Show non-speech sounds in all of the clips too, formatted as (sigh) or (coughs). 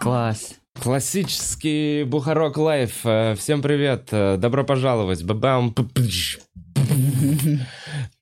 Класс. Классический Бухарог Live. Э, Всем привет. Э, Добро пожаловать. Бабам.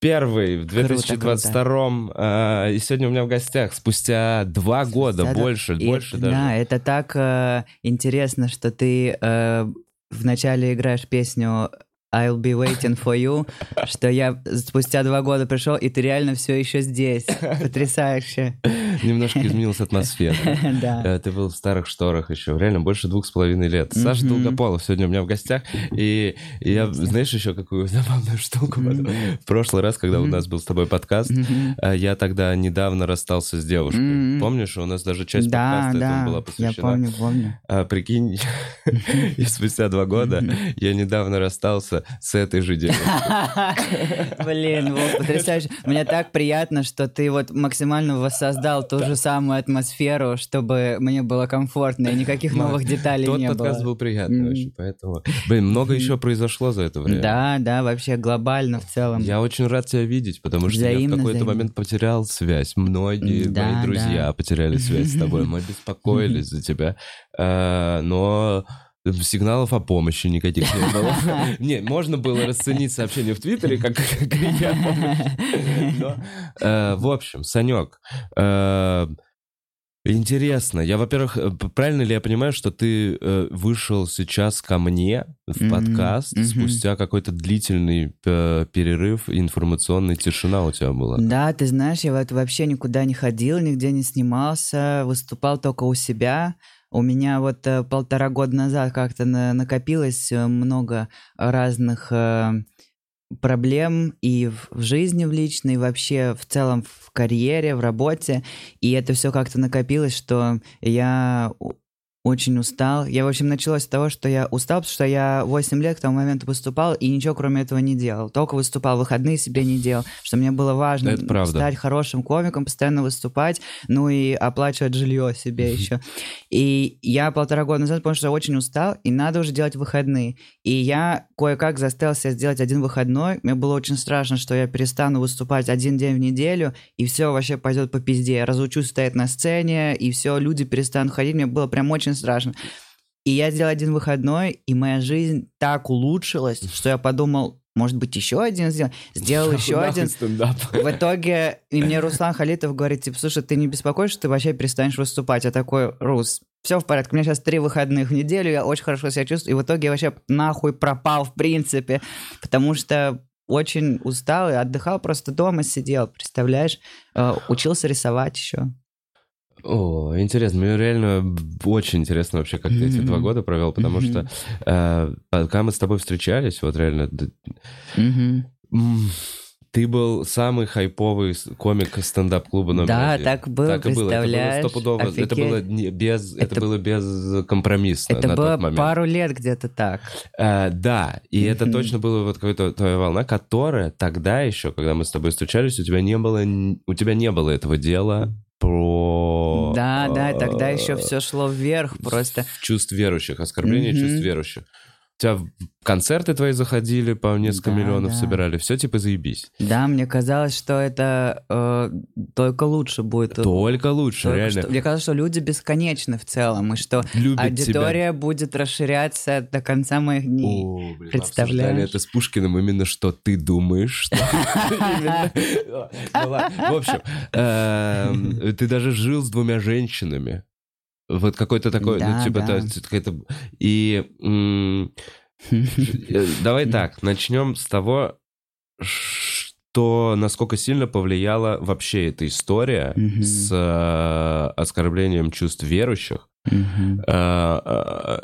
Первый в 2022 э, И сегодня у меня в гостях спустя два года, Да-да. больше, И больше даже. Да, это так э, интересно, что ты э, вначале играешь песню I'll be waiting for you, что я спустя два года пришел, и ты реально все еще здесь. Потрясающе. Немножко изменилась атмосфера. (laughs) Да. Э, Ты был в старых шторах еще, реально больше двух с половиной лет. Саша. Долгополов сегодня у меня в гостях. И я, знаешь, еще какую забавную штуку. В прошлый раз, когда у нас был с тобой подкаст, э, я тогда недавно расстался с девушкой. Помнишь, у нас даже часть подкаста этому была да, я посвящена. помню, помню. А, прикинь, (laughs) и спустя два года я недавно расстался с этой же девушкой. (laughs) Блин, Вов, потрясающе. Мне так приятно, что ты вот максимально воссоздал ту же самую атмосферу, чтобы мне было комфортно, и никаких новых деталей Тот не подкаст было. был приятный очень, поэтому... Блин, много еще произошло за это время. Да, да, вообще глобально в целом. Я очень рад тебя видеть, потому что я в какой-то момент потерял связь. Многие мои друзья потеряли связь с тобой. (laughs) Мы беспокоились за тебя. Э, Но сигналов о помощи никаких не было. (laughs) Не, можно было расценить сообщение в Твиттере как крик о помощи. Э, В общем, Санек, э, Интересно. Я, во-первых, э, правильно ли я понимаю, что ты э, вышел сейчас ко мне в подкаст спустя какой-то длительный э, перерыв, информационная тишина у тебя была? Да, ты знаешь, я вот вообще никуда не ходил, нигде не снимался, выступал только у себя. У меня вот э, полтора года назад как-то на- накопилось э, много разных э, проблем и в жизни в личной, и вообще в целом в карьере, в работе. И это все как-то накопилось, что я очень устал. Я, в общем, началось с того, что я устал, потому что я 8 лет к тому моменту выступал и ничего кроме этого не делал. Только выступал, выходные себе не делал. Что мне было важно Это правда. стать хорошим комиком, постоянно выступать, ну и оплачивать жилье себе еще. И я полтора года назад понял, что я очень устал, и надо уже делать выходные. И я кое-как заставил себя сделать один выходной. Мне было очень страшно, что я перестану выступать один день в неделю, и все вообще пойдет по пизде. Я разучусь стоять на сцене, и все, люди перестанут ходить. Мне было прям очень страшно. И я сделал один выходной, и моя жизнь так улучшилась, что я подумал, может быть, еще один сделал. (laughs) Сделал еще один. стендап. В итоге и мне Руслан Халитов говорит, типа, слушай, ты не беспокоишься, ты вообще перестанешь выступать. Я такой, Рус, все в порядке, у меня сейчас три выходных в неделю, я очень хорошо себя чувствую. И в итоге я вообще нахуй пропал, в принципе, потому что очень устал и отдыхал, просто дома сидел, представляешь? Э, Учился рисовать еще. О, интересно. Мне реально очень интересно вообще, как ты эти два года провел, потому что э, пока мы с тобой встречались, вот реально, ты был самый хайповый комик стендап-клуба номер Да, один. так было, Так и было. Это было представляешь? стопудово. Это Офигеть. было не без, это, Это- было безкомпромиссно Это на было тот момент. пару лет где-то так. Э, да, и это Мгм. точно была вот какая-то твоя волна, которая тогда еще, когда мы с тобой встречались, у тебя не было, у тебя не было этого дела про... Да, да, тогда еще э, все шло вверх просто. Чувств верующих, оскорбление Мгм. чувств верующих. У тебя концерты твои заходили, по несколько Да, миллионов да. собирали, все типа заебись. Да, мне казалось, что это э, только лучше будет. Только лучше, Только реально. что- мне кажется, что люди бесконечны в целом, и что Любят аудитория будет расширяться до конца моих тебя. дней. О, блин, Представляешь? это с Пушкиным, именно что ты думаешь. (laughs) Ну. В общем, эм, ты даже жил с двумя женщинами. Вот какой-то такой, ну, Да, типа, да. то- какая-то... И э, (laughs) давай так, начнем с того, что насколько сильно повлияла вообще эта история с э, оскорблением чувств верующих. Э, э,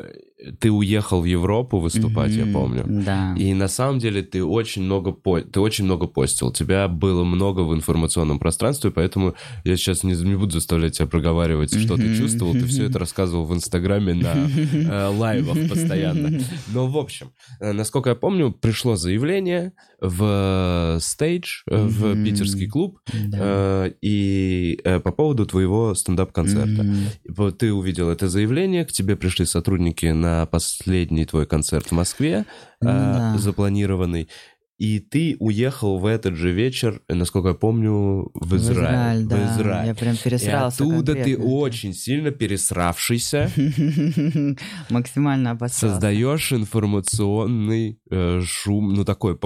Ты уехал в Европу выступать, я помню. Да. И на самом деле ты очень много по... ты очень много постил. Тебя было много в информационном пространстве, поэтому я сейчас не, не буду заставлять тебя проговаривать, что ты чувствовал. Ты все это рассказывал в Инстаграме на э, лайвах постоянно. Но в общем, э, насколько я помню, пришло заявление в стейдж, э, в Мгм. питерский клуб, э, и э, по поводу твоего стендап-концерта. Ты увидел это заявление, к тебе пришли сотрудники на последний твой концерт в Москве, а, да. запланированный. и ты уехал в этот же вечер, насколько я помню, в В Израиль. Израиль, да. В Израиль. Я прям И пересрался оттуда ты конкретно. очень сильно пересравшийся, (laughs) Максимально обосрался. создаешь информационный э, шум, ну такой,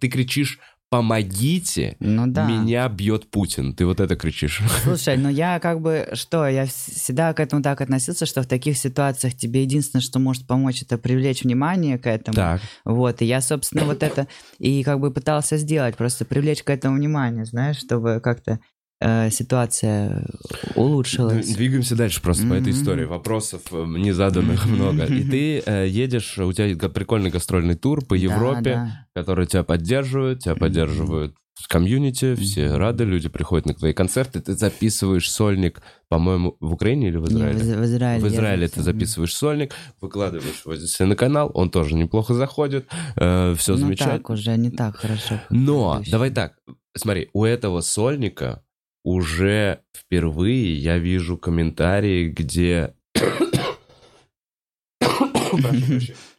ты кричишь «помогите», Ну да. меня бьет Путин. Ты вот это кричишь. Слушай, ну я как бы, что, я вс- всегда к этому так относился, что в таких ситуациях тебе единственное, что может помочь, это привлечь внимание к этому. Так. Вот, и я, собственно, вот это и как бы пытался сделать, просто привлечь к этому внимание, знаешь, чтобы как-то э, ситуация улучшилась. Двигаемся дальше просто по этой истории. Вопросов э, незаданных много. И ты (laughs) э, едешь, у тебя прикольный гастрольный тур по Да, Европе, да. которые тебя поддерживают, тебя поддерживают в комьюнити, все рады, люди приходят на твои концерты, ты записываешь сольник, по-моему, в Украине или в Не, Израиле? в, в Израиле. В Израиле ты записываешь сольник, выкладываешь его здесь на канал, он тоже неплохо заходит, все Ну замечательно. так уже, не так хорошо. Но, давай так, смотри, у этого сольника уже впервые я вижу комментарии, где...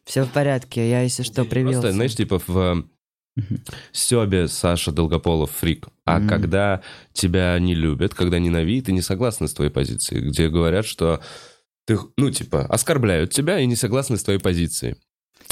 Все в порядке, я, если что, привился. Просто, знаешь, типа в Мгм. Стебе Саша Долгополов фрик. А когда тебя не любят, когда ненавидят и не согласны с твоей позицией, где говорят, что ты, ну, типа, оскорбляют тебя и не согласны с твоей позицией.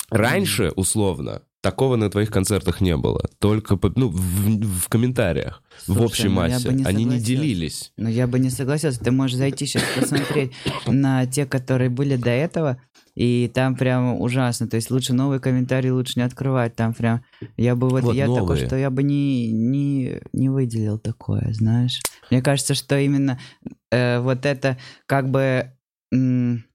Раньше, условно, такого на твоих концертах не было. Только, ну, в, в комментариях, в Слушай, общей ну массе. не Они не делились. Но я бы не согласился. Ты можешь зайти сейчас посмотреть (coughs) на те, которые были до этого, и там прям ужасно. То есть лучше новые комментарии лучше не открывать. Там прям... Я бы вот... Вот я такой, новые. что я бы не, не, не выделил такое, знаешь. Мне кажется, что именно э, вот это как бы... м,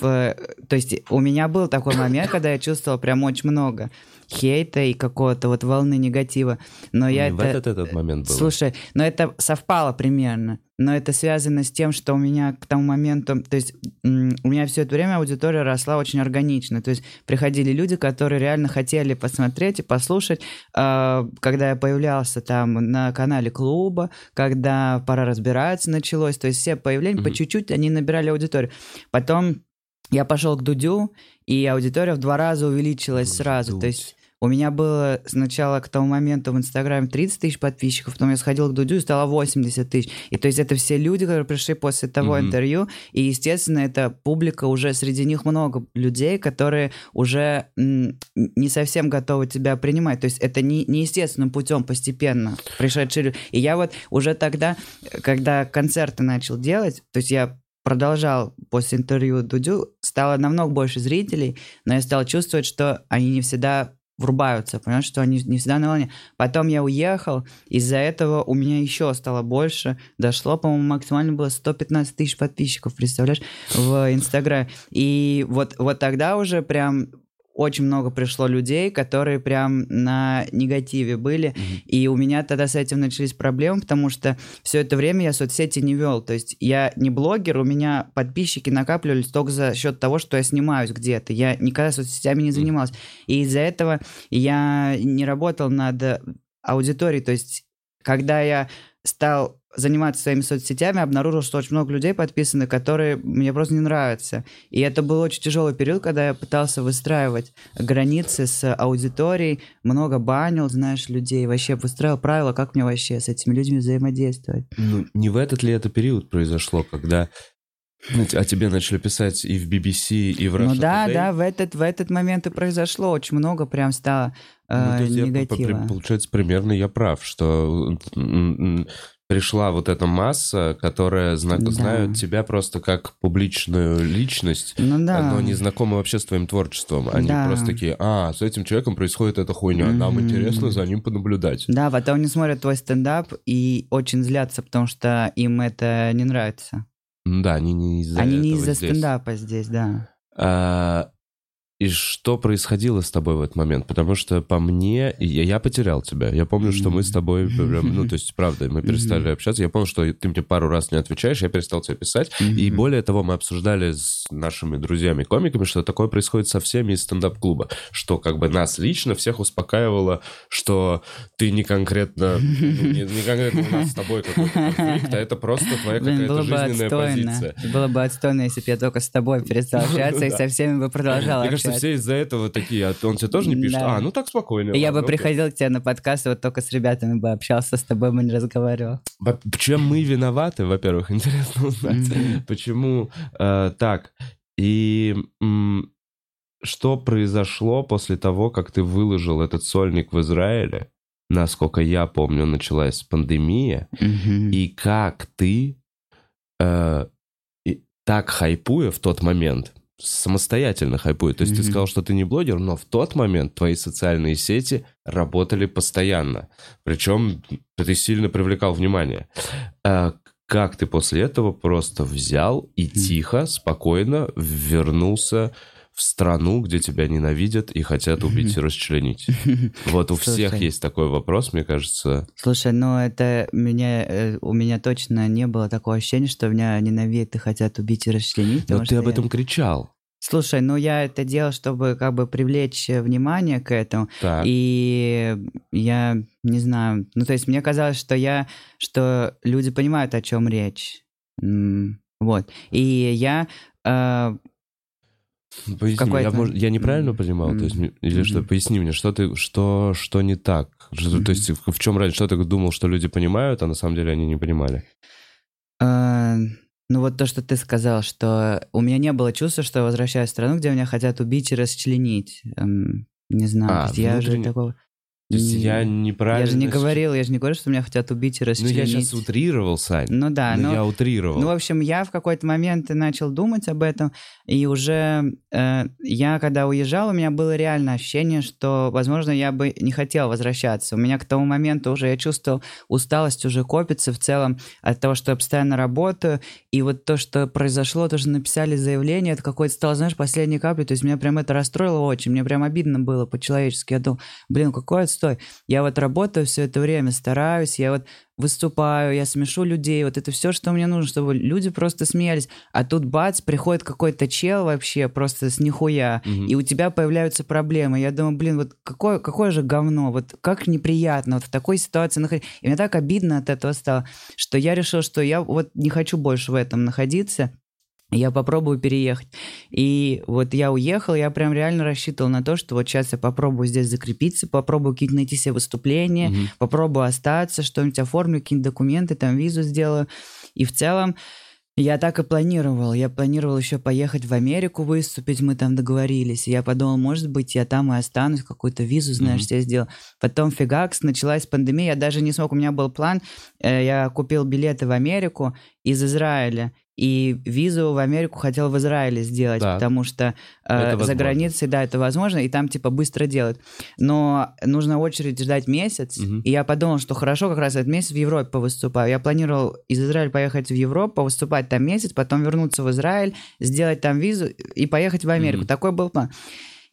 в- то есть у меня был такой момент, когда я чувствовал прям очень много хейта и какого-то вот волны негатива. Но я в это... этот, этот момент был. Слушай, но это совпало примерно. Но это связано с тем, что у меня к тому моменту... То есть у меня все это время аудитория росла очень органично. То есть приходили люди, которые реально хотели посмотреть и послушать. э, когда я появлялся там на канале клуба, когда «Пора разбираться» началось. То есть все появления по Мгм. чуть-чуть, они набирали аудиторию. Потом я пошел к Дудю, и аудитория в два раза увеличилась сразу. То есть у меня было сначала к тому моменту в Инстаграме 30 тысяч подписчиков, потом я сходил к Дудю и стало 80 тысяч. И то есть это все люди, которые пришли после того Мгм. интервью, и, естественно, это публика, уже среди них много людей, которые уже не совсем готовы тебя принимать. То есть это не, не естественным путем постепенно пришедшие люди. И я вот уже тогда, когда концерты начал делать, то есть я продолжал после интервью Дудю, стало намного больше зрителей, но я стал чувствовать, что они не всегда врубаются, понимаешь, что они не всегда на волне. Потом я уехал, из-за этого у меня еще стало больше, дошло, по-моему, максимально было 115 тысяч подписчиков, представляешь, в Инстаграме. И вот, вот тогда уже прям очень много пришло людей, которые прям на негативе были, Мгм. и у меня тогда с этим начались проблемы, потому что все это время я соцсети не вел. То есть я не блогер, у меня подписчики накапливались только за счет того, что я снимаюсь где-то. Я никогда соцсетями не занимался. И из-за этого я не работал над аудиторией. То есть когда я стал заниматься своими соцсетями, обнаружил, что очень много людей подписаны, которые мне просто не нравятся. И это был очень тяжелый период, когда я пытался выстраивать границы с аудиторией, много банил, знаешь, людей, вообще выстраивал правила, как мне вообще с этими людьми взаимодействовать. Ну, не в этот ли это период произошло, когда ну, о тебе начали писать и в BBC, и в Russia ну да, Today? да, в этот, в этот момент и произошло, очень много прям стало Ну, э, то есть я, по- негатива. по- получается, примерно я прав, что пришла вот эта масса, которая зна- Да. знают тебя просто как публичную личность, ну да. но не знакомы вообще с твоим творчеством. Они Да. просто такие, а, с этим человеком происходит эта хуйня, нам Мгм. интересно за ним понаблюдать. Да, потом они смотрят твой стендап и очень злятся, потому что им это не нравится. Да, они не из-за Они не из-за здесь. стендапа здесь, да. А, и что происходило с тобой в этот момент? Потому что по мне, я, я потерял тебя. Я помню, что мы с тобой, прям, ну, то есть, правда, мы перестали общаться. Я помню, что ты мне пару раз не отвечаешь, я перестал тебе писать. И более того, мы обсуждали с нашими друзьями-комиками, что такое происходит со всеми из стендап-клуба. Что как бы нас лично всех успокаивало, что ты не конкретно, ну, не, не конкретно у нас с тобой какой-то конфликт, а это просто твоя какая-то жизненная позиция. Было бы отстойно, если бы я только с тобой перестал (laughs) общаться и со всеми бы продолжал Мне что все из-за этого такие, а он тебе тоже не пишет? Да. А, ну так спокойно. Я ладно, бы окей. приходил к тебе на подкаст, вот только с ребятами бы общался, с тобой бы не разговаривал. Чем мы виноваты, во-первых, (laughs) интересно узнать. Почему э, так? И м, что произошло после того, как ты выложил этот сольник в Израиле? Насколько я помню, началась пандемия. И как ты, э, так хайпуя в тот момент, самостоятельно хайпуя, то есть ты Мгм. сказал, что ты не блогер, но в тот момент твои социальные сети работали постоянно. Причем ты сильно привлекал внимание. Э, Как ты после этого просто взял и тихо, спокойно вернулся в страну, где тебя ненавидят и хотят убить и (laughs) расчленить? (laughs) Вот у всех Слушай. есть такой вопрос, мне кажется. Слушай, ну это меня, э, у меня точно не было такого ощущения, что меня ненавидят и хотят убить и расчленить. Но ты об я- этом кричал. Слушай, ну я это делал, чтобы как бы привлечь э, внимание к этому. Так. И я не знаю, ну то есть мне казалось, что я, что люди понимают, о чем речь. Вот. И я э, Поясни, какой-то- я, может, я неправильно понимал, то есть, или что? Мгм. Поясни мне, что ты, что, что не так? Что- То есть в, в чем раньше, что ты думал, что люди понимают, а на самом деле они не понимали? э, ну вот то, что ты сказал, что у меня не было чувства, что я возвращаюсь в страну, где меня хотят убить и расчленить. Эм, не знаю, А, есть я же внутренне- такого... То есть Не- я неправильно... Я же не говорил, я же не говорю, что меня хотят убить и Ну расчленить. я сейчас утрировал, Сань. Ну да, Ну, но... я утрировал. Ну, в общем, я в какой-то момент начал думать об этом, и уже э, я, когда уезжал, у меня было реальное ощущение, что, возможно, я бы не хотел возвращаться. У меня к тому моменту уже я чувствовал, усталость уже копится в целом от того, что я постоянно работаю, и вот то, что произошло, то, что написали заявление, это какой-то стало, знаешь, последней каплей, то есть меня прям это расстроило очень, мне прям обидно было по-человечески. Я думал, блин, какой отстой. Я вот работаю все это время, стараюсь, я вот выступаю, я смешу людей, вот это все, что мне нужно, чтобы люди просто смеялись. А тут бац, приходит какой-то чел вообще просто с нихуя, Мгм. и у тебя появляются проблемы. Я думаю, блин, вот какое, какое же говно, вот как неприятно вот в такой ситуации находиться. И мне так обидно от этого стало, что я решил, что я вот не хочу больше в этом находиться, я попробую переехать. И вот я уехал, я прям реально рассчитывал на то, что вот сейчас я попробую здесь закрепиться, попробую какие-то найти себе выступления, Мгм. попробую остаться, что-нибудь оформлю, какие-нибудь документы, там визу сделаю. И в целом я так и планировал. Я планировал еще поехать в Америку выступить, мы там договорились. И я подумал, может быть, я там и останусь, какую-то визу, знаешь, Мгм. себе сделал. Потом фигакс, началась пандемия, я даже не смог, у меня был план, э, я купил билеты в Америку из Израиля. И визу в Америку хотел в Израиле сделать, Так. потому что э, за границей, да, это возможно, и там типа быстро делают. Но нужно очередь ждать месяц, Мгм. и я подумал, что хорошо, как раз этот месяц в Европе повыступаю. Я планировал из Израиля поехать в Европу, выступать там месяц, потом вернуться в Израиль, сделать там визу и поехать в Америку. Мгм. Такой был план.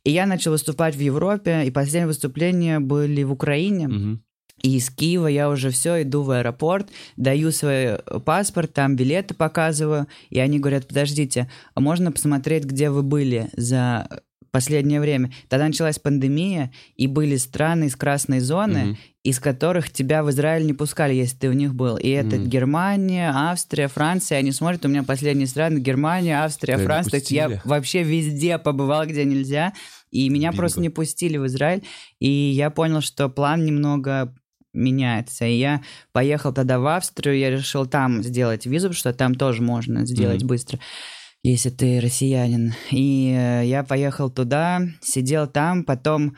И я начал выступать в Европе, и последние выступления были в Украине. Мгм. И из Киева я уже все, иду в аэропорт, даю свой паспорт, там билеты показываю, и они говорят, подождите, а можно посмотреть, где вы были за последнее время? Тогда началась пандемия, и были страны из красной зоны, Мгм. из которых тебя в Израиль не пускали, если ты в них был. И это Мгм. Германия, Австрия, Франция. Они смотрят, у меня последние страны Германия, Австрия, Да, Франция. Я вообще везде побывал, где нельзя. И меня Бинго. просто не пустили в Израиль. И я понял, что план немного меняется. И я поехал тогда в Австрию, я решил там сделать визу, потому что там тоже можно сделать Мгм. быстро, если ты россиянин. И э, я поехал туда, сидел там, потом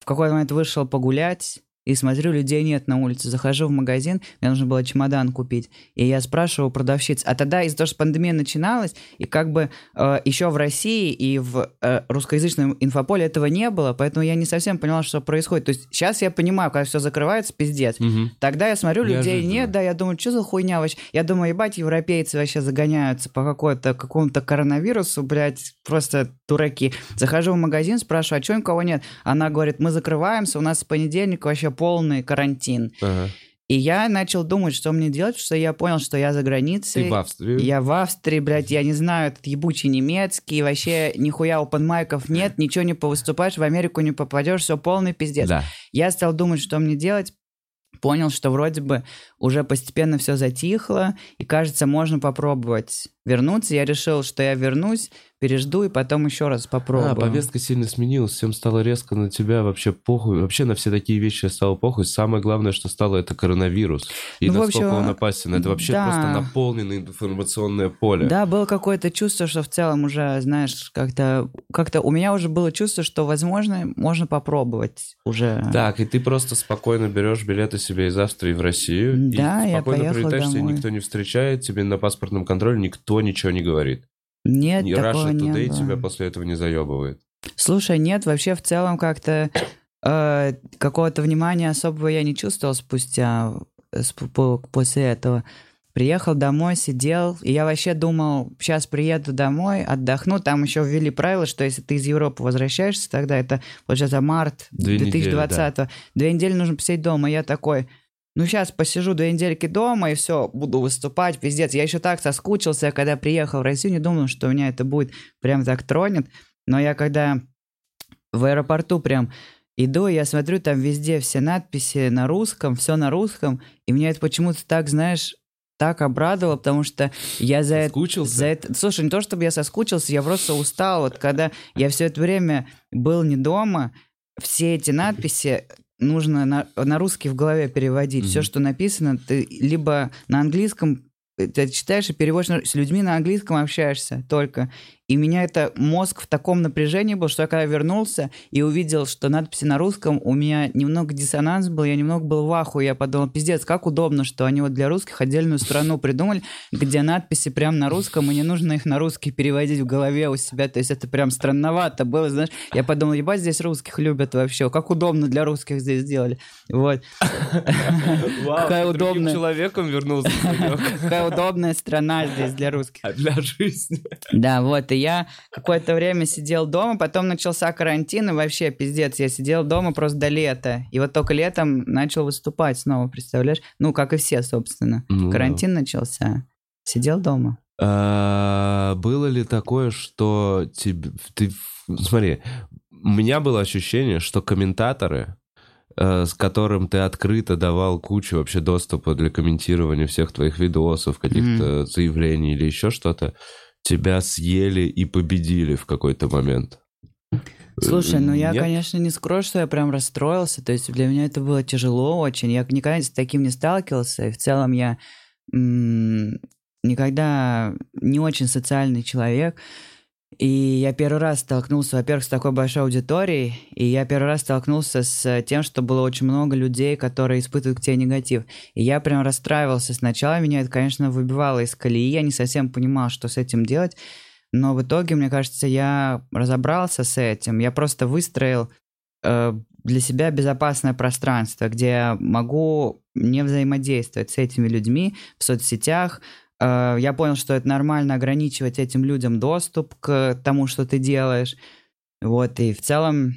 в какой-то момент вышел погулять, и смотрю, людей нет на улице. Захожу в магазин, мне нужно было чемодан купить. И я спрашиваю продавщиц. А тогда из-за того, что пандемия начиналась, и как бы э, еще в России и в э, русскоязычном инфополе этого не было, поэтому я не совсем поняла, что происходит. То есть сейчас я понимаю, когда все закрывается, пиздец. Мгм. Тогда я смотрю, людей Неожиданно. нет, да, я думаю, что за хуйня вообще? Я думаю, ебать, европейцы вообще загоняются по какому-то коронавирусу, блядь, просто дураки. Захожу в магазин, спрашиваю, а что никого нет? Она говорит, мы закрываемся, у нас с понедельника вообще полный карантин. Ага. И я начал думать, что мне делать, потому что я понял, что я за границей. Ты в Австрию? Я в Австрии, блядь, я не знаю, этот ебучий немецкий, вообще нихуя опенмайков нет, ничего не повыступаешь, в Америку не попадешь, все полный пиздец. Да. Я стал думать, что мне делать. Понял, что вроде бы уже постепенно все затихло, и кажется, можно попробовать вернуться. Я решил, что я вернусь, пережду и потом еще раз попробую. А, повестка сильно сменилась, всем стало резко на тебя вообще похуй. Вообще на все такие вещи стало похуй. Самое главное, что стало, это коронавирус. И Ну, насколько общем, он опасен. Это вообще да. просто наполненное информационное поле. Да, было какое-то чувство, что в целом уже, знаешь, как-то как-то у меня уже было чувство, что, возможно, можно попробовать уже. Так, и ты просто спокойно берешь билеты себе из Австрии в Россию. Да, и я спокойно поехала прилетаешь, тебя домой. никто не встречает, тебе на паспортном контроле никто ничего не говорит. Нет, И такого Russia не Today было. тебя после этого не заебывает. Слушай, нет, вообще в целом как-то э, какого-то внимания особого я не чувствовал спустя, э, сп- по- после этого. Приехал домой, сидел, и я вообще думал, сейчас приеду домой, отдохну. Там еще ввели правило, что если ты из Европы возвращаешься, тогда это, получается, март Две недели, 2020 Две недели нужно посидеть дома. Я такой, ну сейчас посижу две недельки дома и все, буду выступать, пиздец. Я еще так соскучился, когда приехал в Россию, не думал, что меня это будет прям так тронет. Но я когда в аэропорту прям иду, я смотрю, там везде все надписи на русском, все на русском, и меня это почему-то так, знаешь, так обрадовало, потому что я за это... Соскучился? За это... Слушай, не то чтобы я соскучился, я просто устал. Вот когда я все это время был не дома, все эти надписи нужно на, на русский в голове переводить. Мгм. Все, что написано, ты либо на английском э, ты читаешь и переводишь, с людьми на английском общаешься только. И меня это мозг в таком напряжении был, что я когда вернулся и увидел, что надписи на русском, у меня немного диссонанс был, я немного был в ахуе. Я подумал, пиздец, как удобно, что они вот для русских отдельную страну придумали, где надписи прям на русском, и не нужно их на русский переводить в голове у себя. То есть это прям странновато было, знаешь. Я подумал, ебать, здесь русских любят вообще. Как удобно для русских здесь сделали. Вот. Какая удобная. человеком вернулся. (laughs) Какая удобная страна здесь для русских. А для жизни. Да, вот, и я какое-то время сидел дома, потом начался карантин, и вообще, пиздец, я сидел дома просто до лета. И вот только летом начал выступать снова, представляешь? Ну, как и все, собственно. Ну да. Карантин начался. Сидел дома. А, Было ли такое, что тебе... Ты... Смотри, у меня было ощущение, что комментаторы, э, с которым ты открыто давал кучу вообще доступа для комментирования всех твоих видосов, каких-то заявлений или еще что-то, тебя съели и победили в какой-то момент. Слушай, ну я, Нет? конечно, не скрою, что я прям расстроился. То есть для меня это было тяжело очень. Я никогда с таким не сталкивался. И в целом я м, никогда не очень социальный человек. И я первый раз столкнулся, во-первых, с такой большой аудиторией, и я первый раз столкнулся с тем, что было очень много людей, которые испытывают к тебе негатив. И я прям расстраивался сначала, меня это, конечно, выбивало из колеи, я не совсем понимал, что с этим делать, но в итоге, мне кажется, я разобрался с этим, я просто выстроил э, для себя безопасное пространство, где я могу не взаимодействовать с этими людьми в соцсетях. Э, Я понял, что это нормально ограничивать этим людям доступ к тому, что ты делаешь. Вот, и в целом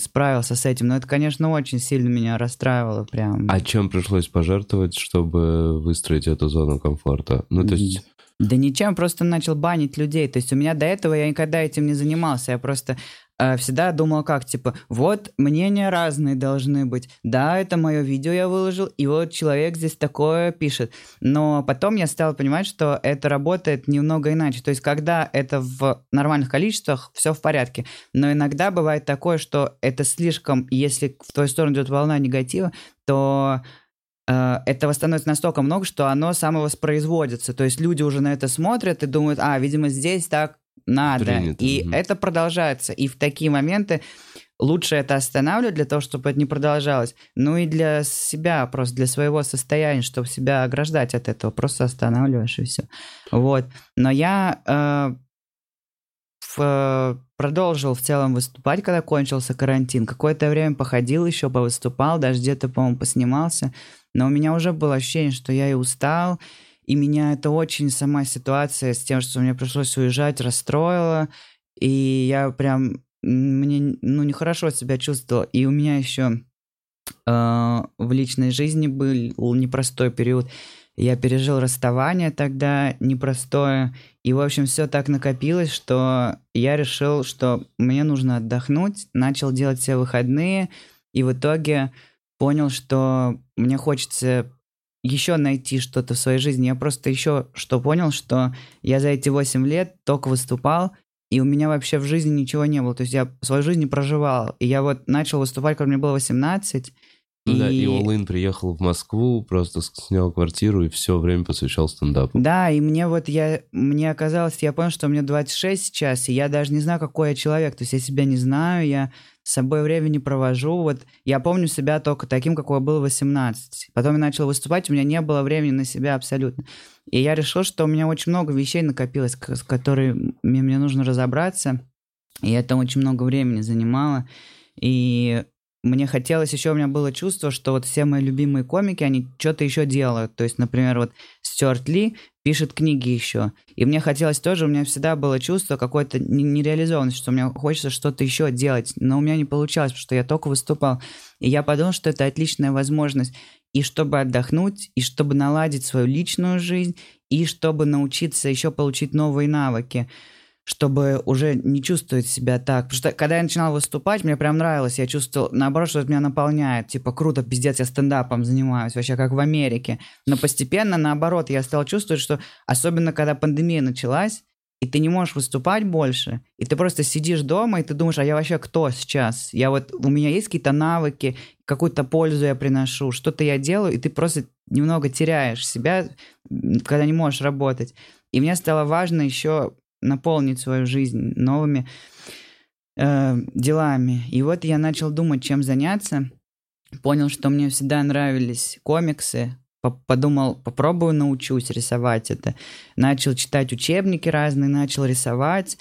справился с этим. Но это, конечно, очень сильно меня расстраивало прям. А чем пришлось пожертвовать, чтобы выстроить эту зону комфорта? Ну, то есть... Да ничем, просто начал банить людей. То есть у меня до этого я никогда этим не занимался. Я просто всегда думал как, типа, вот мнения разные должны быть. Да, это мое видео я выложил, и вот человек здесь такое пишет. Но потом я стал понимать, что это работает немного иначе. То есть когда это в нормальных количествах, все в порядке. Но иногда бывает такое, что это слишком, если в твою сторону идет волна негатива, то э, этого становится настолько много, что оно самовоспроизводится. То есть люди уже на это смотрят и думают, а, видимо, здесь так надо. Принято, и мгм. это продолжается. И в такие моменты лучше это останавливать для того, чтобы это не продолжалось. Ну и для себя, просто для своего состояния, чтобы себя ограждать от этого. Просто останавливаешь и все. Вот. Но я э, в- продолжил в целом выступать, когда кончился карантин. Какое-то время походил еще, повыступал, даже где-то, по-моему, поснимался. Но у меня уже было ощущение, что я и устал, и меня это очень сама ситуация с тем, что мне пришлось уезжать, расстроила. И я прям, мне, ну, нехорошо себя чувствовал. И у меня еще э, в личной жизни был непростой период. Я пережил расставание тогда непростое. И, в общем, все так накопилось, что я решил, что мне нужно отдохнуть. Начал делать все выходные. И в итоге понял, что мне хочется еще найти что-то в своей жизни. Я просто еще что понял, что я за эти 8 лет только выступал, и у меня вообще в жизни ничего не было. То есть я свою жизнь не проживал. И я вот начал выступать, когда мне было 18, Ну и... да, и Олын приехал в Москву, просто снял квартиру и все время посвящал стендапу. Да, и мне вот я, мне оказалось, я понял, что мне 26 сейчас, и я даже не знаю, какой я человек. То есть я себя не знаю, я с собой время не провожу. Вот я помню себя только таким, какой был в 18. Потом я начал выступать, у меня не было времени на себя абсолютно. И я решил, что у меня очень много вещей накопилось, с которыми мне нужно разобраться. И это очень много времени занимало. И мне хотелось еще, у меня было чувство, что вот все мои любимые комики, они что-то еще делают. То есть, например, вот Стюарт Ли пишет книги еще. И мне хотелось тоже, у меня всегда было чувство какой-то не- нереализованности, что мне хочется что-то еще делать. Но у меня не получалось, потому что я только выступал. И я подумал, что это отличная возможность и чтобы отдохнуть, и чтобы наладить свою личную жизнь, и чтобы научиться еще получить новые навыки чтобы уже не чувствовать себя так. Потому что когда я начинал выступать, мне прям нравилось. Я чувствовал, наоборот, что это меня наполняет. Типа, круто, пиздец, я стендапом занимаюсь, вообще как в Америке. Но постепенно, наоборот, я стал чувствовать, что особенно когда пандемия началась, и ты не можешь выступать больше, и ты просто сидишь дома, и ты думаешь, а я вообще кто сейчас? Я вот, у меня есть какие-то навыки, какую-то пользу я приношу, что-то я делаю, и ты просто немного теряешь себя, когда не можешь работать. И мне стало важно еще наполнить свою жизнь новыми э, делами. И вот я начал думать, чем заняться. Понял, что мне всегда нравились комиксы. По- Подумал, попробую научусь рисовать это. Начал читать учебники разные, начал рисовать.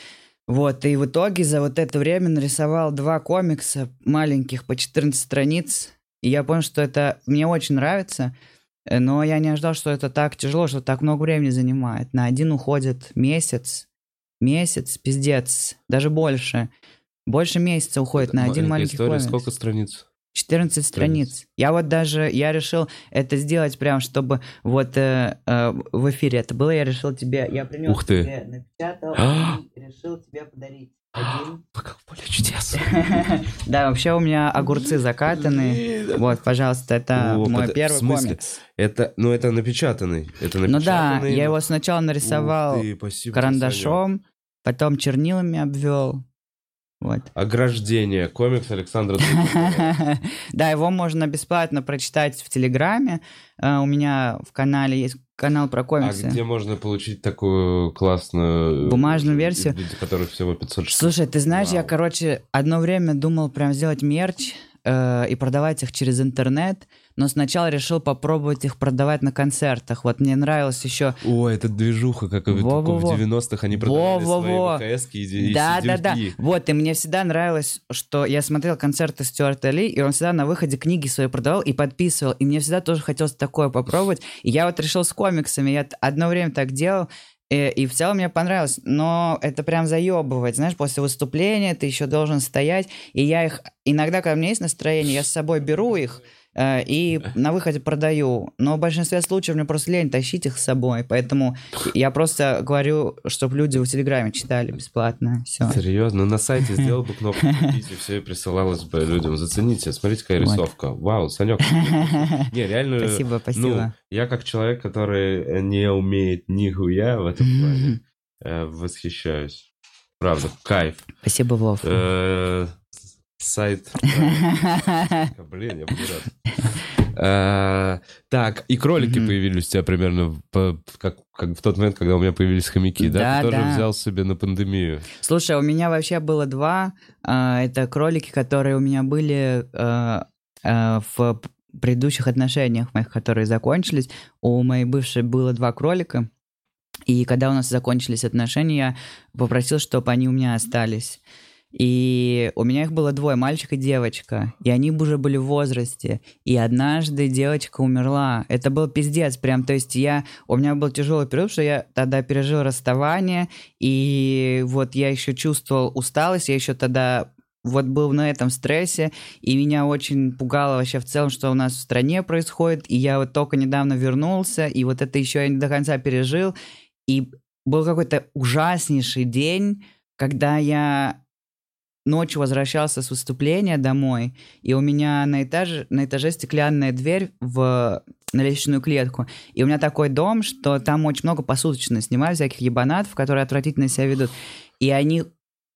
Вот, и в итоге за вот это время нарисовал два комикса маленьких по 14 страниц. И я понял, что это мне очень нравится. Э, Но я не ожидал, что это так тяжело, что так много времени занимает. На один уходит месяц, месяц, пиздец, даже больше. Больше месяца уходит на один маленький история, комикс. сколько страниц? 14 страниц. Я вот даже, я решил это сделать прям, чтобы вот э, э, в эфире это было, я решил тебе, я принес Ух ты. тебе, напечатал А! и решил тебе подарить один. Как поле чудес. (laughs) Да, вообще у меня огурцы закатаны. Вот, пожалуйста, это мой первый комикс. Это, ну, это напечатанный. Это Ну да, напечатанный. я его сначала нарисовал карандашом, потом чернилами обвел. Вот. Ограждение. Комикс Александра. (laughs) Да, его можно бесплатно прочитать в Телеграме. Э, У меня в канале есть канал про А комиксы. где можно получить такую классную... Бумажную версию? Для которой всего 500 штук? Слушай, ты знаешь, я, короче, одно время думал прям сделать мерч э, и продавать их через интернет, но сначала решил попробовать их продавать на концертах. Вот мне нравилось еще... О, это движуха, как в, Во-во-во. в 90-х они продавали Во-во-во. свои ВХС и, и Да, да, да. Вот, и мне всегда нравилось, что я смотрел концерты Стюарта Ли, и он всегда на выходе книги свои продавал и подписывал. И мне всегда тоже хотелось такое попробовать. И я вот решил с комиксами. Я одно время так делал, и, и в целом мне понравилось. Но это прям заебывает. Знаешь, после выступления ты еще должен стоять. И я их... Иногда, когда у меня есть настроение, я с собой беру их, э, и на выходе продаю. Но в большинстве случаев мне просто лень тащить их с собой. Поэтому я просто говорю, чтобы люди в Телеграме читали бесплатно. Все. Серьезно? Ну, на сайте (laughs) сделал бы кнопку «Купить», и все присылалось бы людям. Зацените, смотрите, какая Вот. рисовка. Вау, Санек. Не, реально... Спасибо, Ну, спасибо. я как человек, который не умеет нихуя в этом плане, э, восхищаюсь. Правда, кайф. Спасибо, Вов. Э, Сайт... (laughs) Блин, я буду рад. Э, Так, и кролики появились у тебя примерно как в тот момент, когда у меня появились хомяки, да? Ты тоже взял себе на пандемию. Слушай, у меня вообще было два. а, Это кролики, которые у меня были а, а, в предыдущих отношениях моих, которые закончились. У моей бывшей было два кролика. И когда у нас закончились отношения, я попросил, чтобы они у меня остались. И у меня их было двое, мальчик и девочка. И они уже были в возрасте. И однажды девочка умерла. Это был пиздец прям. То есть я... У меня был тяжелый период, что я тогда пережил расставание. И вот я еще чувствовал усталость. Я еще тогда вот был на этом стрессе, и меня очень пугало вообще в целом, что у нас в стране происходит, и я вот только недавно вернулся, и вот это еще я не до конца пережил, и был какой-то ужаснейший день, когда я ночью возвращался с выступления домой, и у меня на этаже, на этаже стеклянная дверь в на лестничную клетку. И у меня такой дом, что там очень много посуточно снимают всяких ебанатов, которые отвратительно себя ведут. И они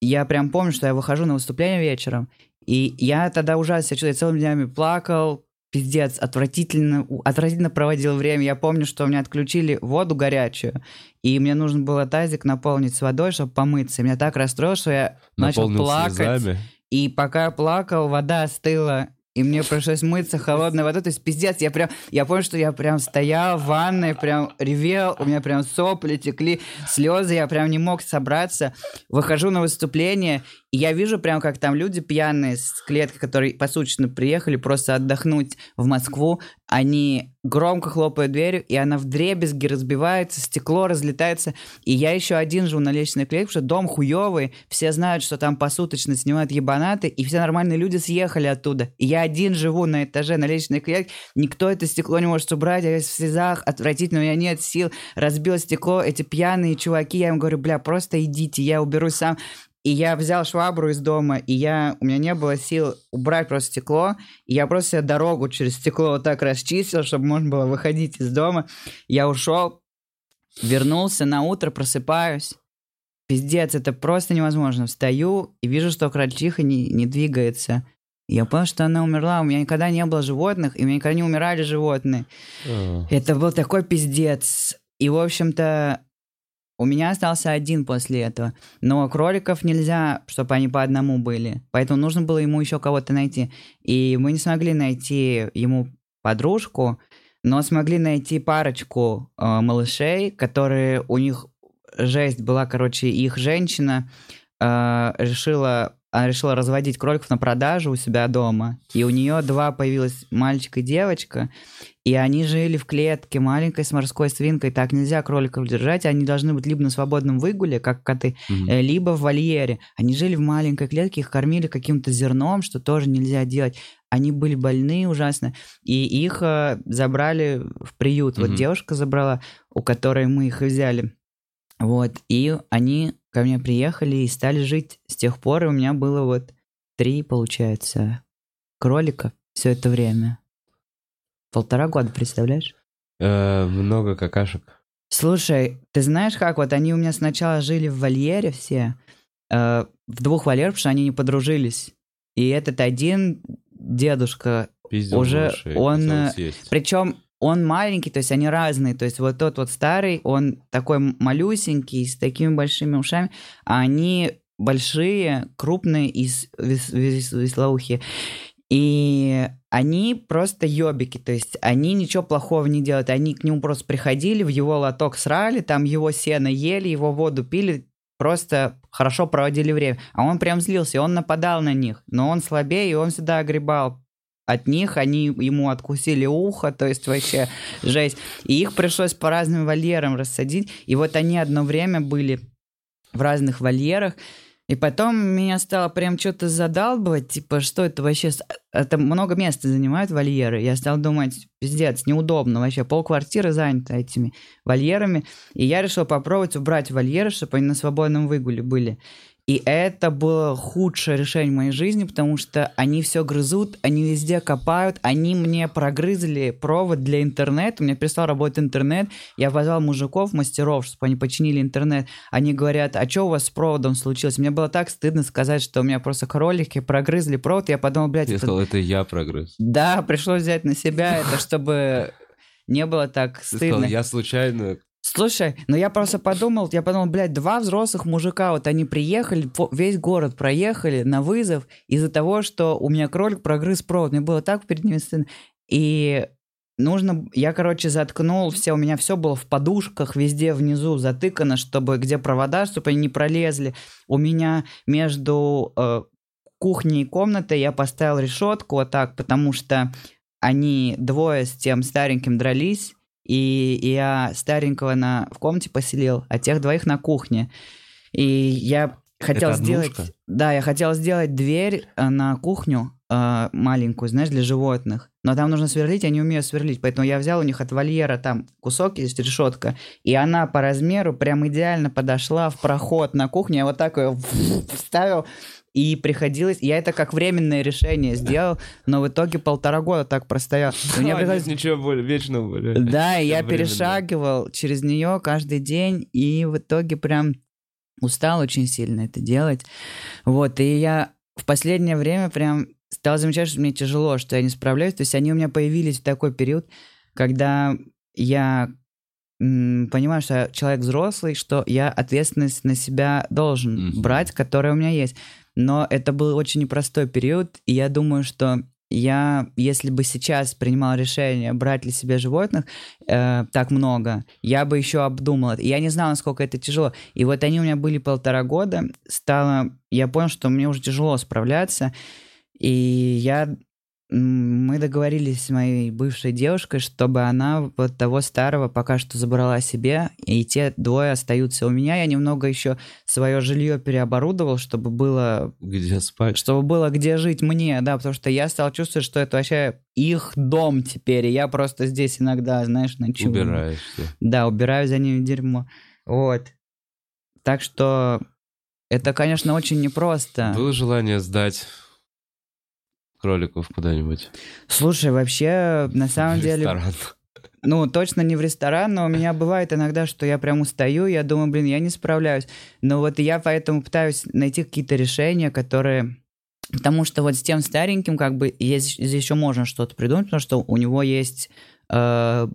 я прям помню, что я выхожу на выступление вечером, и я тогда ужасно себя чувствую, я целыми днями плакал, пиздец, отвратительно, отвратительно проводил время. Я помню, что у меня отключили воду горячую, и мне нужно было тазик наполнить с водой, чтобы помыться. Меня так расстроило, что я начал плакать. Слезами. И пока я плакал, вода остыла, и мне пришлось мыться холодной водой. То есть, пиздец, я прям, я помню, что я прям стоял в ванной, прям ревел, у меня прям сопли текли, слезы, я прям не мог собраться. Выхожу на выступление, и я вижу прям, как там люди пьяные с клетки, которые посуточно приехали просто отдохнуть в Москву, они громко хлопают дверью, и она в дребезги разбивается, стекло разлетается. И я еще один живу на лестничной клетке, потому что дом хуевый, все знают, что там посуточно снимают ебанаты, и все нормальные люди съехали оттуда. И я один живу на этаже на лестничной клетке, никто это стекло не может убрать, я весь в слезах, отвратительно, у меня нет сил, разбил стекло, эти пьяные чуваки, я им говорю, бля, просто идите, я уберусь сам. И я взял швабру из дома, и я, у меня не было сил убрать просто стекло, и я просто себе дорогу через стекло вот так расчистил, чтобы можно было выходить из дома. Я ушел, вернулся на утро, просыпаюсь. Пиздец, это просто невозможно. Встаю и вижу, что крольчиха не, не двигается. Я понял, что она умерла. У меня никогда не было животных, и у меня никогда не умирали животные. Uh. Это был такой пиздец. И, в общем-то, у меня остался один после этого. Но кроликов нельзя, чтобы они по одному были. Поэтому нужно было ему еще кого-то найти. И мы не смогли найти ему подружку, но смогли найти парочку э, малышей, которые у них жесть была, короче, их женщина э, решила она решила разводить кроликов на продажу у себя дома. И у нее два появилось мальчик и девочка. И они жили в клетке маленькой с морской свинкой. Так нельзя кроликов держать. Они должны быть либо на свободном выгуле, как коты, mm-hmm. либо в вольере. Они жили в маленькой клетке, их кормили каким-то зерном, что тоже нельзя делать. Они были больны ужасно. И их э, забрали в приют. Mm-hmm. Вот девушка забрала, у которой мы их взяли. Вот. И они ко мне приехали и стали жить. С тех пор у меня было вот три, получается, кролика все это время. Полтора года, представляешь? Э, много какашек. Слушай, ты знаешь, как вот они у меня сначала жили в вольере все, э, в двух вольерах, потому что они не подружились. И этот один дедушка Пиздил уже, он... Э, Причем он маленький, то есть они разные. То есть вот тот вот старый, он такой малюсенький, с такими большими ушами, а они большие, крупные и вес, вес, веслоухие. И они просто ёбики, то есть они ничего плохого не делают. Они к нему просто приходили, в его лоток срали, там его сено ели, его воду пили, просто хорошо проводили время. А он прям злился, он нападал на них. Но он слабее, и он всегда огребал от них, они ему откусили ухо, то есть вообще жесть. И их пришлось по разным вольерам рассадить. И вот они одно время были в разных вольерах, и потом меня стало прям что-то задалбывать, типа, что это вообще... Это много места занимают вольеры. Я стал думать, пиздец, неудобно вообще. Пол квартиры занято этими вольерами. И я решил попробовать убрать вольеры, чтобы они на свободном выгуле были. И это было худшее решение в моей жизни, потому что они все грызут, они везде копают, они мне прогрызли провод для интернета, мне перестал работать интернет, я позвал мужиков, мастеров, чтобы они починили интернет. Они говорят, а что у вас с проводом случилось? Мне было так стыдно сказать, что у меня просто кролики прогрызли провод, я подумал, блядь... Я это... сказал, это я прогрыз. Да, пришлось взять на себя это, чтобы не было так стыдно. Ты сказал, я случайно Слушай, ну я просто подумал, я подумал, блядь, два взрослых мужика, вот они приехали, весь город проехали на вызов из-за того, что у меня кролик прогрыз провод. Мне было так перед ними стыдно. И нужно, я, короче, заткнул все, у меня все было в подушках, везде внизу затыкано, чтобы где провода, чтобы они не пролезли. У меня между э, кухней и комнатой я поставил решетку вот так, потому что они двое с тем стареньким дрались, и я старенького на, в комнате поселил, а тех двоих на кухне. И я хотел Это сделать... Однушка? Да, я хотел сделать дверь э, на кухню э, маленькую, знаешь, для животных. Но там нужно сверлить, я не умею сверлить, поэтому я взял у них от вольера там кусок есть, решетка, и она по размеру прям идеально подошла в проход на кухню, я вот так ее (laughs) вставил, и приходилось... Я это как временное решение сделал, но в итоге полтора года так простоял. (laughs) У меня приходилось... Ничего более вечного более. Да, и (laughs) я перешагивал через нее каждый день, и в итоге прям устал очень сильно это делать. Вот, и я в последнее время прям стал замечать, что мне тяжело, что я не справляюсь. То есть они у меня появились в такой период, когда я понимаю, что я человек взрослый, что я ответственность на себя должен брать, которая у меня есть. Но это был очень непростой период, и я думаю, что я, если бы сейчас принимал решение брать ли себе животных э, так много, я бы еще обдумал это. Я не знал, насколько это тяжело. И вот они у меня были полтора года, стало, я понял, что мне уже тяжело справляться, и я, мы договорились с моей бывшей девушкой, чтобы она вот того старого пока что забрала себе, и те двое остаются у меня. Я немного еще свое жилье переоборудовал, чтобы было Где спать? чтобы было где жить мне, да, потому что я стал чувствовать, что это вообще их дом теперь, и я просто здесь иногда, знаешь, ночую. Убираешься. Да, убираю за ними дерьмо. Вот. Так что это, конечно, очень непросто. Было желание сдать кроликов куда-нибудь? Слушай, вообще, на (laughs) самом В деле, ресторан. ну, точно не в ресторан, но у меня бывает иногда, что я прям устаю, я думаю, блин, я не справляюсь. Но вот я поэтому пытаюсь найти какие-то решения, которые... Потому что вот с тем стареньким как бы есть, еще можно что-то придумать, потому что у него есть э,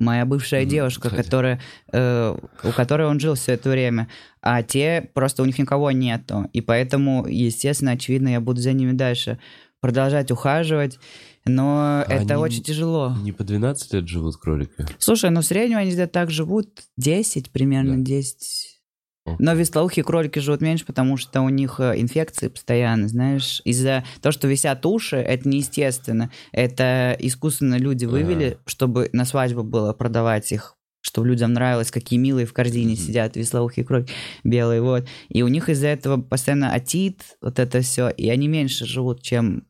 моя бывшая Мгм, девушка, кстати. которая, э, у которой он жил все это время, а те просто у них никого нету, и поэтому, естественно, очевидно, я буду за ними дальше продолжать ухаживать, но это Они очень тяжело. Не по 12 лет живут кролики? Слушай, ну в среднем они где-то так живут 10, примерно Да. 10. Но веслоухие кролики живут меньше, потому что у них э, инфекции постоянно, знаешь. Из-за того, что висят уши, это неестественно. Это искусственно люди вывели, чтобы на свадьбу было продавать их чтобы людям нравилось, какие милые в корзине Мгм. сидят, веслоухие кролики белые, вот. И у них из-за этого постоянно отит, вот это все, и они меньше живут, чем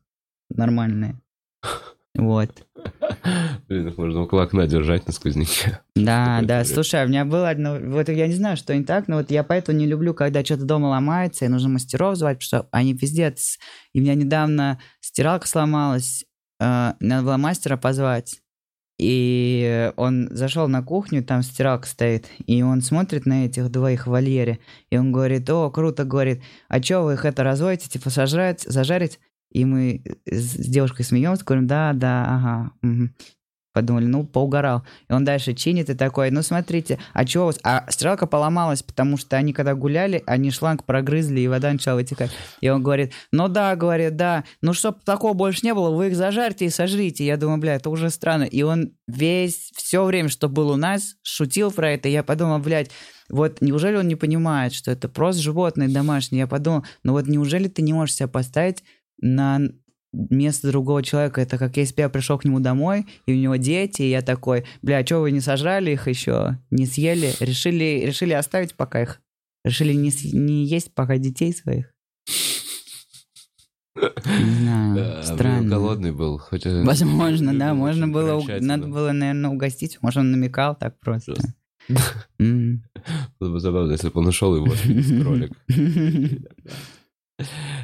нормальные. (laughs) Вот. (laughs) Блин, их можно около окна держать на сквозняке. Да, да, слушай, а у меня было одно, вот я не знаю, что не так, но вот я поэтому не люблю, когда что-то дома ломается, и нужно мастеров звать, потому что они пиздец. И у меня недавно стиралка сломалась, э, надо было мастера позвать. И он зашел на кухню, там стиралка стоит, и он смотрит на этих двоих в вольере, и он говорит, о, круто, говорит, а что вы их это разводите, типа сожрать, зажарить? И мы с с девушкой смеемся, говорим, да, да, ага. мгм». Подумали, ну, поугарал. И он дальше чинит и такой, ну, смотрите, а чего у вас? А стрелка поломалась, потому что они когда гуляли, они шланг прогрызли, и вода начала вытекать. И он говорит, ну да, говорит, да, ну, чтоб такого больше не было, вы их зажарьте и сожрите. Я думаю, бля, это уже странно. И он весь, все время, что был у нас, шутил про это. И я подумал, блядь, вот неужели он не понимает, что это просто животные домашние? Я подумал, ну вот неужели ты не можешь себя поставить на место другого человека. Это как если бы я пришел к нему домой, и у него дети, и я такой, бля, что вы не сожрали их еще, не съели, решили, решили оставить пока их, решили не, не есть пока детей своих. Не знаю, Да, странно. голодный был. Возможно, да, можно было, надо было, наверное, угостить, может, он намекал так просто. (laughs) Было бы забавно, если бы он ушел и вот (laughs) кролик. (laughs)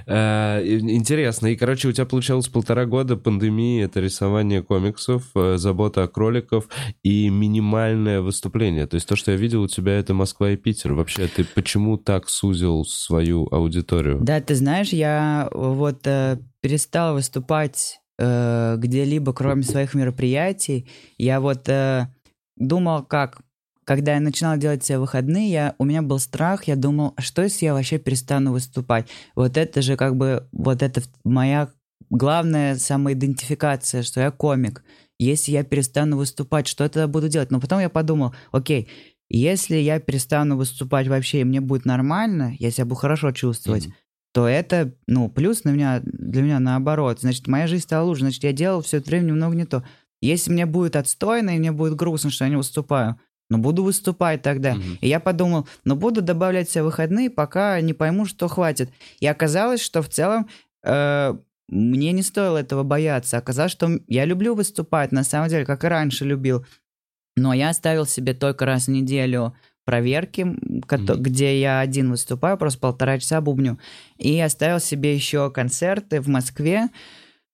Э, Интересно. И, короче, у тебя получалось полтора года пандемии, это рисование комиксов, э, забота о кроликов и минимальное выступление. То есть то, что я видел у тебя, это Москва и Питер. Вообще, ты почему так сузил свою аудиторию? Да, ты знаешь, я вот э, перестал выступать э, где-либо, кроме своих мероприятий. Я вот э, думал, как, когда я начинал делать себе выходные, я, у меня был страх, я думал, а что если я вообще перестану выступать? Вот это же как бы, вот это моя главная самоидентификация, что я комик. Если я перестану выступать, что я тогда буду делать? Но потом я подумал, окей, если я перестану выступать вообще, и мне будет нормально, я себя буду хорошо чувствовать, Мгм. то это, ну, плюс на меня, для меня наоборот. Значит, моя жизнь стала лучше. Значит, я делал все это время немного не то. Если мне будет отстойно, и мне будет грустно, что я не выступаю, ну, буду выступать тогда. Мгм. И я подумал, ну, буду добавлять себе выходные, пока не пойму, что хватит. И оказалось, что в целом э, мне не стоило этого бояться. Оказалось, что я люблю выступать, на самом деле, как и раньше любил. Но я оставил себе только раз в неделю проверки, Мгм. где я один выступаю, просто полтора часа бубню. И оставил себе еще концерты в Москве.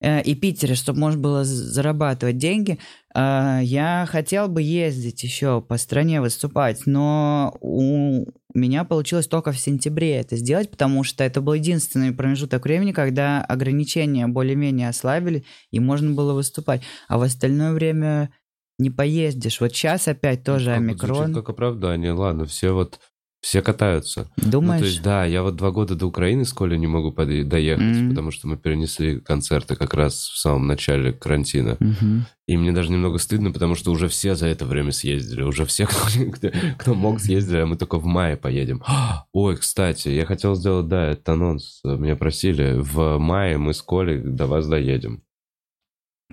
Э, и Питере, чтобы можно было зарабатывать деньги, э, я хотел бы ездить еще по стране выступать, но у меня получилось только в сентябре это сделать, потому что это был единственный промежуток времени, когда ограничения более-менее ослабили, и можно было выступать. А в остальное время не поездишь. Вот сейчас опять тоже как омикрон. Как оправдание. Ладно, все вот все катаются. Думаешь? Ну, то есть, да, я вот два года до Украины с Колей не могу доехать, mm-hmm. потому что мы перенесли концерты как раз в самом начале карантина. Mm-hmm. И мне даже немного стыдно, потому что уже все за это время съездили. Уже все, (laughs) кто, кто мог, съездили, а мы только в мае поедем. (gasps) Ой, кстати, я хотел сделать, да, этот анонс. Меня просили. В мае мы с Колей до вас доедем.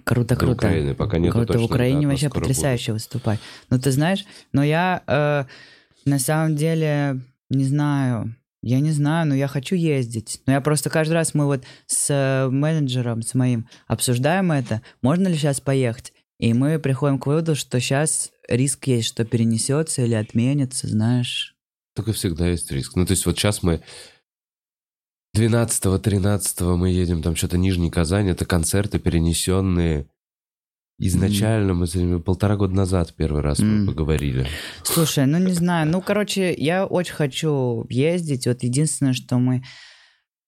Круто, До круто. Украины, пока нет Круто, в Украине вообще потрясающе будет. выступать. Ну, ты знаешь, но я... Э, на самом деле, не знаю, я не знаю, но я хочу ездить. Но я просто каждый раз мы вот с э, менеджером, с моим, обсуждаем это, можно ли сейчас поехать. И мы приходим к выводу, что сейчас риск есть, что перенесется или отменится, знаешь. Только всегда есть риск. Ну, то есть вот сейчас мы 12-13 мы едем, там что-то Нижний Казань, это концерты перенесенные Изначально мы с ними полтора года назад первый раз mm. мы поговорили. Слушай, ну не знаю, ну короче, я очень хочу ездить. Вот единственное, что мы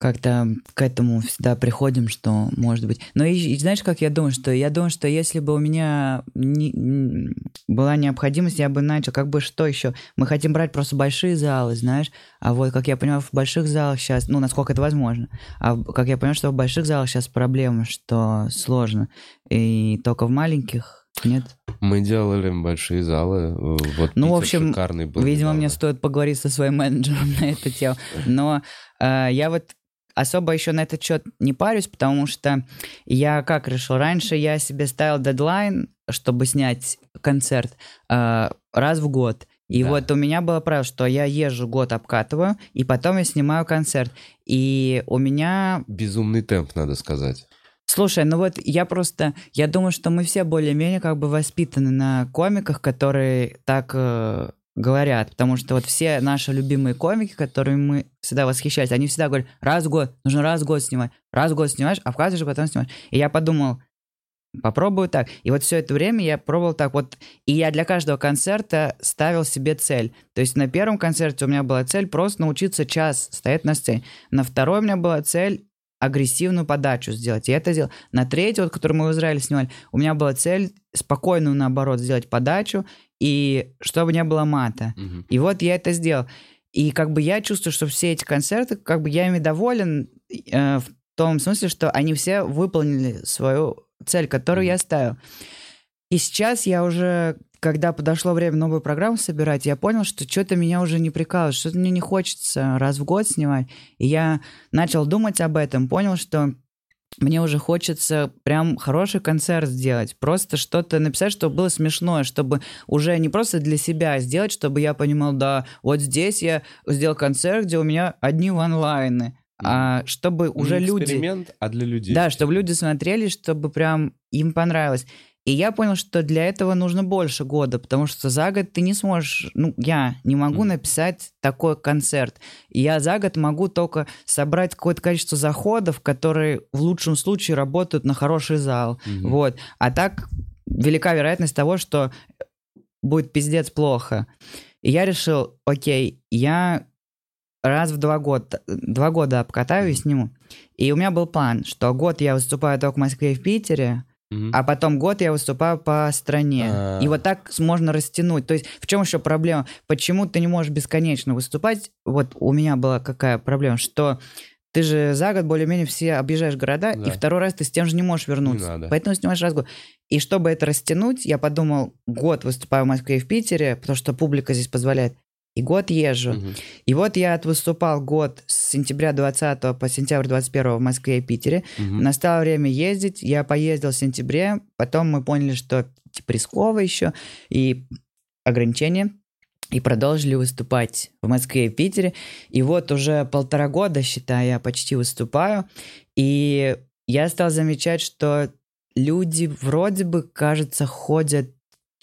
как-то к этому всегда приходим, что может быть. Но и, и знаешь, как я думаю, что я думаю, что если бы у меня не, была необходимость, я бы начал, как бы что еще? Мы хотим брать просто большие залы, знаешь, а вот, как я понимаю, в больших залах сейчас, ну, насколько это возможно, а как я понимаю, что в больших залах сейчас проблема, что сложно, и только в маленьких нет? Мы делали большие залы. Вот ну, в общем, шикарный был. Видимо, недавно. мне стоит поговорить со своим менеджером (laughs) на эту тему. Но э, я вот особо еще на этот счет не парюсь, потому что я как решил? Раньше я себе ставил дедлайн, чтобы снять концерт э, раз в год. И да. вот у меня было правило, что я езжу год обкатываю, и потом я снимаю концерт. И у меня... Безумный темп, надо сказать. Слушай, ну вот я просто, я думаю, что мы все более-менее как бы воспитаны на комиках, которые так э, говорят, потому что вот все наши любимые комики, которыми мы всегда восхищались, они всегда говорят, раз в год, нужно раз в год снимать, раз в год снимаешь, а вкладываешь, потом снимаешь. И я подумал, попробую так. И вот все это время я пробовал так вот. И я для каждого концерта ставил себе цель. То есть на первом концерте у меня была цель просто научиться час стоять на сцене. На второй у меня была цель агрессивную подачу сделать. И это сделал. На третий, вот, который мы в Израиле снимали, у меня была цель спокойную, наоборот, сделать подачу, и чтобы не было мата. Мгм. И вот я это сделал. И как бы я чувствую, что все эти концерты, как бы я ими доволен э, в том смысле, что они все выполнили свою цель, которую я ставил. И сейчас я уже, когда подошло время новую программу собирать, я понял, что что-то меня уже не прикалывает, что-то мне не хочется раз в год снимать. И я начал думать об этом, понял, что мне уже хочется прям хороший концерт сделать, просто что-то написать, чтобы было смешное, чтобы уже не просто для себя сделать, чтобы я понимал, да, вот здесь я сделал концерт, где у меня одни ванлайны, а чтобы уже Не люди... эксперимент, а для людей. Да, чтобы люди смотрели, чтобы прям им понравилось. И я понял, что для этого нужно больше года, потому что за год ты не сможешь, ну, я не могу написать такой концерт. И я за год могу только собрать какое-то количество заходов, которые в лучшем случае работают на хороший зал. Мгм. Вот. А так велика вероятность того, что будет пиздец плохо. И я решил, окей, я раз в два года, два года обкатаю и сниму. И у меня был план, что год я выступаю только в Москве и в Питере, А потом год я выступаю по стране. А. И вот так можно растянуть. То есть в чем еще проблема? Почему ты не можешь бесконечно выступать? Вот у меня была какая проблема, что ты же за год более-менее все объезжаешь города, Да. и второй раз ты с тем же не можешь вернуться. Не надо. Поэтому снимаешь раз в год. И чтобы это растянуть, я подумал, год выступаю в Москве и в Питере, потому что публика здесь позволяет, и год езжу. Мгм. И вот я выступал год с сентября 20 по сентябрь 21 в Москве и Питере. Мгм. Настало время ездить. Я поездил в сентябре. Потом мы поняли, что типа рисково еще. И ограничения. И продолжили выступать в Москве и Питере. И вот уже полтора года, считай, я почти выступаю. И я стал замечать, что люди вроде бы, кажется, ходят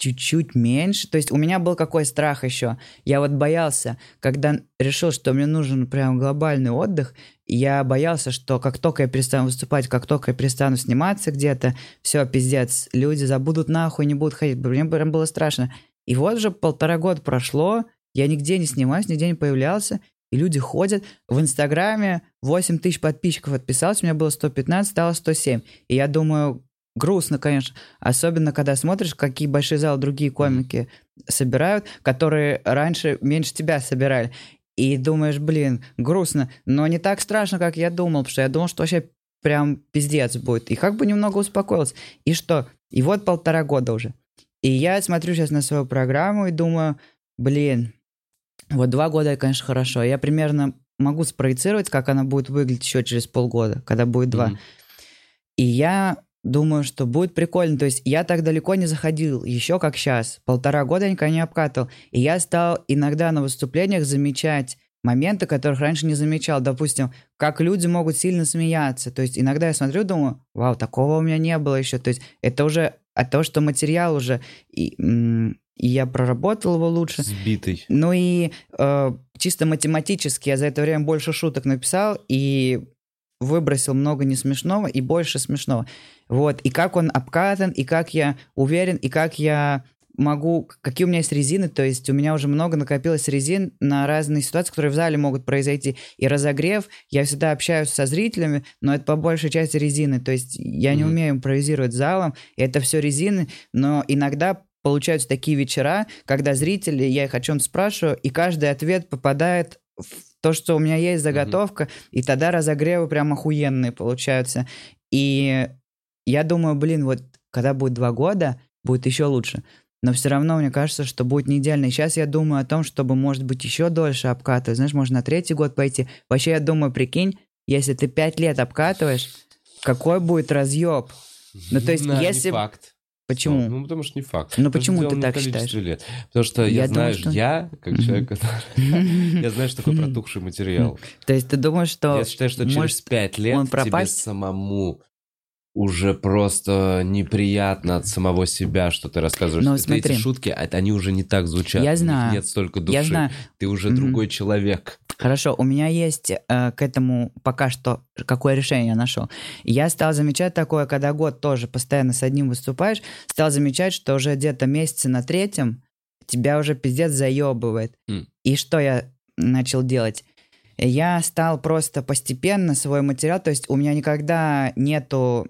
чуть-чуть меньше. То есть у меня был какой страх еще. Я вот боялся, когда решил, что мне нужен прям глобальный отдых, я боялся, что как только я перестану выступать, как только я перестану сниматься где-то, все, пиздец, люди забудут нахуй, не будут ходить. Мне прям было страшно. И вот уже полтора года прошло, я нигде не снимаюсь, нигде не появлялся, и люди ходят. В Инстаграме 8 тысяч подписчиков отписалось, у меня было 115, стало 107. И я думаю, грустно, конечно. Особенно, когда смотришь, какие большие залы другие комики собирают, которые раньше меньше тебя собирали. И думаешь, блин, грустно, но не так страшно, как я думал, потому что я думал, что вообще прям пиздец будет. И как бы немного успокоился. И что? И вот полтора года уже. И я смотрю сейчас на свою программу и думаю, блин, вот два года, конечно, хорошо. Я примерно могу спроецировать, как она будет выглядеть еще через полгода, когда будет два. Mm-hmm. И я думаю, что будет прикольно. То есть я так далеко не заходил, еще как сейчас. Полтора года я никогда не обкатывал. И я стал иногда на выступлениях замечать моменты, которых раньше не замечал. Допустим, как люди могут сильно смеяться. То есть иногда я смотрю, думаю, вау, такого у меня не было еще. То есть это уже от того, что материал уже и, и я проработал его лучше. Сбитый. Ну и э, чисто математически я за это время больше шуток написал и выбросил много не смешного и больше смешного. Вот. И как он обкатан, и как я уверен, и как я могу... Какие у меня есть резины, то есть у меня уже много накопилось резин на разные ситуации, которые в зале могут произойти. И разогрев, я всегда общаюсь со зрителями, но это по большей части резины. То есть я mm-hmm. не умею импровизировать залом, и это все резины, но иногда получаются такие вечера, когда зрители, я их о чем спрашиваю, и каждый ответ попадает в то, что у меня есть заготовка, mm-hmm. и тогда разогревы прям охуенные получаются. И я думаю, блин, вот когда будет два года, будет еще лучше. Но все равно мне кажется, что будет не идеально. И сейчас я думаю о том, чтобы, может быть, еще дольше обкатывать. Знаешь, можно на третий год пойти. Вообще, я думаю, прикинь, если ты пять лет обкатываешь, какой будет разъеб? Ну, то есть, (laughs) да, если... Не факт. Почему? Ну, потому что не факт. Ну, почему ты так считаешь? Лет. Потому что я, я знаю, что... я, как человек, который... (laughs) Я знаю, что такое протухший материал. То есть ты думаешь, что... Я считаю, что через пять лет тебе самому уже просто неприятно от самого себя, что ты рассказываешь. Но, смотри, эти шутки, они уже не так звучат. Я знаю. нет столько души. Я знаю. Ты уже mm-hmm. другой человек. Хорошо, у меня есть э, к этому пока что какое решение я нашел. Я стал замечать такое, когда год тоже постоянно с одним выступаешь, стал замечать, что уже где-то месяца на третьем тебя уже пиздец заебывает. Mm. И что я начал делать? Я стал просто постепенно свой материал, то есть у меня никогда нету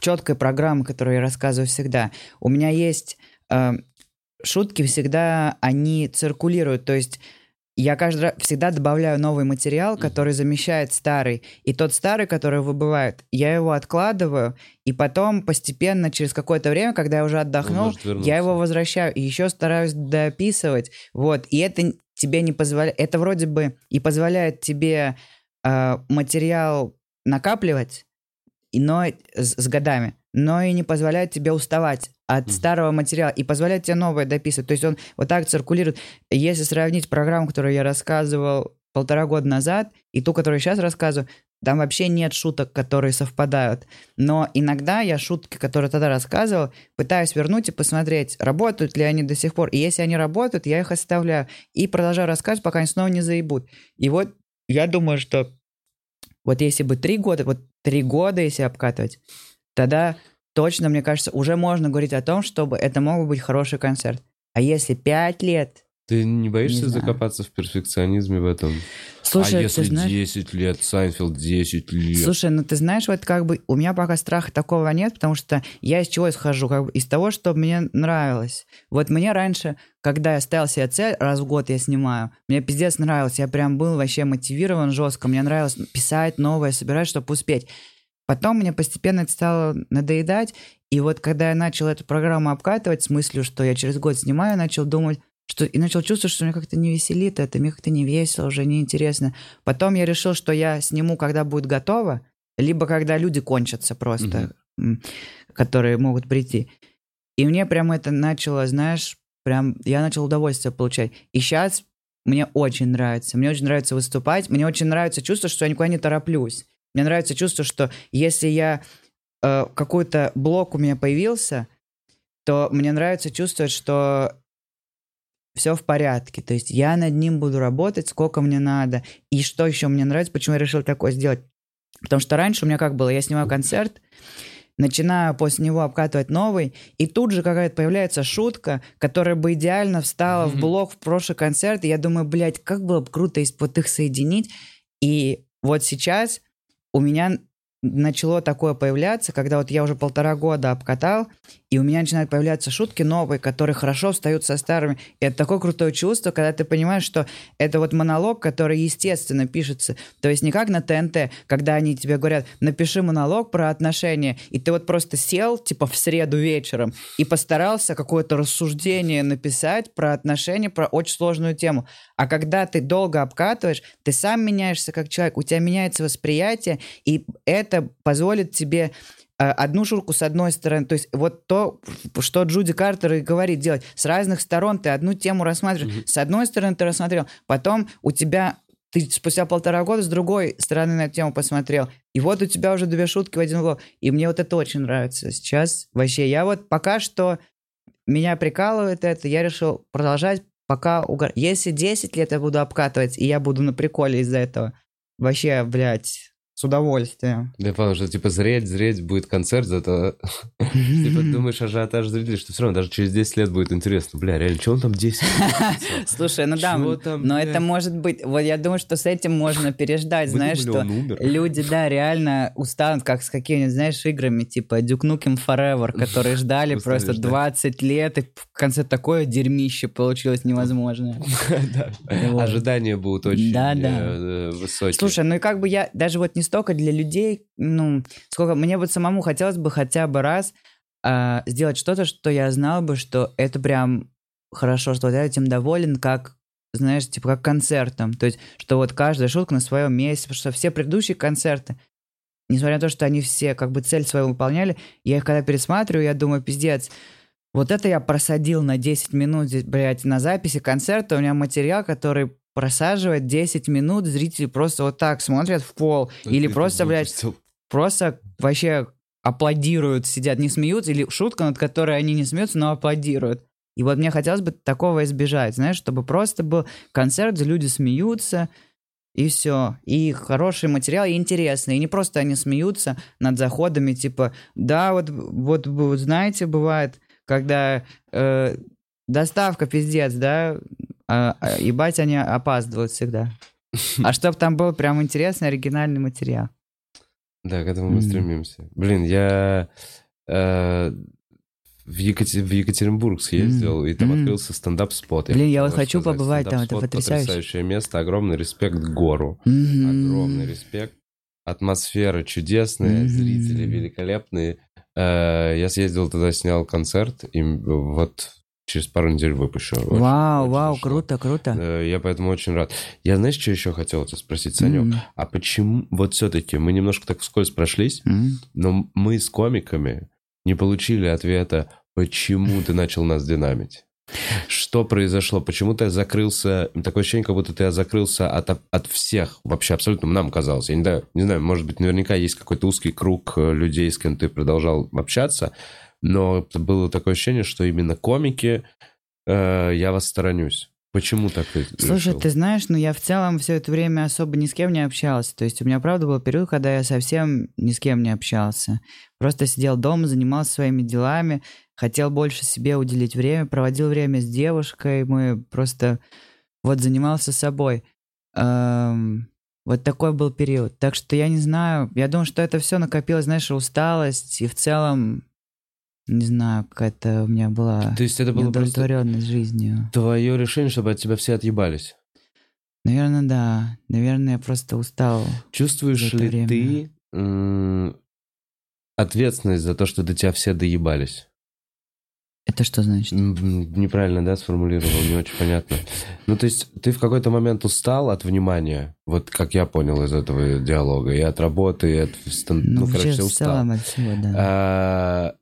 четкой программы, которую я рассказываю всегда. У меня есть э, шутки всегда, они циркулируют, то есть я каждый раз всегда добавляю новый материал, который замещает старый. И тот старый, который выбывает, я его откладываю, и потом постепенно, через какое-то время, когда я уже отдохнул, я его возвращаю. И еще стараюсь дописывать. Вот. И это тебе не позволяет... Это вроде бы и позволяет тебе э, материал накапливать, но с, с годами, но и не позволяет тебе уставать от mm-hmm. старого материала и позволяет тебе новое дописывать. То есть он вот так циркулирует. Если сравнить программу, которую я рассказывал полтора года назад, и ту, которую сейчас рассказываю, там вообще нет шуток, которые совпадают. Но иногда я шутки, которые тогда рассказывал, пытаюсь вернуть и посмотреть, работают ли они до сих пор. И если они работают, я их оставляю. И продолжаю рассказывать, пока они снова не заебут. И вот я думаю, что вот если бы три года, вот три года, если обкатывать, тогда точно, мне кажется, уже можно говорить о том, чтобы это мог быть хороший концерт. А если пять лет... Ты не боишься не закопаться в перфекционизме в этом? Слушай, а если знаешь... 10 лет, Seinfeld 10 лет? Слушай, ну ты знаешь, вот как бы у меня пока страха такого нет, потому что я из чего исхожу? Как бы из того, что мне нравилось. Вот мне раньше, когда я ставил себе цель, раз в год я снимаю, мне пиздец нравилось, я прям был вообще мотивирован жестко, мне нравилось писать новое, собирать, чтобы успеть. Потом мне постепенно это стало надоедать, и вот когда я начал эту программу обкатывать с мыслью, что я через год снимаю, начал думать, что и начал чувствовать, что мне как-то не веселит это, мне как-то не весело, уже неинтересно. Потом я решил, что я сниму, когда будет готово, либо когда люди кончатся просто, угу. которые могут прийти. И мне прям это начало, знаешь, прям я начал удовольствие получать. И сейчас мне очень нравится. Мне очень нравится выступать. Мне очень нравится чувство, что я никуда не тороплюсь. Мне нравится чувство, что если я э, какой-то блок у меня появился, то мне нравится чувствовать, что все в порядке. То есть я над ним буду работать, сколько мне надо. И что еще мне нравится, почему я решил такое сделать? Потому что раньше у меня как было, я снимаю концерт, начинаю после него обкатывать новый, и тут же какая-то появляется шутка, которая бы идеально встала в блок в прошлый концерт, и я думаю, блядь, как было бы круто, если вот их соединить. И вот сейчас у меня начало такое появляться, когда вот я уже полтора года обкатал, и у меня начинают появляться шутки новые, которые хорошо встают со старыми. И это такое крутое чувство, когда ты понимаешь, что это вот монолог, который естественно пишется. То есть не как на ТНТ, когда они тебе говорят, напиши монолог про отношения, и ты вот просто сел, типа, в среду вечером и постарался какое-то рассуждение написать про отношения, про очень сложную тему. А когда ты долго обкатываешь, ты сам меняешься как человек, у тебя меняется восприятие, и это позволит тебе э, одну шурку с одной стороны, то есть вот то, что Джуди Картер и говорит делать, с разных сторон ты одну тему рассматриваешь, mm-hmm. с одной стороны ты рассмотрел, потом у тебя ты спустя полтора года с другой стороны на эту тему посмотрел, и вот у тебя уже две шутки в один год, и мне вот это очень нравится сейчас. Вообще, я вот пока что меня прикалывает это, я решил продолжать. Пока угор... Если 10 лет я буду обкатывать, и я буду на приколе из-за этого, вообще, блядь, с удовольствием. Я понял, что типа зреть, зреть будет концерт, зато (laughs) типа думаешь ажиотаж зрителей, что все равно даже через 10 лет будет интересно. Бля, реально, что он там 10 (laughs) Слушай, ну да, но это может быть, вот я думаю, что с этим можно переждать, знаешь, что люди, да, реально устанут, как с какими-нибудь, знаешь, играми, типа Duke Nukem Forever, (laughs) которые ждали просто 20 лет, и в конце такое дерьмище получилось невозможное. Ожидания будут очень э, высокие. Слушай, ну и как бы я даже вот не столько для людей, ну, сколько мне вот самому хотелось бы хотя бы раз э, сделать что-то, что я знал бы, что это прям хорошо, что я этим доволен, как знаешь, типа как концертом. То есть, что вот каждая шутка на своем месте, потому что все предыдущие концерты, несмотря на то, что они все как бы цель свою выполняли, я их когда пересматриваю, я думаю, пиздец, вот это я просадил на 10 минут, блядь, на записи концерта, у меня материал, который просаживать 10 минут, зрители просто вот так смотрят в пол. Это или просто, блядь, просто вообще аплодируют, сидят, не смеются, или шутка, над которой они не смеются, но аплодируют. И вот мне хотелось бы такого избежать, знаешь, чтобы просто был концерт, где люди смеются, и все. И хороший материал, и интересный. И не просто они смеются над заходами, типа, да, вот, вот, вот знаете, бывает, когда э, доставка пиздец, да, а, а, ебать, они опаздывают всегда. А (laughs) чтоб там был прям интересный оригинальный материал. Да, к этому мы стремимся. Блин, я э, в, Екатер... в Екатеринбург съездил, и там открылся стендап-спот. Блин, я, вот хочу сказать. побывать там, это потрясающе. Потрясающее место, огромный респект гору. Огромный респект. Атмосфера чудесная, зрители великолепные. Э, я съездил туда, снял концерт, и вот через пару недель выпущу. Очень, вау, очень вау, смешно. круто, круто. Я поэтому очень рад. Я, знаешь, что еще хотел тебя спросить, Санек? Mm-hmm. А почему, вот все-таки, мы немножко так вскользь прошлись, mm-hmm. но мы с комиками не получили ответа, почему ты начал нас динамить? Что произошло? Почему ты закрылся? Такое ощущение, как будто ты закрылся от, от всех. Вообще абсолютно нам казалось. Я не знаю, не знаю, может быть, наверняка есть какой-то узкий круг э, людей, с кем ты продолжал общаться но было такое ощущение, что именно комики, э, я вас сторонюсь. Почему так Слушай, решил? ты знаешь, ну я в целом все это время особо ни с кем не общался. То есть у меня, правда, был период, когда я совсем ни с кем не общался. Просто сидел дома, занимался своими делами, хотел больше себе уделить время, проводил время с девушкой, мы просто вот занимался собой. Эм, вот такой был период. Так что я не знаю, я думаю, что это все накопилось, знаешь, усталость, и в целом не знаю, какая-то у меня была То есть это было удовлетворенность жизнью. Твое решение, чтобы от тебя все отъебались? Наверное, да. Наверное, я просто устал. Чувствуешь ли время. ты м- ответственность за то, что до тебя все доебались? Это что значит? Неправильно, да, сформулировал, не очень понятно. Ну, то есть ты в какой-то момент устал от внимания, вот как я понял из этого диалога, и от работы, и от... Ну, ну короче, устал. От всего, да. А,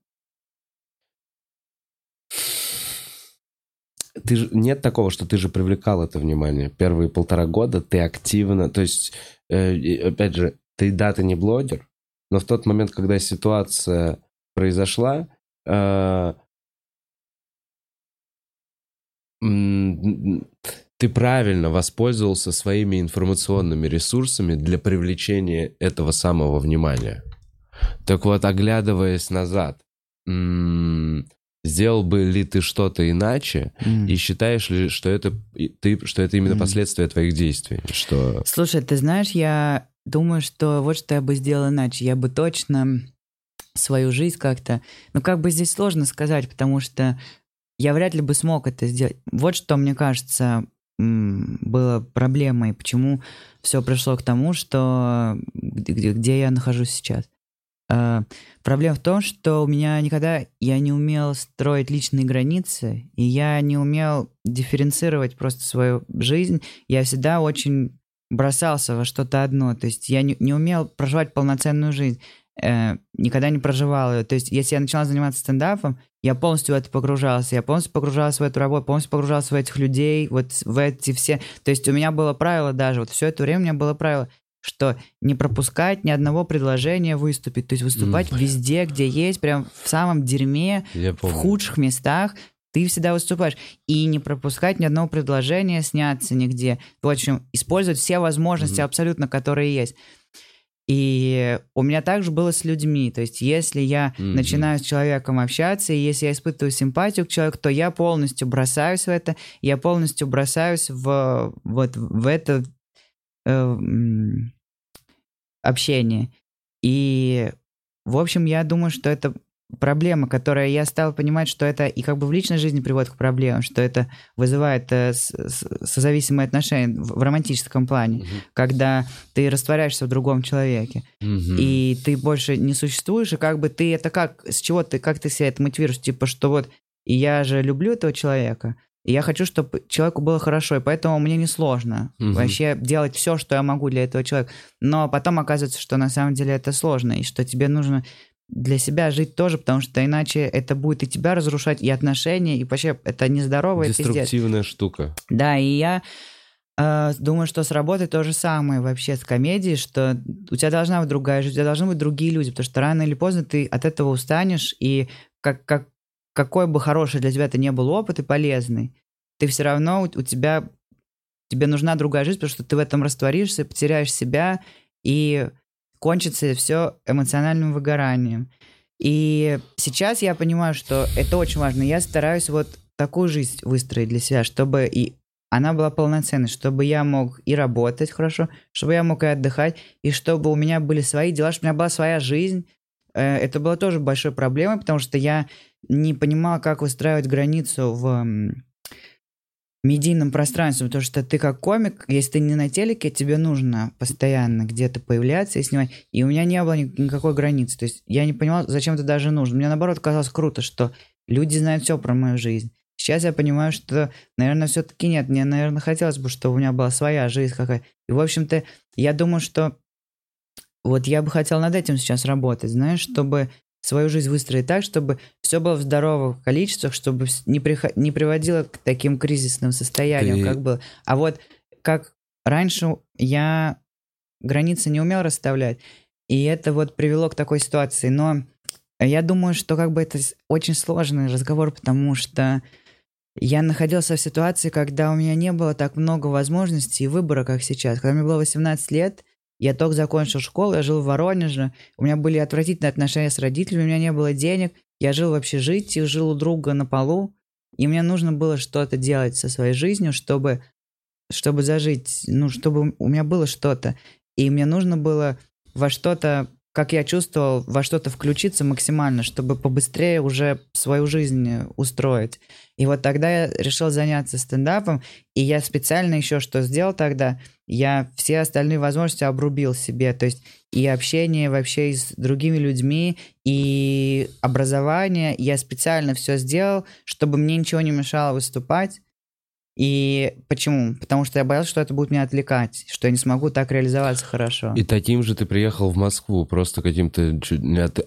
ты же нет такого, что ты же привлекал это внимание. Первые полтора года ты активно, то есть, э, опять же, ты да, ты не блогер, но в тот момент, когда ситуация произошла, э, ты правильно воспользовался своими информационными ресурсами для привлечения этого самого внимания. Так вот, оглядываясь назад, сделал бы ли ты что-то иначе, mm. и считаешь ли, что это ты, что это именно mm. последствия твоих действий? Что... Слушай, ты знаешь, я думаю, что вот что я бы сделал иначе. Я бы точно свою жизнь как-то... Ну, как бы здесь сложно сказать, потому что я вряд ли бы смог это сделать. Вот что, мне кажется, было проблемой, почему все пришло к тому, что где, где я нахожусь сейчас. Uh, проблема в том, что у меня никогда я не умел строить личные границы, и я не умел дифференцировать просто свою жизнь. Я всегда очень бросался во что-то одно. То есть я не, не умел проживать полноценную жизнь. Э, никогда не проживал ее. То есть если я начала заниматься стендапом, я полностью в это погружался, я полностью погружался в эту работу, полностью погружался в этих людей, вот в эти все... То есть у меня было правило даже, вот все это время у меня было правило, что не пропускать ни одного предложения выступить, то есть выступать mm, везде, где есть, прям в самом дерьме, в худших местах, ты всегда выступаешь. И не пропускать ни одного предложения, сняться нигде. В общем, использовать все возможности mm-hmm. абсолютно, которые есть. И у меня также было с людьми. То есть, если я mm-hmm. начинаю с человеком общаться, и если я испытываю симпатию к человеку, то я полностью бросаюсь в это, я полностью бросаюсь в вот в это э, общение. И, в общем, я думаю, что это проблема, которая я стал понимать, что это и как бы в личной жизни приводит к проблемам, что это вызывает э, созависимые отношения в, в романтическом плане, угу. когда ты растворяешься в другом человеке, угу. и ты больше не существуешь, и как бы ты это как, с чего ты, как ты себя это мотивируешь, типа, что вот я же люблю этого человека, и я хочу, чтобы человеку было хорошо, и поэтому мне несложно угу. вообще делать все, что я могу для этого человека. Но потом оказывается, что на самом деле это сложно, и что тебе нужно для себя жить тоже, потому что иначе это будет и тебя разрушать, и отношения, и вообще это нездоровая Деструктивная штука. Да, и я э, думаю, что сработает то же самое вообще с комедией, что у тебя должна быть другая жизнь, у тебя должны быть другие люди, потому что рано или поздно ты от этого устанешь, и как, как, какой бы хороший для тебя это не был опыт и полезный, ты все равно у, у тебя тебе нужна другая жизнь, потому что ты в этом растворишься, потеряешь себя, и кончится все эмоциональным выгоранием. И сейчас я понимаю, что это очень важно. Я стараюсь вот такую жизнь выстроить для себя, чтобы и она была полноценной, чтобы я мог и работать хорошо, чтобы я мог и отдыхать, и чтобы у меня были свои дела, чтобы у меня была своя жизнь. Э, это было тоже большой проблемой, потому что я не понимал, как выстраивать границу в медийном пространстве, потому что ты как комик, если ты не на телеке, тебе нужно постоянно где-то появляться и снимать. И у меня не было никакой границы. То есть я не понимал, зачем это даже нужно. Мне наоборот казалось круто, что люди знают все про мою жизнь. Сейчас я понимаю, что, наверное, все-таки нет. Мне, наверное, хотелось бы, чтобы у меня была своя жизнь какая-то. И, в общем-то, я думаю, что вот я бы хотел над этим сейчас работать, знаешь, чтобы свою жизнь выстроить так, чтобы все было в здоровых количествах, чтобы не, приход... не приводило к таким кризисным состояниям, Ты... как было. А вот как раньше я границы не умел расставлять, и это вот привело к такой ситуации. Но я думаю, что как бы это очень сложный разговор, потому что я находился в ситуации, когда у меня не было так много возможностей и выбора, как сейчас. Когда мне было 18 лет, я только закончил школу, я жил в Воронеже, у меня были отвратительные отношения с родителями, у меня не было денег, я жил в общежитии, жил у друга на полу, и мне нужно было что-то делать со своей жизнью, чтобы, чтобы зажить, ну, чтобы у меня было что-то. И мне нужно было во что-то как я чувствовал, во что-то включиться максимально, чтобы побыстрее уже свою жизнь устроить. И вот тогда я решил заняться стендапом, и я специально еще что сделал тогда, я все остальные возможности обрубил себе, то есть и общение вообще с другими людьми, и образование, я специально все сделал, чтобы мне ничего не мешало выступать, и почему? Потому что я боялся, что это будет меня отвлекать, что я не смогу так реализоваться хорошо. И таким же ты приехал в Москву, просто каким-то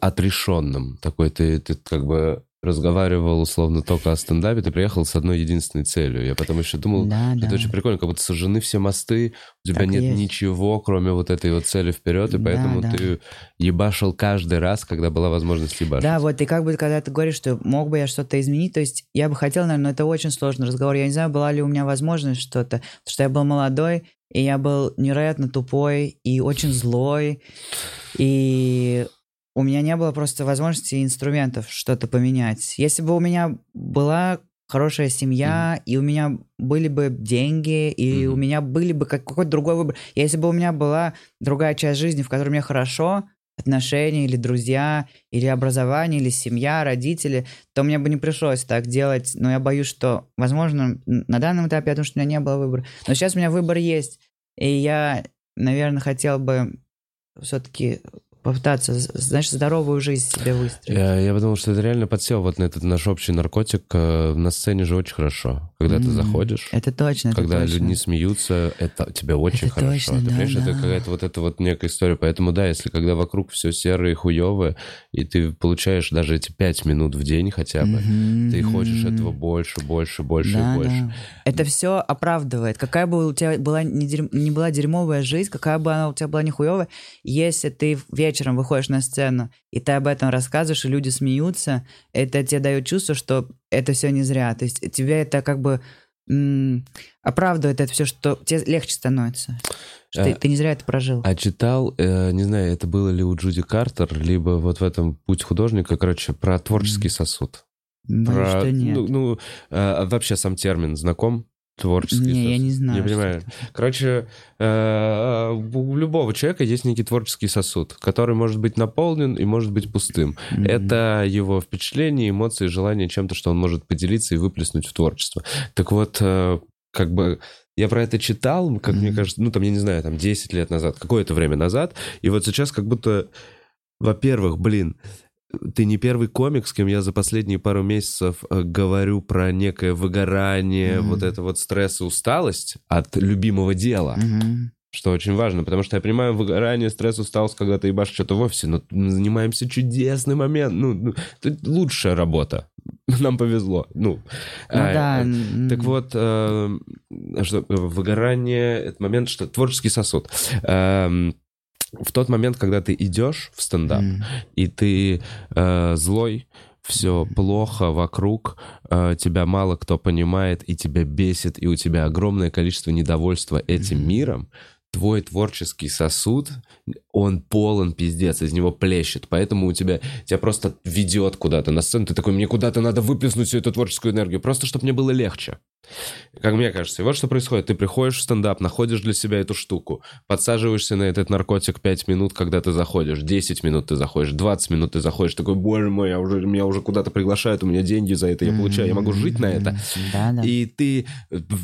отрешенным. Такой ты, ты как бы разговаривал условно только о стендапе, ты приехал с одной единственной целью. Я потом еще думал, Да, это да. очень прикольно, как будто сожжены все мосты, у тебя Так нет есть. ничего, кроме вот этой вот цели вперед, и Да, поэтому да. ты ебашил каждый раз, когда была возможность ебашить. Да, вот и как бы, когда ты говоришь, что мог бы я что-то изменить, то есть я бы хотел, наверное, но это очень сложный разговор. Я не знаю, была ли у меня возможность что-то, потому что я был молодой, и я был невероятно тупой и очень злой, и у меня не было просто возможности и инструментов что-то поменять. Если бы у меня была хорошая семья, и у меня были бы деньги, и Мгм. у меня были бы как- какой-то другой выбор. Если бы у меня была другая часть жизни, в которой мне хорошо, отношения или друзья, или образование, или семья, родители, то мне бы не пришлось так делать. Но я боюсь, что, возможно, на данном этапе, я думаю, что у меня не было выбора. Но сейчас у меня выбор есть. И я, наверное, хотел бы все-таки попытаться, знаешь, здоровую жизнь себе выстроить. Я, я подумал, что это реально подсел вот на этот наш общий наркотик. э, На сцене же очень хорошо. Когда ты М, заходишь, Это точно, это когда точно. люди не смеются, это тебе очень Это хорошо. точно, ты да, понимаешь, это да. какая-то вот эта вот некая история. Поэтому да, если когда вокруг все серое и хуевое, и ты получаешь даже эти пять минут в день хотя бы, Мгм, ты хочешь этого больше, больше, больше Да, и больше. да. Это все оправдывает. Какая бы у тебя была не, дерь- не была дерьмовая жизнь, какая бы она у тебя была не хуевая, если ты вечером выходишь на сцену, и ты об этом рассказываешь, и люди смеются, это тебе дает чувство, что это все не зря. То есть тебе это как бы оправдывает это все, что тебе легче становится. Что ты, Э, ты не зря это прожил. А читал, э, не знаю, это было ли у Джуди Картер, либо вот в этом «Путь художника», короче, про творческий сосуд. Боюсь, Про, что нет. Ну, ну, э, вообще сам термин знаком? Творческий не, я сосуд? не знаю. Не понимаю. это. Короче, э, у любого человека есть некий творческий сосуд, который может быть наполнен и может быть пустым. Мгм. Это его впечатления, эмоции, желание чем-то, что он может поделиться и выплеснуть в творчество. Так вот, э, как бы я про это читал, как мне Мгм. кажется, ну там, я не знаю, там 10 лет назад, какое-то время назад, и вот сейчас как будто, во-первых, блин, ты не первый комик, с кем я за последние пару месяцев э, говорю про некое выгорание, Мгм. вот это вот стресс и усталость от любимого дела. Мгм. Что очень важно, потому что я понимаю выгорание, стресс, усталость, когда ты ебашь что-то в офисе, но мы занимаемся чудесный момент. Ну, ну, это лучшая работа. (laughs) Нам повезло. Ну, Ну а, да. э, так вот, э, что, выгорание, это момент, что творческий сосуд. Эм, в тот момент, когда ты идешь в стендап, м. и ты э, злой, все плохо вокруг, э, тебя мало кто понимает, и тебя бесит, и у тебя огромное количество недовольства этим Мгм. миром, твой творческий сосуд, он полон пиздец, из него плещет. Поэтому у тебя, тебя просто ведет куда-то на сцену. Ты такой, мне куда-то надо выплеснуть всю эту творческую энергию, просто чтобы мне было легче. Как мне кажется. И вот что происходит. Ты приходишь в стендап, находишь для себя эту штуку, подсаживаешься на этот наркотик 5 минут, когда ты заходишь, 10 минут ты заходишь, 20 минут ты заходишь, такой, боже мой, я уже, меня уже куда-то приглашают, у меня деньги за это, я получаю, я могу жить на это. Да, да. И ты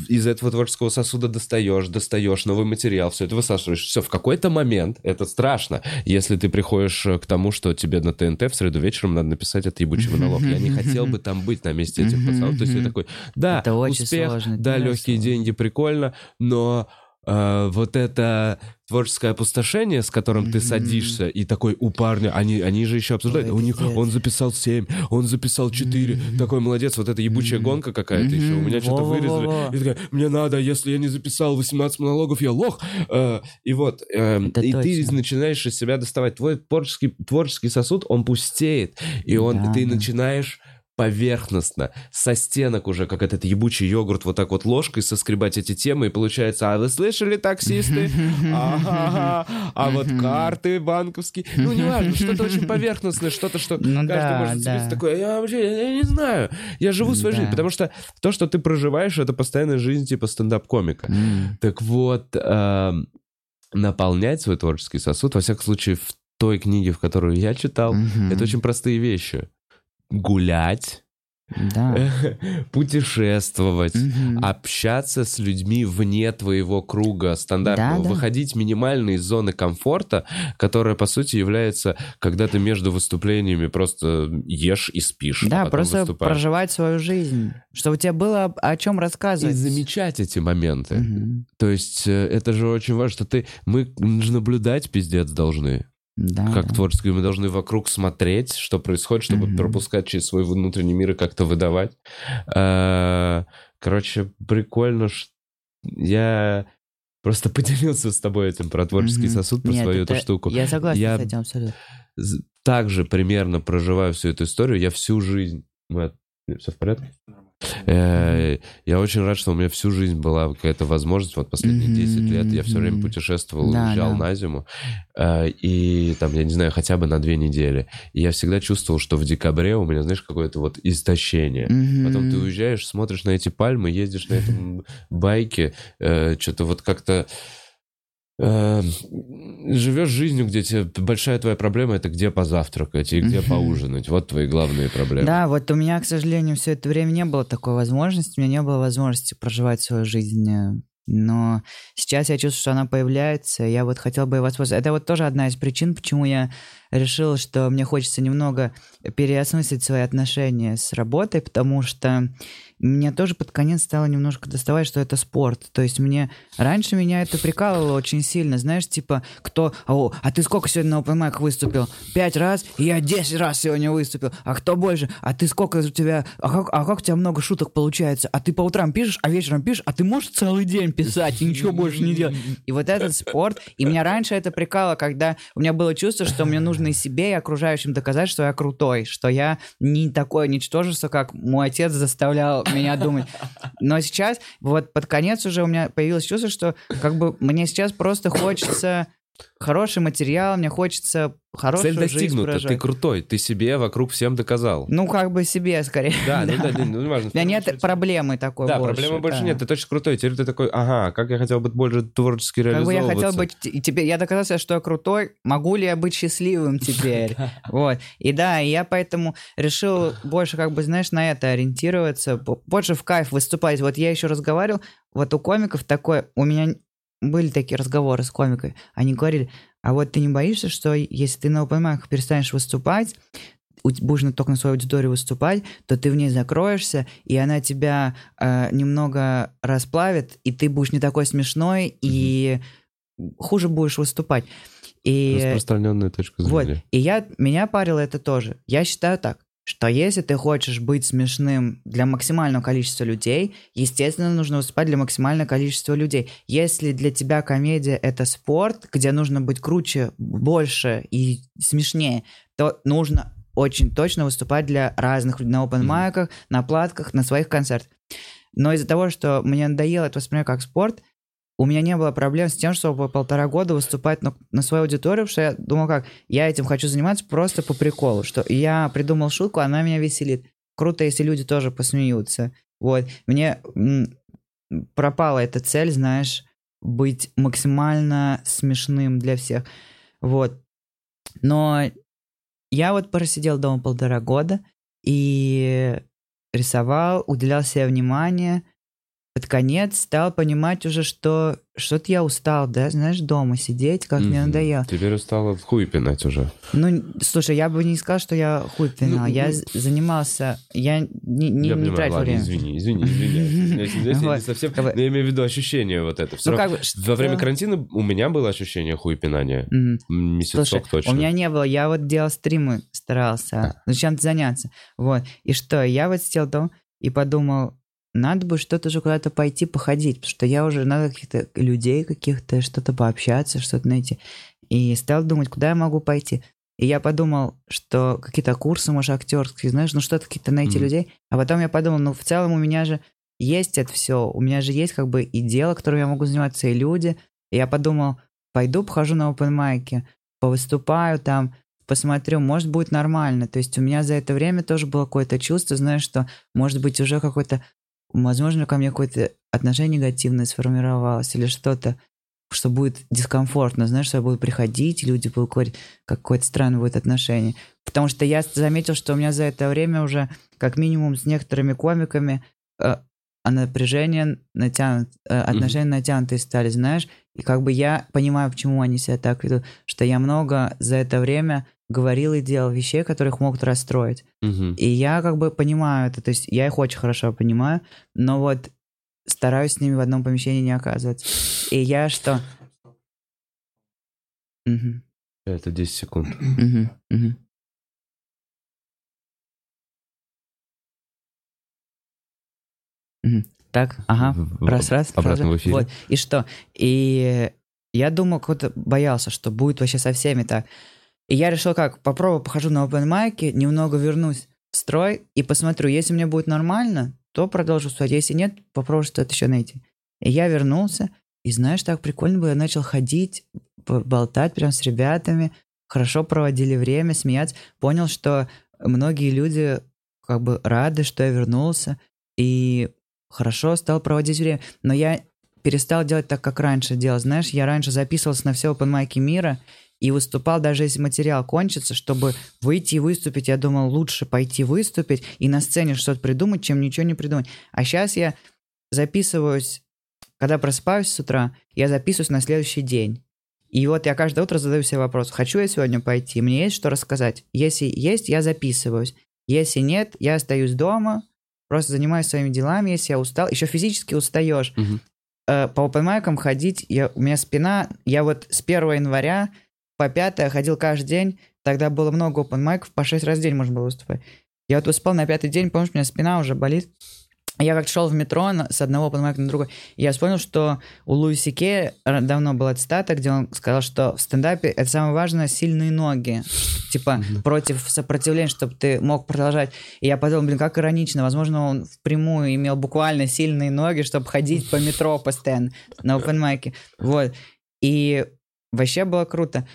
из этого творческого сосуда достаешь, достаешь новый материал, все это высасываешь. Все, в какой-то момент, это страшно, если ты приходишь э, к тому, что тебе на ТНТ в среду вечером надо написать этот ебучий (laughs) монолог. Я не хотел бы там быть на месте этих пацанов. То есть я такой, да, Это очень успех, сложно, да, легкие сложно. деньги, прикольно, но э, вот это творческое опустошение, с которым ты Мгм. садишься, и такой у парня, они, они же еще обсуждают, Ой, у них, он записал 7, он записал 4, такой молодец, вот эта ебучая Мгм. гонка какая-то еще, у меня что-то вырезали, и такая, мне надо, если я не записал 18 монологов, я лох, Э, и вот, э, Это и ты точно. начинаешь из себя доставать, твой творческий, творческий сосуд, он пустеет, и он, Да, ты да. начинаешь поверхностно, со стенок уже, как этот ебучий йогурт, вот так вот ложкой соскребать эти темы, и получается, а вы слышали, таксисты? (laughs) Ага, а вот карты банковские. Ну, неважно, что-то очень поверхностное, что-то, что Ну каждый да, может да. такое, я вообще, я не знаю, я живу свою Да. жизнь, потому что то, что ты проживаешь, это постоянная жизнь типа стендап-комика. М. Так вот, эм, наполнять свой творческий сосуд, во всяком случае, в той книге, в которую я читал, Мгм. это очень простые вещи. Гулять, Да. (laughs) путешествовать, Мгм. общаться с людьми вне твоего круга стандартного, Да, да. выходить минимально из зоны комфорта, которая, по сути, является, когда ты между выступлениями просто ешь и спишь. а Да, потом просто выступаешь. проживать свою жизнь, чтобы у тебя было о чем И рассказывать. замечать эти моменты. Мгм. То есть э, это же очень важно, что ты... Мы наблюдать пиздец должны. Да, как да. творческие. Мы должны вокруг смотреть, что происходит, чтобы Мгм. пропускать через свой внутренний мир и как-то выдавать. Э, Короче, прикольно, что я просто (laughs) поделился с тобой этим про творческий Мгм. сосуд, про Нет, свою эту это- штуку. Я согласен Я- с этим абсолютно. Также примерно проживаю всю эту историю. Я всю жизнь... Все в порядке? Э, Я очень рад, что у меня всю жизнь была какая-то возможность. Вот последние Мгм, 10 лет я все время путешествовал, Да, уезжал да. на зиму. Э, И там, я не знаю, хотя бы на две недели. И я всегда чувствовал, что в декабре у меня, знаешь, какое-то вот истощение. Потом ты уезжаешь, смотришь на эти пальмы, ездишь на этом байке, что-то вот как-то э, живешь жизнью, где тебе большая твоя проблема это где позавтракать и где поужинать. Вот твои главные проблемы. Да, вот у меня, к сожалению, все это время не было такой возможности, у меня не было возможности проживать свою жизнь. э, Но сейчас я чувствую, что она появляется, я вот хотел бы воспользоваться. Это вот тоже одна из причин, почему я решил, что мне хочется немного переосмыслить свои отношения с работой, потому что меня тоже под конец стало немножко доставать, что это спорт. То есть мне раньше меня это прикалывало очень сильно. Знаешь, типа, кто... О, а ты сколько сегодня на open mic выступил? Пять раз? Я десять раз сегодня выступил. А кто больше? А ты сколько у тебя... А как, а как у тебя много шуток получается? А ты по утрам пишешь, а вечером пишешь? А ты можешь целый день писать и ничего больше не делать? И вот этот спорт... И меня раньше это прикалывало, когда у меня было чувство, что мне нужно и себе, и окружающим доказать, что я крутой, что я не такое ничтожество, как мой отец заставлял меня думать. Но сейчас, вот под конец уже у меня появилось чувство, что как бы мне сейчас просто хочется хороший материал, мне хочется хорошую Цель достигнута, ты крутой, ты себе вокруг всем доказал. Ну, как бы себе скорее. Да, ну да, (laughs) ну не важно. У меня нет проблемы такой Да, больше. проблемы больше да. нет, ты точно крутой. Теперь ты такой, ага, как я хотел быть больше творчески Как бы я реализовываться. хотел быть, и тебе, я доказал себе, что я крутой, могу ли я быть счастливым теперь? (laughs) Вот. И да, и я поэтому решил больше, как бы, знаешь, на это ориентироваться, бо- больше в кайф выступать. Вот я еще разговаривал, вот у комиков такое, у меня были такие разговоры с комикой, они говорили, а вот ты не боишься, что если ты на open перестанешь выступать, будешь только на свою аудиторию выступать, то ты в ней закроешься, и она тебя э, немного расплавит, и ты будешь не такой смешной, и хуже будешь выступать. И, Распространенная точка вот, зрения. и я, меня парило это тоже. Я считаю так, что если ты хочешь быть смешным для максимального количества людей, естественно, нужно выступать для максимального количества людей. Если для тебя комедия — это спорт, где нужно быть круче, больше и смешнее, то нужно очень точно выступать для разных людей на open майках, на платках, на своих концертах. Но из-за того, что мне надоело это воспринимать как спорт, у меня не было проблем с тем, чтобы полтора года выступать на, на свою аудиторию, потому что я думал, как, я этим хочу заниматься просто по приколу, что я придумал шутку, она меня веселит. Круто, если люди тоже посмеются. Вот. Мне пропала эта цель, знаешь, быть максимально смешным для всех. Вот. Но я вот просидел дома полтора года и рисовал, уделял себе внимание. Под конец стал понимать уже, что что-то я устал, да, знаешь, дома сидеть, как мне Мгм. надоело. Теперь устала в хуй пинать уже. Ну, слушай, я бы не сказал, что я хуй пинал. Ну, я ну. занимался, я не, не, я не понимаю, тратил ладно, время. извини, извини, извиняюсь, (laughs) извиняюсь, я не совсем... но Я имею в виду ощущение вот это. Ну, равно- как бы, Во время карантина у меня было ощущение хуй пинания. Месяцок точно. у меня не было, я вот делал стримы, старался ну, чем-то заняться. Вот. И что, я вот сидел дома и подумал, надо бы что-то же куда-то пойти походить, потому что я уже надо каких-то людей каких-то, что-то пообщаться, что-то найти. И стал думать, куда я могу пойти. И я подумал, что какие-то курсы, может, актерские, знаешь, ну что-то какие-то найти Мгм. людей. А потом я подумал, ну в целом у меня же есть это все, у меня же есть как бы и дело, которым я могу заниматься, и люди. И я подумал, пойду похожу на open майке, повыступаю там, посмотрю, может, будет нормально. То есть у меня за это время тоже было какое-то чувство, знаешь, что, может быть, уже какой-то, возможно, ко мне какое-то отношение негативное сформировалось или что-то, что будет дискомфортно, знаешь, что я буду приходить, и люди будут говорить, какое-то странное будет отношение. Потому что я заметил, что у меня за это время уже, как минимум, с некоторыми комиками э, а напряжение натянут, э, отношения натянутые стали, знаешь, и как бы я понимаю, почему они себя так ведут, что я много за это время говорил и делал вещей, которых могут расстроить. Мгм. И я как бы понимаю это, то есть я их очень хорошо понимаю, но вот стараюсь с ними в одном помещении не оказываться. И я что? Мгм. Это 10 секунд. Мгм, мгм. Мгм. Так, ага. В- Раз, раз. Обратно сразу. в эфире. Вот. И что? И я думал, кто-то боялся, что будет вообще со всеми так. И я решил как, попробую, похожу на open майке, немного вернусь в строй и посмотрю, если мне будет нормально, то продолжу стоять, если нет, попробую что-то еще найти. И я вернулся, и знаешь, так прикольно было, я начал ходить, болтать прям с ребятами, хорошо проводили время, смеяться, понял, что многие люди как бы рады, что я вернулся, и хорошо стал проводить время. Но я перестал делать так, как раньше делал. Знаешь, я раньше записывался на все open мира и выступал, даже если материал кончится, чтобы выйти и выступить. Я думал, лучше пойти выступить и на сцене что-то придумать, чем ничего не придумать. А сейчас я записываюсь, когда просыпаюсь с утра, я записываюсь на следующий день. И вот я каждое утро задаю себе вопрос, хочу я сегодня пойти, мне есть что рассказать. Если есть, я записываюсь. Если нет, я остаюсь дома, просто занимаюсь своими делами, если я устал. Еще физически устаешь. Мгм. Э, по опенмайкам ходить, я, у меня спина, я вот с 1 января по 5 ходил каждый день, тогда было много опенмайков, по 6 раз в день можно было выступать. Я вот успел на пятый день, помнишь, у меня спина уже болит. Я как шел в метро с одного опенмайка на другой, и я вспомнил, что у Луиси Кея р- давно была цитата, где он сказал, что в стендапе это самое важное сильные ноги. Типа против сопротивления, чтобы ты мог продолжать. И я подумал, блин, как иронично. Возможно, он впрямую имел буквально сильные ноги, чтобы ходить по метро постоянно на опенмайке. Вот. И вообще было круто.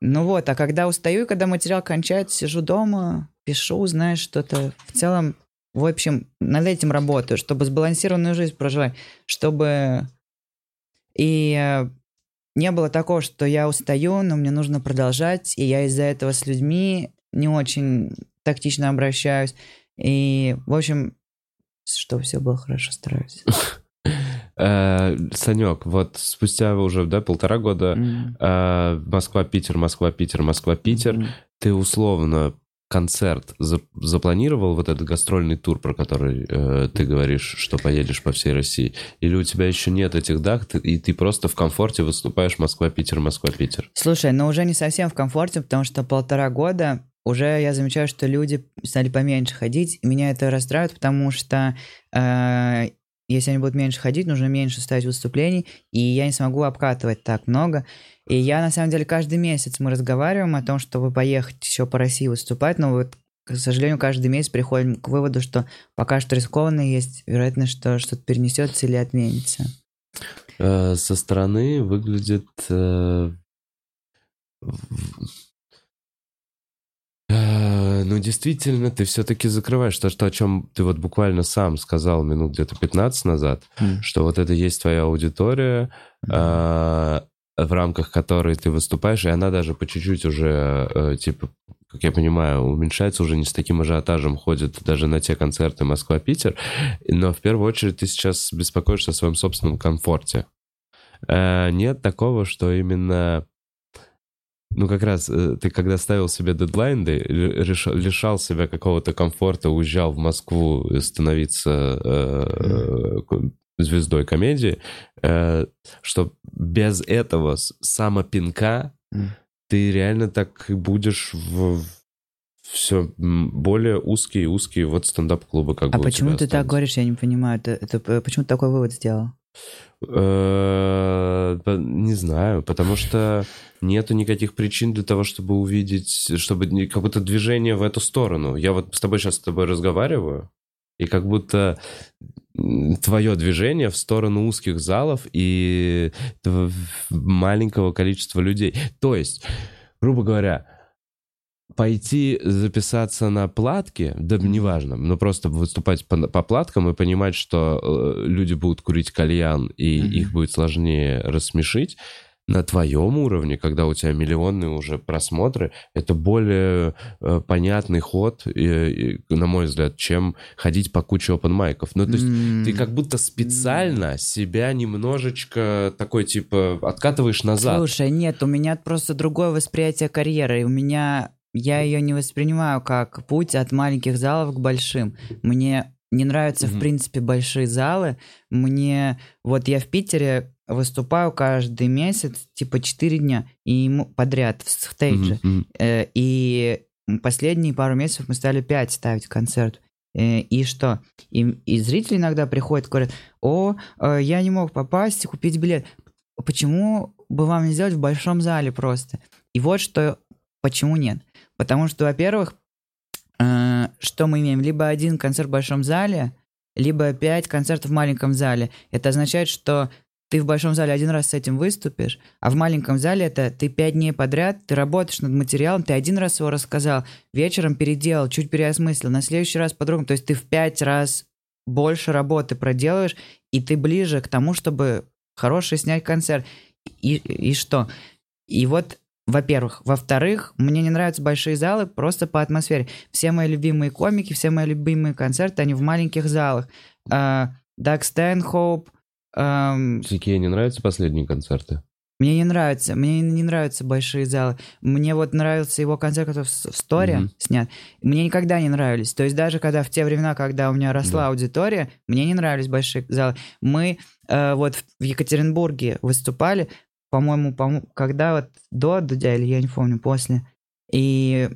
Ну вот, а когда устаю, когда материал кончается, сижу дома, пишу, знаешь, что-то. В целом, в общем, над этим работаю, чтобы сбалансированную жизнь проживать, чтобы и э, не было такого, что я устаю, но мне нужно продолжать, и я из-за этого с людьми не очень тактично обращаюсь. И, в общем, чтобы все было хорошо, стараюсь. (laughs) Э, Санек, вот спустя уже да, полтора года э, Москва-Питер, Москва-Питер, Москва-Питер, ты условно концерт за- запланировал вот этот гастрольный тур, про который э, ты говоришь, что поедешь по всей России, или у тебя еще нет этих дат, ты- и ты просто в комфорте выступаешь Москва-Питер, Москва-Питер? Слушай, но уже не совсем в комфорте, потому что полтора года уже я замечаю, что люди стали поменьше ходить, и меня это расстраивает, потому что э, если они будут меньше ходить, нужно меньше ставить выступлений, и я не смогу обкатывать так много. И я, на самом деле, каждый месяц мы разговариваем о том, чтобы поехать еще по России выступать, но вот, к сожалению, каждый месяц приходим к выводу, что пока что рискованно, есть вероятность, что что-то перенесется или отменится. Э, со стороны выглядит... э, Э, Ну, действительно, ты все-таки закрываешь то, что, о чем ты вот буквально сам сказал минут где-то 15 назад, что вот это есть твоя аудитория, а, в рамках которой ты выступаешь, и она даже по чуть-чуть уже, э, типа, как я понимаю, уменьшается, уже не с таким ажиотажем ходит даже на те концерты Москва-Питер, но в первую очередь ты сейчас беспокоишься о своем собственном комфорте. Э, Нет такого, что именно... Ну, как раз э, ты когда ставил себе дедлайн, ты решал- лишал себя какого-то комфорта, уезжал в Москву э, становиться э, звездой комедии, э, что без этого самопинка Мгм. ты реально так и будешь в все более узкие узкие вот стендап-клубы как А бы у почему ты так останутся. говоришь, я не понимаю. Это, это п- почему ты такой вывод сделал? Э, Не знаю, потому что нету никаких причин для того, чтобы увидеть, чтобы не- какое-то движение в эту сторону. Я вот с тобой сейчас с тобой разговариваю, и как будто твое движение в сторону узких залов и маленького количества людей. То есть, грубо говоря, пойти записаться на платки, да неважно, но просто выступать по, по платкам и понимать, что э, люди будут курить кальян, и Мгм. их будет сложнее рассмешить, на твоем уровне, когда у тебя миллионные уже просмотры, это более э, понятный ход, э, и, на мой взгляд, чем ходить по куче open майков. Ну, то есть М. ты как будто специально себя немножечко такой, типа, откатываешь назад. Слушай, нет, у меня просто другое восприятие карьеры. и У меня я ее не воспринимаю как путь от маленьких залов к большим. Мне не нравятся, в Мгм. принципе, большие залы. Мне... Вот я в Питере выступаю каждый месяц, типа 4 дня, и подряд в стейдже. Мгм. Э, И последние пару месяцев мы стали 5 ставить концерт. Э, И что? И, и зрители иногда приходят, говорят, о, э, я не мог попасть и купить билет. Почему бы вам не сделать в большом зале просто? И вот что, почему нет. Потому что, во-первых, э, что мы имеем? Либо один концерт в большом зале, либо пять концертов в маленьком зале. Это означает, что ты в большом зале один раз с этим выступишь, а в маленьком зале это ты пять дней подряд, ты работаешь над материалом, ты один раз его рассказал, вечером переделал, чуть переосмыслил, на следующий раз по-другому. То есть ты в пять раз больше работы проделаешь, и ты ближе к тому, чтобы хороший снять концерт. И, и что? И вот, во-первых. Во-вторых, мне не нравятся большие залы просто по атмосфере. Все мои любимые комики, все мои любимые концерты, они в маленьких залах. А, Даг Стэнхоуп, ам, Тебе не нравятся последние концерты? мне не нравится, мне не нравятся большие залы. Мне вот нравился его концерт, который в, Сторе Мгм. снят. Мне никогда не нравились. То есть даже когда в те времена, когда у меня росла Да. аудитория, мне не нравились большие залы. Мы э, вот в Екатеринбурге выступали, по-моему, по когда вот до Дудя, или я не помню, после. И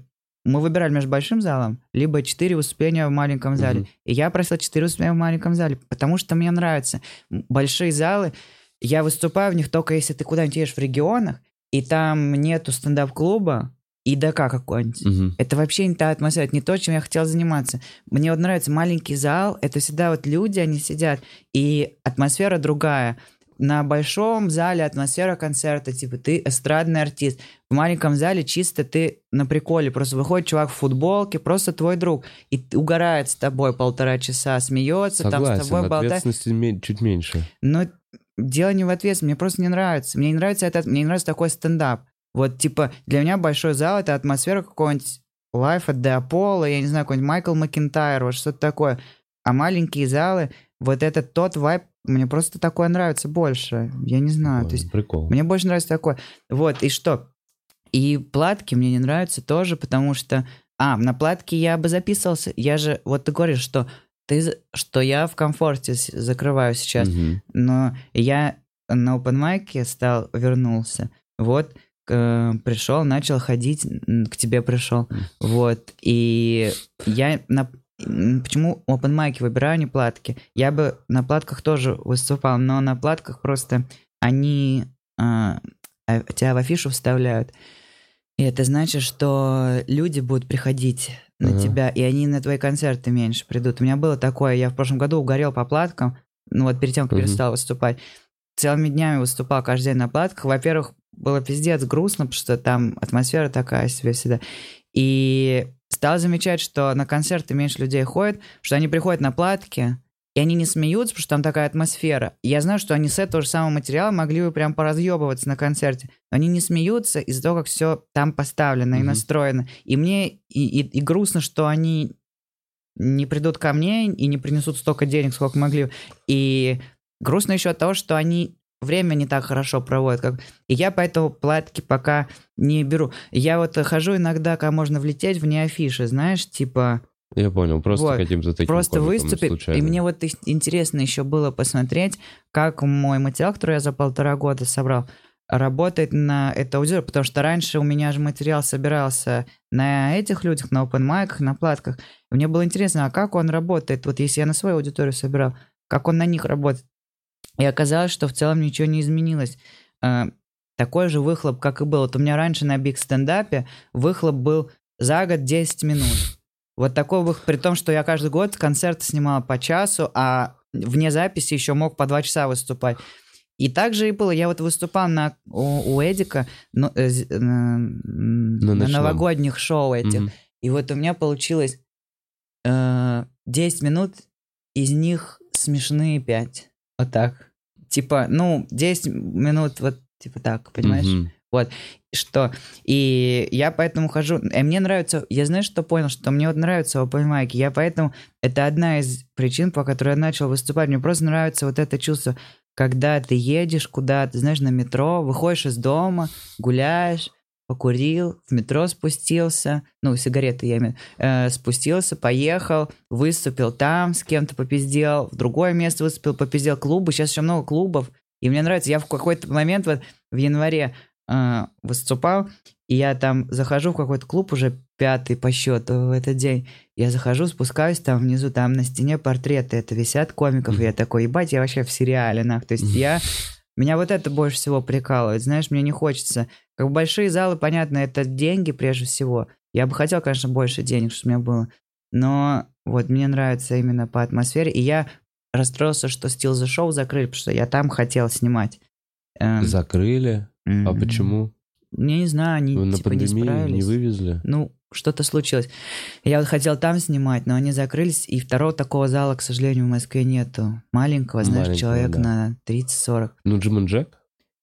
мы выбирали между большим залом, либо четыре выступления в маленьком зале. Мгм. И я просил четыре выступления в маленьком зале, потому что мне нравятся большие залы. Я выступаю в них только если ты куда-нибудь едешь в регионах, и там нету стендап-клуба и ДК какой-нибудь. Мгм. Это вообще не та атмосфера, это не то, чем я хотел заниматься. Мне вот нравится маленький зал, это всегда вот люди, они сидят, и атмосфера другая. На большом зале атмосфера концерта, типа ты эстрадный артист. В маленьком зале чисто ты на приколе. Просто выходит чувак в футболке, просто твой друг. И угорает с тобой полтора часа, смеется, там с Согласен, тобой болтает. чуть меньше. Но дело не в ответственности, мне просто не нравится. Мне не нравится это, мне не нравится такой стендап. Вот, типа, для меня большой зал — это атмосфера какого-нибудь Life at the Apollo, я не знаю, какой-нибудь Майкл Макинтайр, вот что-то такое. А маленькие залы, вот это тот вайб, мне просто такое нравится больше. Я не знаю, А, то есть Прикол. мне больше нравится такое. Вот, и что? И платки мне не нравятся тоже, потому что... А, на платке я бы записывался. Я же... Вот ты говоришь, что ты, что я в комфорте закрываю сейчас. Мгм. Но я на open майке стал, вернулся. Вот, к- пришел, начал ходить, к тебе пришел. Вот, и я на... Почему open майки выбираю, а не платки? Я бы на платках тоже выступал, но на платках просто они а, тебя в афишу вставляют. И это значит, что люди будут приходить на Ага. тебя, и они на твои концерты меньше придут. У меня было такое, я в прошлом году угорел по платкам, ну вот перед тем, как Мгм. перестал выступать. Целыми днями выступал каждый день на платках. Во-первых, было пиздец грустно, потому что там атмосфера такая себе всегда. И стал замечать, что на концерты меньше людей ходит, что они приходят на платки, и они не смеются, потому что там такая атмосфера. И я знаю, что они с этого же самого материала могли бы прям поразъебываться на концерте. Но они не смеются из-за того, как все там поставлено и Мгм. настроено. И мне и, и- и грустно, что они не придут ко мне и не принесут столько денег, сколько могли. И грустно еще от того, что они время не так хорошо проводят. Как... И я поэтому платки пока не беру. Я вот хожу иногда, когда можно влететь вне афиши, знаешь, типа... Я понял, просто Вот. каким-то таким Просто выступить. случайно. И мне вот интересно еще было посмотреть, как мой материал, который я за полтора года собрал, работает на эту аудиторию, потому что раньше у меня же материал собирался на этих людях, на open майках, на платках. И мне было интересно, а как он работает, вот если я на свою аудиторию собирал, как он на них работает. И оказалось, что в целом ничего не изменилось. Э, Такой же выхлоп, как и был. Вот у меня раньше на биг стендапе выхлоп был за год 10 минут. Вот такой выхлоп, при том, что я каждый год концерты снимал по часу, а вне записи еще мог по два часа выступать. И так же и было. Я вот выступал на, у, у Эдика ну, э, э, м, на, ночном. новогодних шоу этих. Мгм. И вот у меня получилось э, 10 минут, из них смешные 5. Вот так. Типа, ну, 10 минут вот типа так, понимаешь? Мгм. Что? И я поэтому хожу... И мне нравится... Я знаешь, что понял? Что мне вот нравится open mic. Я поэтому... Это одна из причин, по которой я начал выступать. Мне просто нравится вот это чувство, когда ты едешь куда-то, знаешь, на метро, выходишь из дома, гуляешь, покурил, в метро спустился, ну, сигареты я имею, э, спустился, поехал, выступил там, с кем-то попиздел, в другое место выступил, попиздел клубы, сейчас еще много клубов, И мне нравится, я в какой-то момент вот в январе э, выступал, и я там захожу в какой-то клуб уже пятый по счету в этот день. Я захожу, спускаюсь, там внизу, там на стене портреты это висят комиков, и я такой, ебать, я вообще в сериале, нах. То есть я... (laughs) Меня вот это больше всего прикалывает, знаешь, мне не хочется. Как большие залы, понятно, это деньги прежде всего. Я бы хотел, конечно, больше денег, чтобы у меня было. Но вот мне нравится именно по атмосфере. И я расстроился, что Still the Show закрыли, потому что я там хотел снимать. Эм, Закрыли? А м, почему? Я не знаю, они Вы на типа не пандемию не справились. вывезли? Ну, что-то случилось. Я вот хотел там снимать, но они закрылись, и второго такого зала, к сожалению, в Москве нету. Маленького, знаешь, Маленького, человек да. на 30-40. Ну, Джим Джек?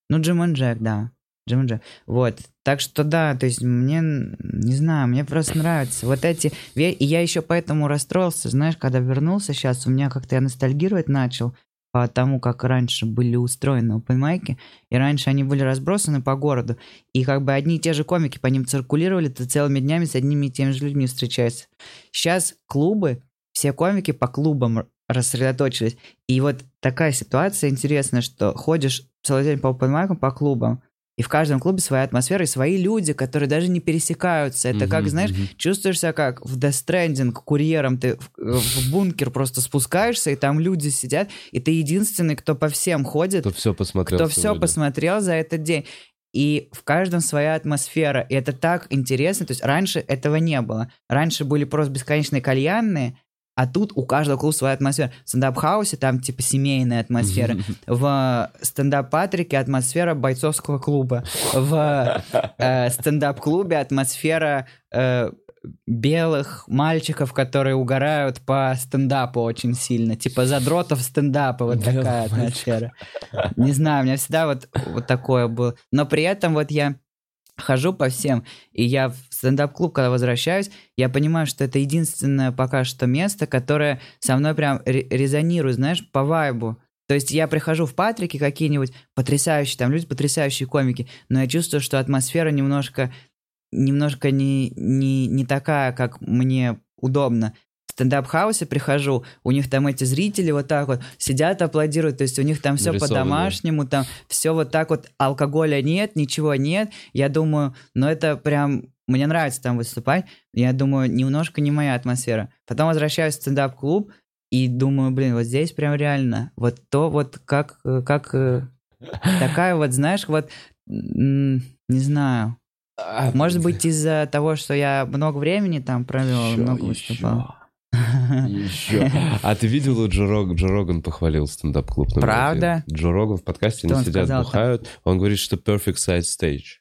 Ну, Джим Джек, да. Джим Джек. Вот. Так что да, то есть мне, не знаю, мне просто нравится. Вот эти... И я еще поэтому расстроился, знаешь, когда вернулся сейчас, у меня как-то я ностальгировать начал по тому, как раньше были устроены опенмайки, и раньше они были разбросаны по городу, и как бы одни и те же комики по ним циркулировали, ты целыми днями с одними и теми же людьми встречаешься. Сейчас клубы, все комики по клубам рассредоточились, и вот такая ситуация интересная, что ходишь целый день по опенмайкам, по клубам, и в каждом клубе своя атмосфера и свои люди, которые даже не пересекаются. Это как, Мгм, знаешь, мгм. чувствуешь себя как в Death Stranding курьером, ты в, в бункер просто спускаешься, и там люди сидят, и ты единственный, кто по всем ходит, Кто все посмотрел кто все сегодня. посмотрел за этот день. И в каждом своя атмосфера. И это так интересно. То есть раньше этого не было. Раньше были просто бесконечные кальянные, а тут у каждого клуба своя атмосфера. В стендап-хаусе там типа семейная атмосфера. В стендап-патрике атмосфера бойцовского клуба. В э, стендап-клубе атмосфера э, белых мальчиков, которые угорают по стендапу очень сильно. Типа задротов стендапа. Вот Белых такая атмосфера. Не знаю, у меня всегда вот, вот такое было. Но при этом вот я хожу по всем, и я в стендап-клуб, когда возвращаюсь, я понимаю, что это единственное пока что место, которое со мной прям ре- резонирует, знаешь, по вайбу. То есть я прихожу в Патрике какие-нибудь потрясающие, там люди потрясающие комики, но я чувствую, что атмосфера немножко, немножко не, не, не такая, как мне удобно. Стендап-хаусе прихожу, у них там эти зрители вот так вот сидят, аплодируют, то есть у них там все по-домашнему, там все вот так вот, алкоголя нет, ничего нет. Я думаю, ну это прям, мне нравится там выступать, я думаю, немножко не моя атмосфера. Потом возвращаюсь в стендап-клуб и думаю, блин, вот здесь прям реально, вот то вот как, как э, такая вот, знаешь, вот, не знаю, А, может быть из-за того, что я много времени там провел, Ещё, много ещё. выступал. Еще. (laughs) А ты видел, Джо, Рог- Джо Роган похвалил стендап-клуб? Правда? один? Джо Роган в подкасте, они он сидят, бухают. Он говорит, что perfect size stage.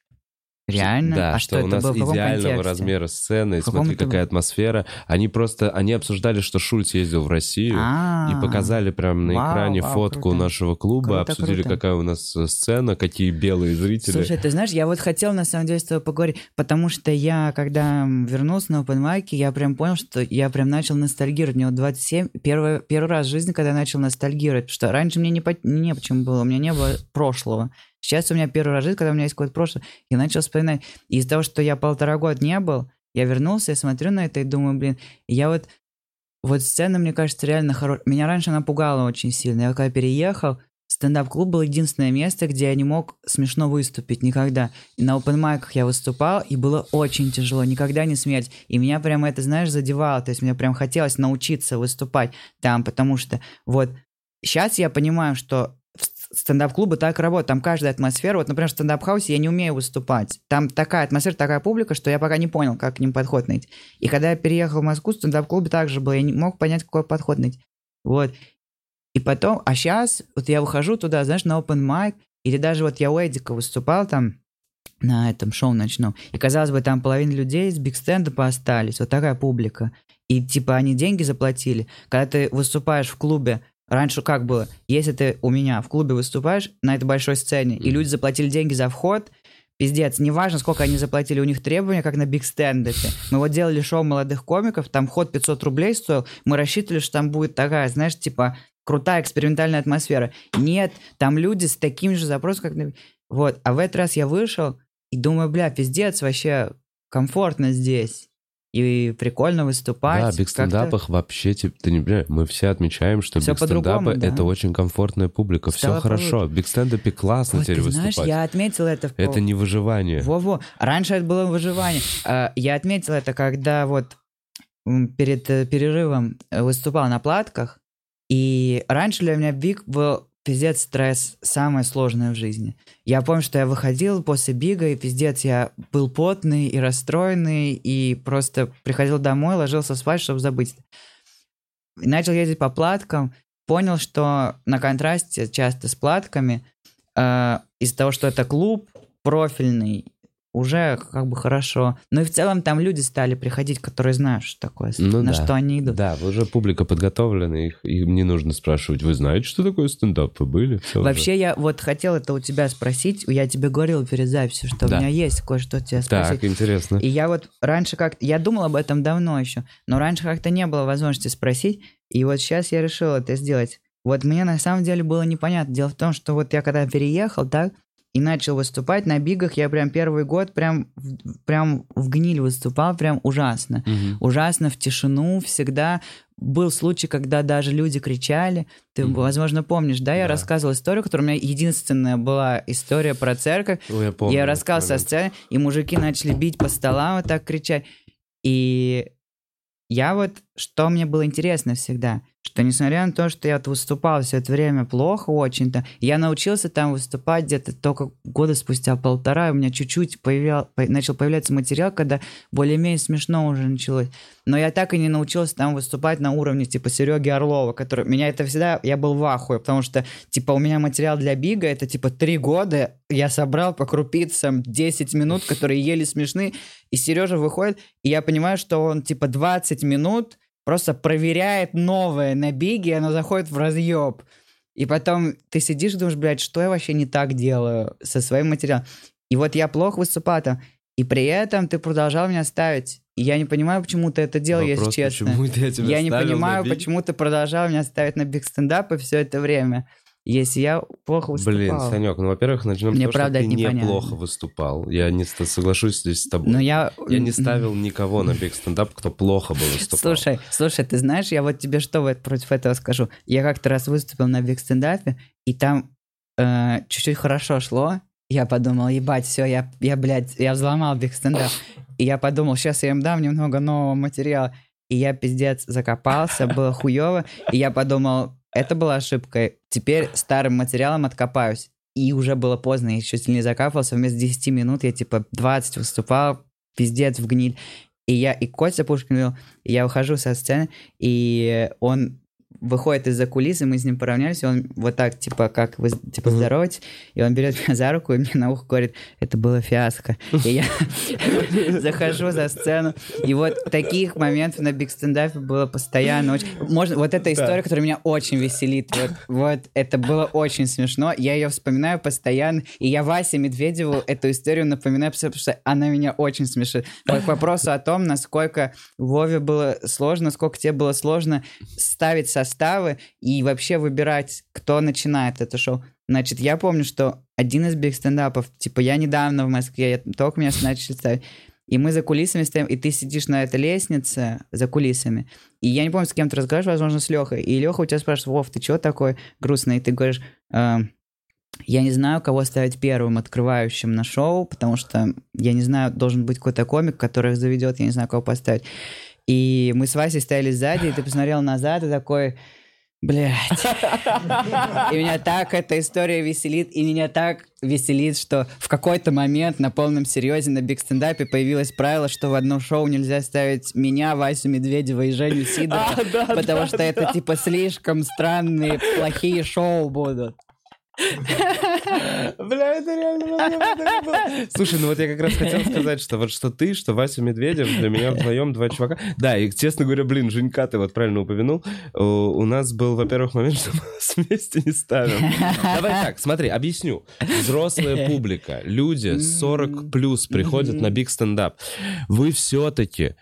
Реально? Да, а что, что, у нас идеального контексте? размера сцены, и смотри, это какая атмосфера. Они просто, они обсуждали, что Шульц ездил в Россию, А, и показали прям на Вау, экране вау, фотку круто. нашего клуба, Круто, обсудили, круто. какая у нас э, сцена, какие белые зрители. Слушай, ты знаешь, я вот хотел на самом деле с тобой поговорить, потому что я, когда вернулся на open mic, я прям понял, что я прям начал ностальгировать. Мне вот 27, первый, первый раз в жизни, когда я начал ностальгировать, потому что раньше мне не, по, не почему было, у меня не было прошлого. Сейчас у меня первый раз в жизни, когда у меня есть какое-то прошлое, я начал вспоминать. И из-за того, что я полтора года не был, я вернулся, я смотрю на это и думаю, блин, я вот вот сцена, мне кажется, реально хорошая. Меня раньше она пугала очень сильно. Я когда переехал, стендап-клуб был единственное место, где я не мог смешно выступить никогда. И на open майках я выступал, и было очень тяжело, никогда не смеять. И меня прямо это, знаешь, задевало. То есть мне прям хотелось научиться выступать там, потому что вот сейчас я понимаю, что стендап-клубы так работают, там каждая атмосфера, вот, например, в стендап-хаусе я не умею выступать. Там такая атмосфера, такая публика, что я пока не понял, как к ним подход найти. И когда я переехал в Москву, в стендап-клубе также было, я не мог понять, какой подход найти. Вот. И потом, а сейчас, вот я выхожу туда, знаешь, на open mic, или даже вот я у Эдика выступал там, на этом шоу ночном. И, казалось бы, там половина людей с Big стендапа остались. Вот такая публика. И, типа, они деньги заплатили. Когда ты выступаешь в клубе, раньше как было? Если ты у меня в клубе выступаешь на этой большой сцене, и люди заплатили деньги за вход, пиздец, неважно, сколько они заплатили, у них требования, как на биг стендапе. Мы вот делали шоу молодых комиков, там вход 500 рублей стоил, мы рассчитывали, что там будет такая, знаешь, типа, крутая экспериментальная атмосфера. Нет, там люди с таким же запросом, как на... Вот, а в этот раз я вышел и думаю, бля, пиздец, вообще комфортно здесь. И прикольно выступать. Да, биг стендапах вообще, типа, ты не понимаешь, мы все отмечаем, что Всё биг стендапы да. это очень комфортная публика, все Стало хорошо. В биг стендапе классно Вот, теперь ты знаешь, выступать. я отметил это в Это не выживание. Во-во. Раньше это было выживание. А, Я отметил это, когда вот перед э, перерывом выступал на платках, и раньше для меня биг был пиздец стресс, самое сложное в жизни. Я помню, что я выходил после бига, и пиздец, я был потный и расстроенный, и просто приходил домой, ложился спать, чтобы забыть. И начал ездить по платкам, понял, что на контрасте часто с платками, э, из-за того, что это клуб профильный, уже как бы хорошо. Ну и в целом там люди стали приходить, которые знают, что такое, Ну на да. что они идут. Да, уже публика подготовлена, их, им не нужно спрашивать, вы знаете, что такое стендап? Вы были? Всё Вообще, я вот хотел это у тебя спросить. Я тебе говорил перед записью, что Да. у меня есть кое-что тебя уже. спросить. Так, интересно. И я вот раньше как я думал об этом давно еще, но раньше как-то не было возможности спросить, и вот сейчас я решил это сделать. Вот мне на самом деле было непонятно. Дело в том, что вот я когда переехал, так, и начал выступать на бигах, я прям первый год прям, прям в гниль выступал, прям ужасно. Мгм. Ужасно в тишину всегда. Был случай, когда даже люди кричали. Ты, Мгм. возможно, помнишь, да? Я Да. рассказывал историю, которая у меня единственная была история про церковь. Ой, я помню. Я рассказывал со сцены, и мужики начали бить по столам вот так кричать. И я вот, что мне было интересно всегда, что несмотря на то, что я выступал все это время плохо очень-то, я научился там выступать где-то только года спустя полтора, и у меня чуть-чуть появлял, по- начал появляться материал, когда более-менее смешно уже началось. Но я так и не научился там выступать на уровне типа Сереги Орлова, который... Меня это всегда... Я был в ахуе, потому что типа у меня материал для Бига это типа три года, я собрал по крупицам 10 минут, которые еле смешны, и Сережа выходит, и я понимаю, что он типа 20 минут просто проверяет новое на Биге, и оно заходит в разъеб. И потом ты сидишь и думаешь, блядь, что я вообще не так делаю со своим материалом. И вот я плохо выступал там, и при этом ты продолжал меня ставить. И я не понимаю, почему ты это делал, Вопрос, если честно. почему я тебя Я не понимаю, почему ты продолжал меня ставить на биг стендапы все это время, если я плохо выступал. Блин, Санек, ну, во-первых, начнем Мне с того, правда что ты непонятно. неплохо выступал. Я не соглашусь здесь с тобой. Но я... Я не ставил никого на биг стендап, кто плохо бы выступал. Слушай, слушай, ты знаешь, я вот тебе что вот против этого скажу. Я как-то раз выступил на биг стендапе, и там э, чуть-чуть хорошо шло. Я подумал, ебать, все, я, я, блядь, я взломал биг стендап. И я подумал, сейчас я им дам немного нового материала. И я, пиздец, закопался, было хуево. И я подумал, это была ошибка. Теперь старым материалом откопаюсь. И уже было поздно, я еще сильнее закапывался. Вместо 10 минут я типа 20 выступал, пиздец в гниль. И я, и Костя Пушкин и я выхожу со сцены, и он выходит из-за кулисы, мы с ним поравнялись, и он вот так, типа, как вы, типа, Мгм. здороваетесь, и он берет меня за руку и мне на ухо говорит, это было фиаско. И я (laughs) захожу за сцену, и вот таких моментов на биг стендапе было постоянно. Можно... Вот эта история, которая меня очень веселит, вот, вот это было очень смешно, я ее вспоминаю постоянно, и я Васе Медведеву эту историю напоминаю, потому что она меня очень смешит. К вопросу о том, насколько Вове было сложно, сколько тебе было сложно ставить составы и вообще выбирать, кто начинает это шоу. Значит, я помню, что один из биг стендапов, типа, я недавно в Москве, я только меня начали ставить, и мы за кулисами стоим, и ты сидишь на этой лестнице за кулисами. И я не помню, с кем ты разговариваешь, возможно, с Лехой. И Леха у тебя спрашивает, Вов, ты чего такой грустный? И ты говоришь, «Эм, я не знаю, кого ставить первым открывающим на шоу, потому что я не знаю, должен быть какой-то комик, который их заведет, я не знаю, кого поставить. И мы с Васей стояли сзади, и ты посмотрел назад и такой, блядь. И меня так эта история веселит, и меня так веселит, что в какой-то момент на полном серьезе на биг стендапе появилось правило, что в одно шоу нельзя ставить меня, Васю Медведева и Женю (laughs) Сидорова, потому что это типа слишком странные, плохие шоу будут. Бля, это реально. Слушай, ну вот я как раз хотел сказать, что вот что ты, что Вася Медведев, для меня вдвоем два чувака. Да, и честно говоря, блин, Женька, ты вот правильно упомянул. У нас был, во-первых, момент, что мы вас вместе не ставим. Давай так, смотри, объясню. Взрослая публика, люди 40 плюс приходят на биг стендап. Вы все-таки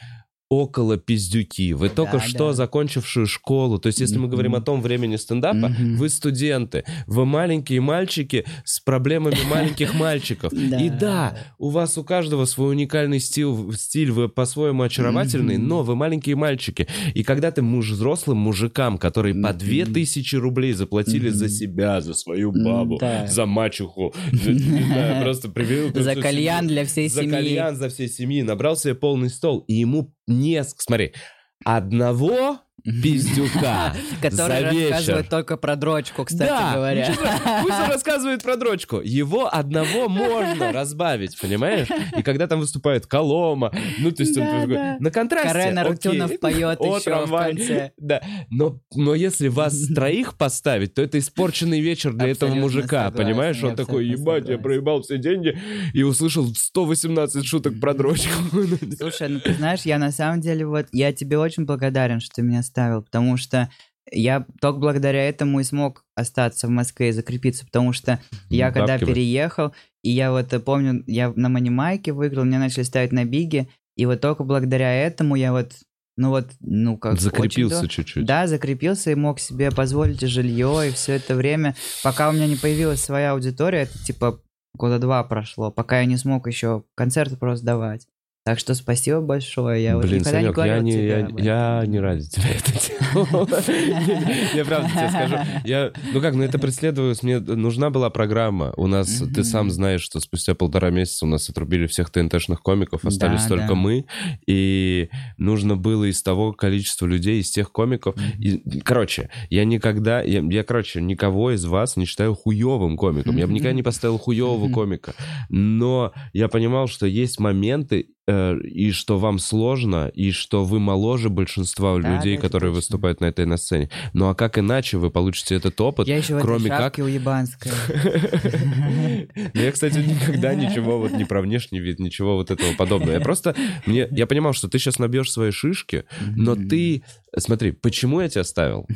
около пиздюки. Вы только Да, что да. закончившую школу. То есть, если мы говорим о том времени стендапа, Мгм. вы студенты, вы маленькие мальчики с проблемами (laughs) маленьких мальчиков. И да, у вас у каждого свой уникальный стиль, стиль вы по-своему очаровательный, но вы маленькие мальчики. И когда ты муж взрослым мужикам, которые по Мгм. две тысячи рублей заплатили за себя, за свою бабу, Да. за мачеху, (laughs) за, не знаю, просто привел За кальян для всей за семьи. кальян за всей семьи, набрал себе полный стол, и ему не... Смотри, одного пиздюка (laughs) Который рассказывает только про дрочку, кстати да, говоря. Пусть он рассказывает про дрочку. Его одного можно (laughs) разбавить, понимаешь? И когда там выступает Колома, ну, то есть он Да, на контрасте, Карен. Арутюнов поет О, еще в конце. Да, но, но если вас (laughs) троих поставить, то это испорченный вечер для этого мужика, согласен, понимаешь? Он такой, ебать, я проебал все деньги и услышал 118 шуток про дрочку. Слушай, ну ты знаешь, я на самом деле вот, я тебе очень благодарен, что ты меня ставил, потому что я только благодаря этому и смог остаться в Москве и закрепиться, потому что я когда Бабки вы. переехал, и я вот э, помню, я на манимайке выиграл, меня начали ставить на биге, и вот только благодаря этому я вот, ну вот, ну как... Закрепился чуть-чуть. Да, закрепился и мог себе позволить и жилье, и все это время, пока у меня не появилась своя аудитория, это типа года два прошло, пока я не смог еще концерты просто давать. Так что спасибо большое. Я вот Блин, никогда не Санек, говорил я не, тебе я, я не ради тебя это делал. (laughs) Я правда тебе скажу. Я, ну как, ну это преследовалось. Мне нужна была программа. У нас, ты сам знаешь, что спустя полтора месяца у нас отрубили всех ТНТшных комиков, остались только мы. И нужно было из того количества людей, из тех комиков. И, короче, я никогда, я, короче, никого из вас не считаю хуевым комиком. Я бы никогда не поставил хуевого комика. Но я понимал, что есть моменты, и что вам сложно, и что вы моложе большинства Да, людей, которые точно. выступают на этой на сцене. Ну а как иначе вы получите этот опыт, Я еще в кроме этой как... уебанской. (laughs) Ну, я, кстати, никогда ничего вот не про внешний вид, ничего вот этого подобного. Я просто... Мне, я понимал, что ты сейчас набьешь свои шишки, но ты... Смотри, почему я тебя ставил?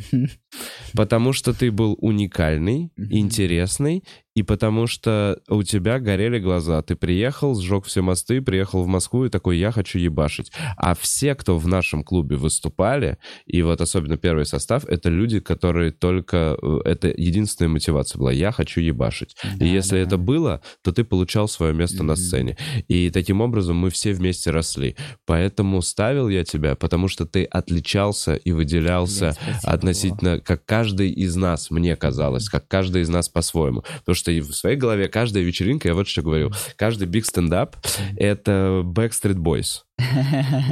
Потому что ты был уникальный, интересный, и потому что у тебя горели глаза. Ты приехал, сжег все мосты, приехал в Москву и такой, я хочу ебашить. А все, кто в нашем клубе выступали, и вот особенно первый состав, это люди, которые только... э, Это единственная мотивация была. Я хочу ебашить. и Да, если да. это было, то ты получал свое место на Мгм. сцене. И таким образом мы все вместе росли. Поэтому ставил я тебя, потому что ты отличался и выделялся Блин, относительно, как каждый из нас, мне казалось, как каждый из нас по-своему. Потому что и в своей голове каждая вечеринка, я вот что говорю, каждый биг стендап — это Backstreet Boys.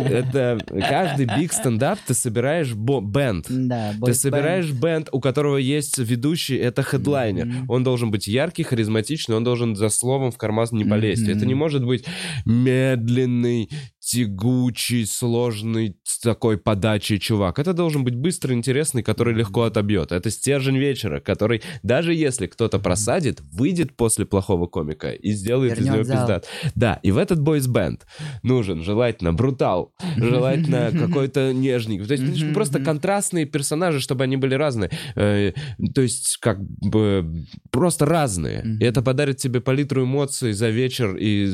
Это каждый биг стендап ты собираешь бенд. Да, Ты собираешь бенд, у которого есть ведущий, это хедлайнер. Он должен быть яркий, харизматичный, он должен за словом в карман не полезть. Это не может быть медленный, тягучий, сложный, такой подачей чувак. Это должен быть быстрый, интересный, который легко отобьет. Это стержень вечера, который, даже если кто-то просадит, выйдет после плохого комика и сделает из него пиздат. Да, и в этот бойс-бенд нужен желательно брутал, желательно (laughs) какой-то нежник. То есть ну, просто контрастные персонажи, чтобы они были разные. Э, То есть как бы просто разные. И это подарит тебе палитру эмоций за вечер, и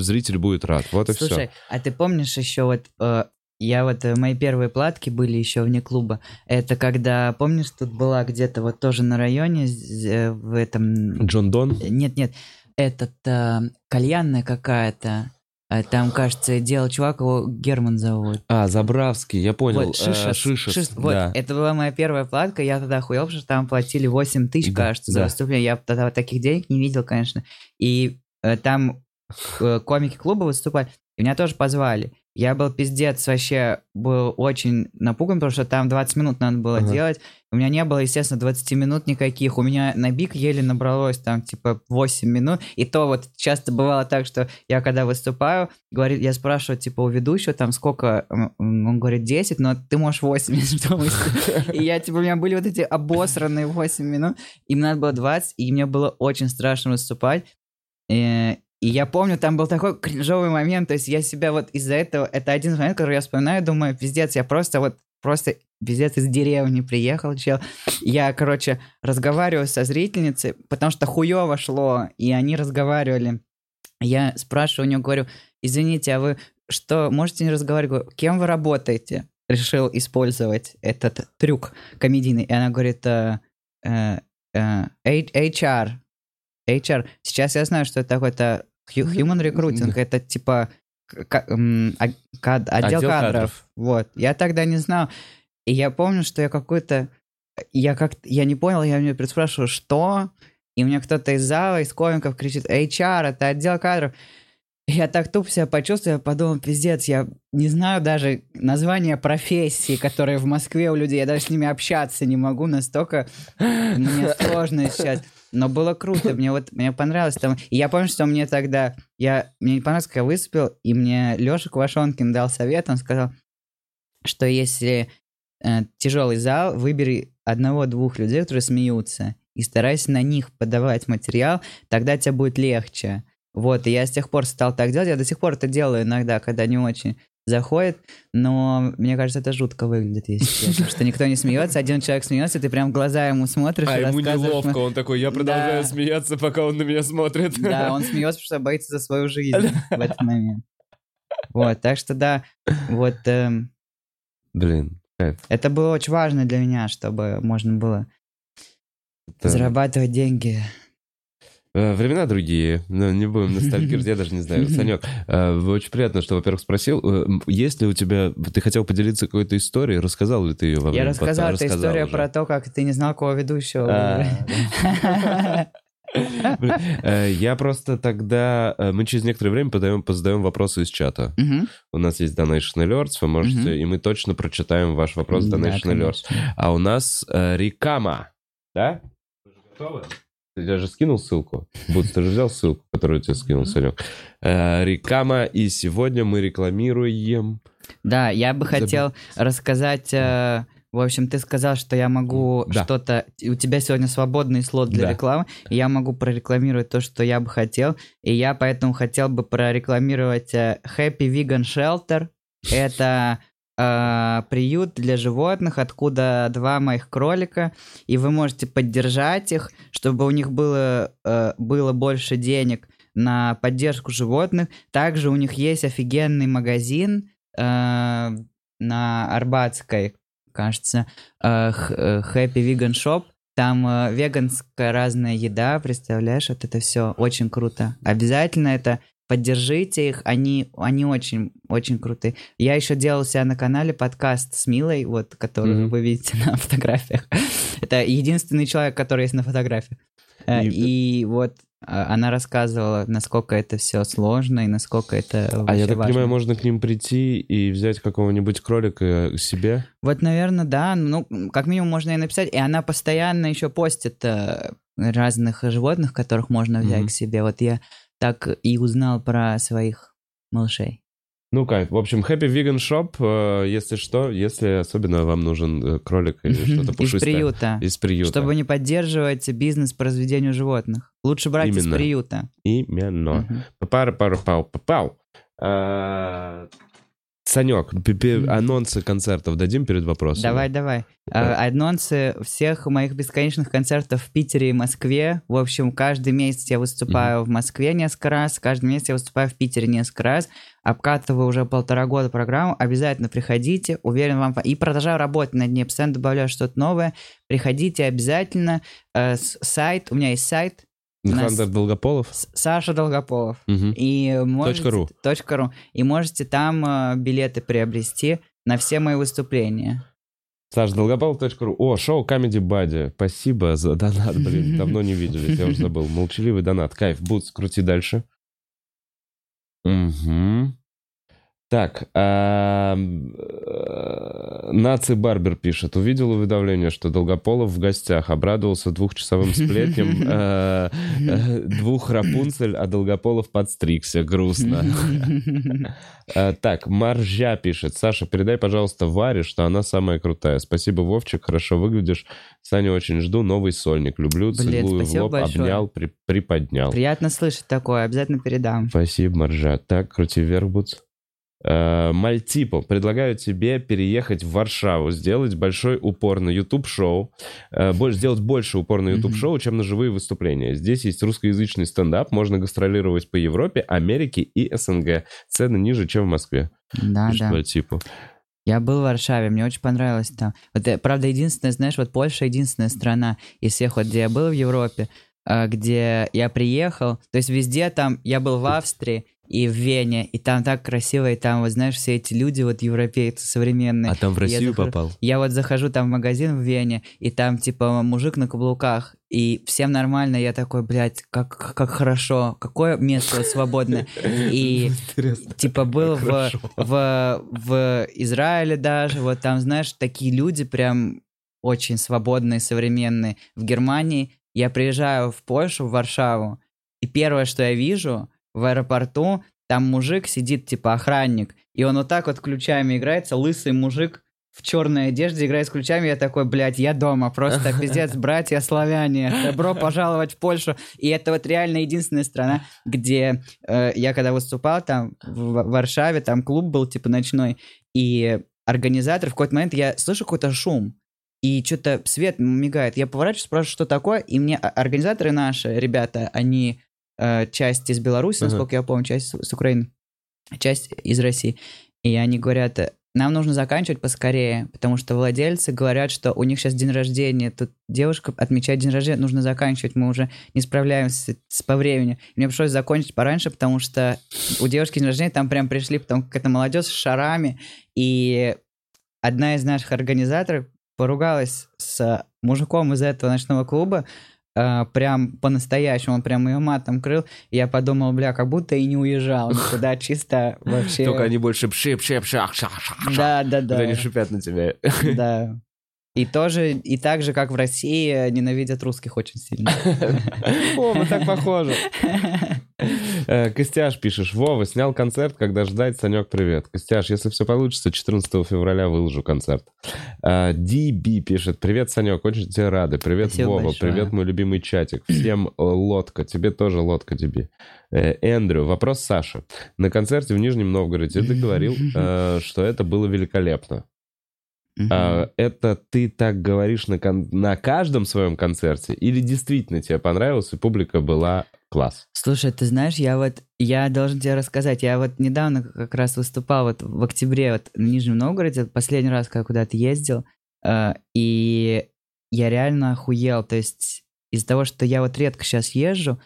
зритель будет рад. Вот и все. Слушай, а ты помнишь еще вот э, я вот э, мои первые платки были еще вне клуба. Это когда помнишь тут была где-то вот тоже на районе в этом Джон Дон? нет нет этот кальянная какая-то. Э, Там, кажется, делал чувак, его Герман зовут. А, Забравский, я понял. Вот, Э, Шишес. Шишес, Шиш- Вот, да. это была моя первая платка, я тогда охуел, потому что там платили 8 тысяч, Да, кажется, за да. выступление. Я тогда таких денег не видел, конечно. И э, там э, комики клуба выступали, и меня тоже позвали. Я был пиздец, вообще был очень напуган, потому что там 20 минут надо было Ага. делать. У меня не было, естественно, 20 минут никаких. У меня на бик еле набралось там типа 8 минут. И то вот часто бывало так, что я когда выступаю, говорит, я спрашиваю типа у ведущего там сколько, он говорит 10, но ты можешь 8 (laughs) минут. что мы- (laughs) И я типа, у меня были вот эти обосранные 8 минут, им надо было 20, и мне было очень страшно выступать. Э, И я помню, там был такой кринжовый момент, то есть я себя вот из-за этого, это один из моментов, который я вспоминаю, думаю, пиздец, я просто вот, просто пиздец из деревни приехал, чел. Я, короче, разговариваю со зрительницей, потому что хуево шло, и они разговаривали. Я спрашиваю у нее, говорю, извините, а вы что можете не разговаривать. Говорю, Кем вы работаете? Решил использовать этот трюк комедийный. И она говорит, э, э, э, HR. HR. Сейчас я знаю, что это такое-то human recruiting. Это типа а- отдел, Отдел кадров. кадров. Вот. Я тогда не знал. И я помню, что я какой-то... Я как я не понял, я мне спрашиваю, что? И мне кто-то из зала, из комиков кричит, HR, это отдел кадров. Я так тупо себя почувствовал, я подумал, пиздец, я не знаю даже названия профессий, которые в Москве у людей, я даже с ними общаться не могу, настолько мне сложно сейчас. Но было круто, мне вот, мне понравилось там. И я помню, что мне тогда, я, мне не понравилось, как я выступил, и мне Леша Квашонкин дал совет, он сказал, что если э, тяжелый зал, выбери одного-двух людей, которые смеются, и старайся на них подавать материал, тогда тебе будет легче. Вот, и я с тех пор стал так делать, я до сих пор это делаю иногда, когда не очень заходит, но мне кажется, это жутко выглядит, если честно, что никто не смеется, один человек смеется, ты прям в глаза ему смотришь А и ему неловко, он такой, я продолжаю Да. смеяться, пока он на меня смотрит. Да, он смеется, потому что боится за свою жизнь в этот момент. Вот, так что да, вот эм, Блин, это было очень важно для меня, чтобы можно было Это- зарабатывать деньги. Э, Времена другие, но не будем ностальгировать, я даже не знаю. (laughs) Санек, э, очень приятно, что, во-первых, спросил, э, есть ли у тебя, ты хотел поделиться какой-то историей, рассказал ли ты ее во Я время рассказал, подкаста? это история уже. про то, как ты не знал, кого ведущего. А. (laughs) Я просто тогда... Мы через некоторое время подаем, позадаем вопросы из чата. У нас есть Donation Alerts, вы можете... И мы точно прочитаем ваш вопрос в Да, Donation Alerts. А у нас Рикама. Да? Вы же готовы? Я же скинул ссылку. Бутс, ты же взял ссылку, которую тебе скинул, Санек. Э, Рикама, и сегодня мы рекламируем... Да, я бы хотел рассказать... э, В общем, ты сказал, что я могу Да. что-то... У тебя сегодня свободный слот для Да. рекламы, и я могу прорекламировать то, что я бы хотел. И я поэтому хотел бы прорекламировать э, Happy Vegan Shelter. Это э, приют для животных, откуда два моих кролика, и вы можете поддержать их, чтобы у них было, э, было больше денег на поддержку животных. Также у них есть офигенный магазин э, на Арбатской, кажется, э, э, Happy Vegan Shop. Там э, веганская разная еда, представляешь, вот это все очень круто. Обязательно это поддержите их, они, они очень, очень крутые. Я еще делал себя на канале подкаст с Милой, вот, которую Мгм. вы видите на (laughs) фотографиях. Это единственный человек, который есть на фотографиях. Э, И- И вот э, она рассказывала, насколько это все сложно и насколько это А я так важно. понимаю, можно к ним прийти и взять какого-нибудь кролика себе? Вот, наверное, да. Ну, как минимум можно и написать. И она постоянно еще постит э, разных животных, которых можно взять Мгм. к себе. Вот я так и узнал про своих малышей. Ну, кайф. В общем, Happy Vegan Shop, э, если что, если особенно вам нужен э, кролик или что-то Из пушистое. приюта. Из приюта. Чтобы не поддерживать бизнес по разведению животных. Лучше брать из Именно. приюта. Именно. Мгм. Санек, анонсы концертов дадим перед вопросом? Давай, давай. А, Анонсы всех моих бесконечных концертов в Питере и Москве. В общем, каждый месяц я выступаю в Москве несколько раз, каждый месяц я выступаю в Питере несколько раз. Обкатываю уже полтора года программу. Обязательно приходите, уверен вам. И продолжаю работать над ней, постоянно добавляю что-то новое. Приходите обязательно. Э, Сайт, у меня есть сайт, Александр Долгополов? С- Саша Долгополов. Мгм. И можете, Точка ру. точка ру. И можете там э, билеты приобрести на все мои выступления. Саш, долгополов.ру. О, шоу Comedy Buddy. Спасибо за донат, блин. (laughs) Давно не виделись, я уже забыл. Молчаливый донат. Кайф. Бутс, крути дальше. Угу. Так, а, э, Наци Барбер пишет. Увидел уведомление, что Долгополов в гостях. Обрадовался двухчасовым сплетням. (laughs) э, э, Двух Рапунцель, а Долгополов подстригся. Грустно. (laughs) Так, Маржа пишет. Саша, передай, пожалуйста, Варе, что она самая крутая. Спасибо, Вовчик, хорошо выглядишь. Саня, очень жду новый сольник. Люблю, целую в лоб, обнял, при- приподнял. Приятно слышать такое, обязательно передам. Спасибо, Маржа. Так, крути вверх, Бутс. Э, Мальтипо, предлагаю тебе переехать в Варшаву, сделать большой упор на YouTube-шоу, э, больше, сделать больше упор на YouTube-шоу, чем на живые выступления. Здесь есть русскоязычный стендап, можно гастролировать по Европе, Америке и СНГ. Цены ниже, чем в Москве. Да, да. Мальтипо. Я был в Варшаве, мне очень понравилось там. Вот, э, правда, единственная, знаешь, вот Польша единственная страна из всех, вот, где я был в Европе, где я приехал. То есть везде там, я был в Австрии и в Вене, и там так красиво, и там, вот знаешь, все эти люди, вот европейцы современные. А там в Я Россию захожу- попал? Я вот захожу там в магазин в Вене, и там, типа, мужик на каблуках, и всем нормально, я такой, блядь, как, как хорошо, какое место свободное. (laughs) И, типа, был в, в, в Израиле даже, вот там, знаешь, такие люди прям очень свободные, современные. В Германии я приезжаю в Польшу, в Варшаву, и первое, что я вижу в аэропорту, там мужик сидит, типа, охранник, и он вот так вот ключами играется, лысый мужик в черной одежде играет с ключами, я такой, блядь, я дома, просто (laughs) пиздец, братья славяне, добро (laughs) пожаловать в Польшу. И это вот реально единственная страна, где э, я когда выступал там в Варшаве, там клуб был типа ночной, и организатор в какой-то момент, я слышу какой-то шум, и что-то свет мигает. Я поворачиваюсь, спрашиваю, что такое, и мне организаторы наши, ребята, они часть из Беларуси, насколько я помню, часть с, Украины, часть из России. И они говорят, э, нам нужно заканчивать поскорее, потому что владельцы говорят, что у них сейчас день рождения, тут девушка отмечает день рождения, нужно заканчивать, мы уже не справляемся с, по времени. Мне пришлось закончить пораньше, потому что у девушки день рождения, там прям пришли, потом какая-то молодежь с шарами, и одна из наших организаторов поругалась с мужиком из этого ночного клуба, э, прям по-настоящему, он прям ее матом крыл. И я подумал, бля, как будто и не уезжал никуда, (laughs) чисто вообще... Только они больше пшип шип шах шах шах. Да, да, да. Они шипят на тебя. Да. И тоже, и так же, как в России, ненавидят русских очень сильно. (laughs) О, мы так похожи. (laughs) Э, Костяш пишешь, Вова, снял концерт, когда ждать, Санек, привет. Костяш, если все получится, 14 февраля выложу концерт. DB пишет, привет, Санек, очень тебе рады. Привет, Спасибо Вова, большое. привет, мой любимый чатик. Всем э, лодка, тебе тоже лодка, DB. Э, Эндрю, вопрос Саши. На концерте в Нижнем Новгороде ты говорил, что это было великолепно. А, это ты так говоришь на, кон- на каждом своем концерте? Или действительно тебе понравилось, и публика была класс? Слушай, ты знаешь, я вот, я должен тебе рассказать, я вот недавно как раз выступал вот в октябре вот в Нижнем Новгороде, последний раз, когда куда-то ездил, э, и я реально охуел, то есть из-за того, что я вот редко сейчас езжу,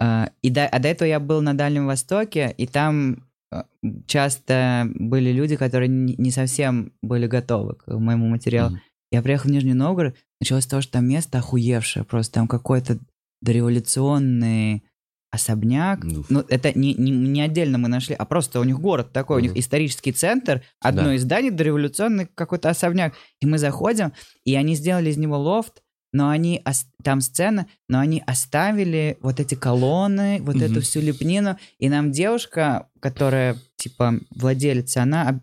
э, и до, а до этого я был на Дальнем Востоке, и там э, часто были люди, которые не совсем были готовы к моему материалу. Мгм. Я приехал в Нижний Новгород, началось с того, что там место охуевшее, просто там какой-то дореволюционный особняк. Ну. Ну, это не, не, не отдельно мы нашли, а просто у них город такой, у них исторический центр, одно Да. из зданий, дореволюционный какой-то особняк. И мы заходим, и они сделали из него лофт, но они, там сцена, но они оставили вот эти колонны, вот Мгм. эту всю лепнину, и нам девушка, которая, типа, владелица, она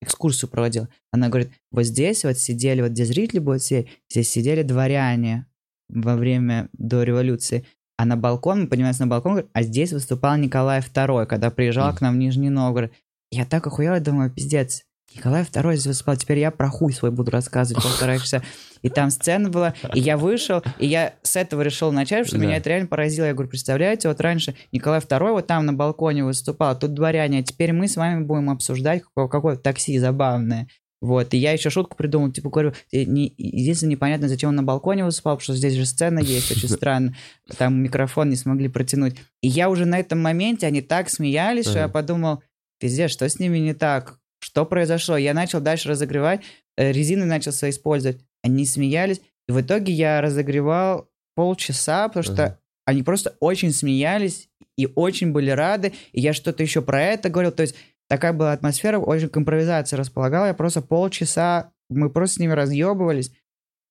экскурсию проводила. Она говорит, вот здесь вот сидели, вот где зрители будут сидеть, здесь сидели дворяне во время до революции. А на балкон, мы поднимаемся на балкон, а здесь выступал Николай II, когда приезжал к нам в Нижний Новгород. Я так охуел, я думаю, пиздец, Николай II здесь выступал, теперь я про хуй свой буду рассказывать полтора (laughs) часа. И там сцена была, и я вышел, и я с этого решил начать, потому что Да. меня это реально поразило. Я говорю, представляете, вот раньше Николай II вот там на балконе выступал, тут дворяне, а теперь мы с вами будем обсуждать какое- какое-то такси забавное. Вот, и я еще шутку придумал, типа, говорю, э, не, единственное непонятно, зачем он на балконе выступал, потому что здесь же сцена есть, очень (laughs) странно, там микрофон не смогли протянуть. И я уже на этом моменте, они так смеялись, что я подумал, пиздец, что с ними не так? Что произошло? Я начал дальше разогревать, э, резины начал свои использовать, они смеялись, и в итоге я разогревал полчаса, потому что они просто очень смеялись и очень были рады, и я что-то еще про это говорил, то есть такая была атмосфера, очень к импровизации располагала, я просто полчаса, мы просто с ними разъебывались,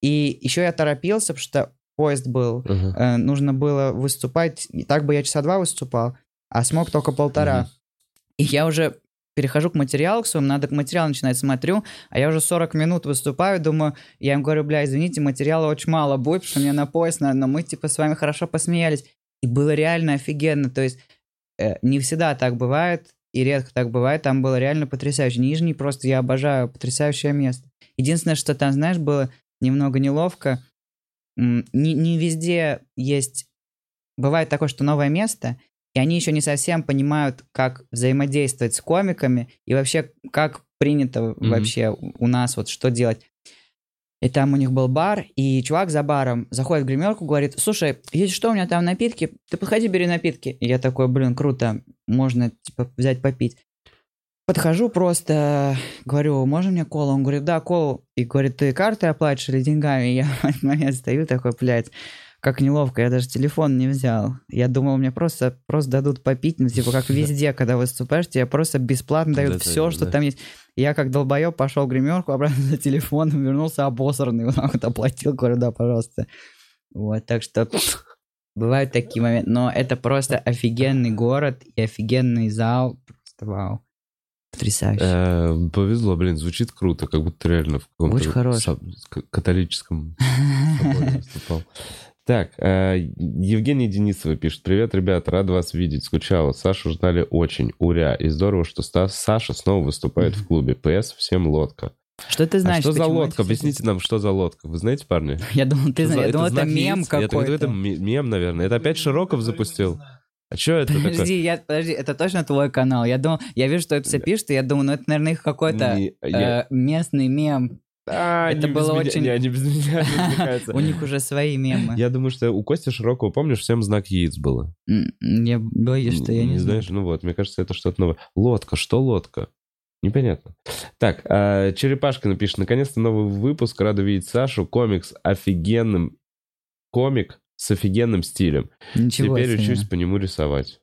и еще я торопился, потому что поезд был, Ага. э, нужно было выступать, и так бы я часа два выступал, а смог только полтора. Мгм. И я уже перехожу к материалу к своему, надо к материалу начинать, смотрю, а я уже 40 минут выступаю, думаю, я им говорю, бля, извините, материала очень мало будет, потому что мне на поезд надо, но мы, типа, с вами хорошо посмеялись. И было реально офигенно, то есть э, не всегда так бывает, и редко так бывает, там было реально потрясающе. Нижний просто я обожаю, потрясающее место. Единственное, что там, знаешь, было немного неловко. Не, не везде есть... Бывает такое, что новое место, и они еще не совсем понимают, как взаимодействовать с комиками и вообще, как принято mm-hmm. вообще у нас, вот что делать. И там у них был бар, и чувак за баром заходит в гримерку, говорит, слушай, есть что, у меня там напитки, ты подходи, бери напитки. И я такой, блин, круто, можно, типа, взять попить. Подхожу просто, говорю, можно мне колу? Он говорит, да, колу. И говорит, ты картой оплатишь или деньгами? И я в этот момент стою такой, блядь, как неловко, я даже телефон не взял. Я думал, мне просто, просто дадут попить, ну, типа, как (laughs) везде, когда выступаешь, тебе просто бесплатно дают все, что там есть. Я как долбоеб пошел в гримерку, обратно за телефоном, (laughs) вернулся обосранный, вот так вот оплатил, говорю, да, пожалуйста. Вот, так что бывают такие моменты. Но это просто офигенный город и офигенный зал. Просто вау. Потрясающе. Э, повезло, блин, звучит круто, как будто реально в каком-то католическом соборе (laughs) выступал. Так, э, Евгений Денисова пишет. Привет, ребят, рад вас видеть. Скучала. Сашу ждали очень. Уря. И здорово, что Стас, Саша снова выступает в клубе. ПС всем лодка. Что ты знаешь? А что за лодка? Объясните нам, что за лодка. Вы знаете, парни? (laughs) Я думал, ты знаешь. Я думал, это мем какой-то. Это мем, наверное. Это опять Широков запустил. А что это подожди, такое? Я, подожди, это точно твой канал? Я думал, я вижу, что это все пишет, и я думаю, ну это, наверное, их какой-то э, местный мем. А, это было меня, очень... Не, они без меня (laughs) У них уже свои мемы. Я думаю, что у Кости Широкого, помнишь, всем знак яиц было? Я боюсь, что я не, не знаешь. Ну вот, мне кажется, это что-то новое. Лодка, что лодка? Непонятно. Так, а, Черепашка напишет, наконец-то новый выпуск, рада видеть Сашу, комикс офигенным, комик с офигенным стилем. Ничего Теперь себе. учусь по нему рисовать.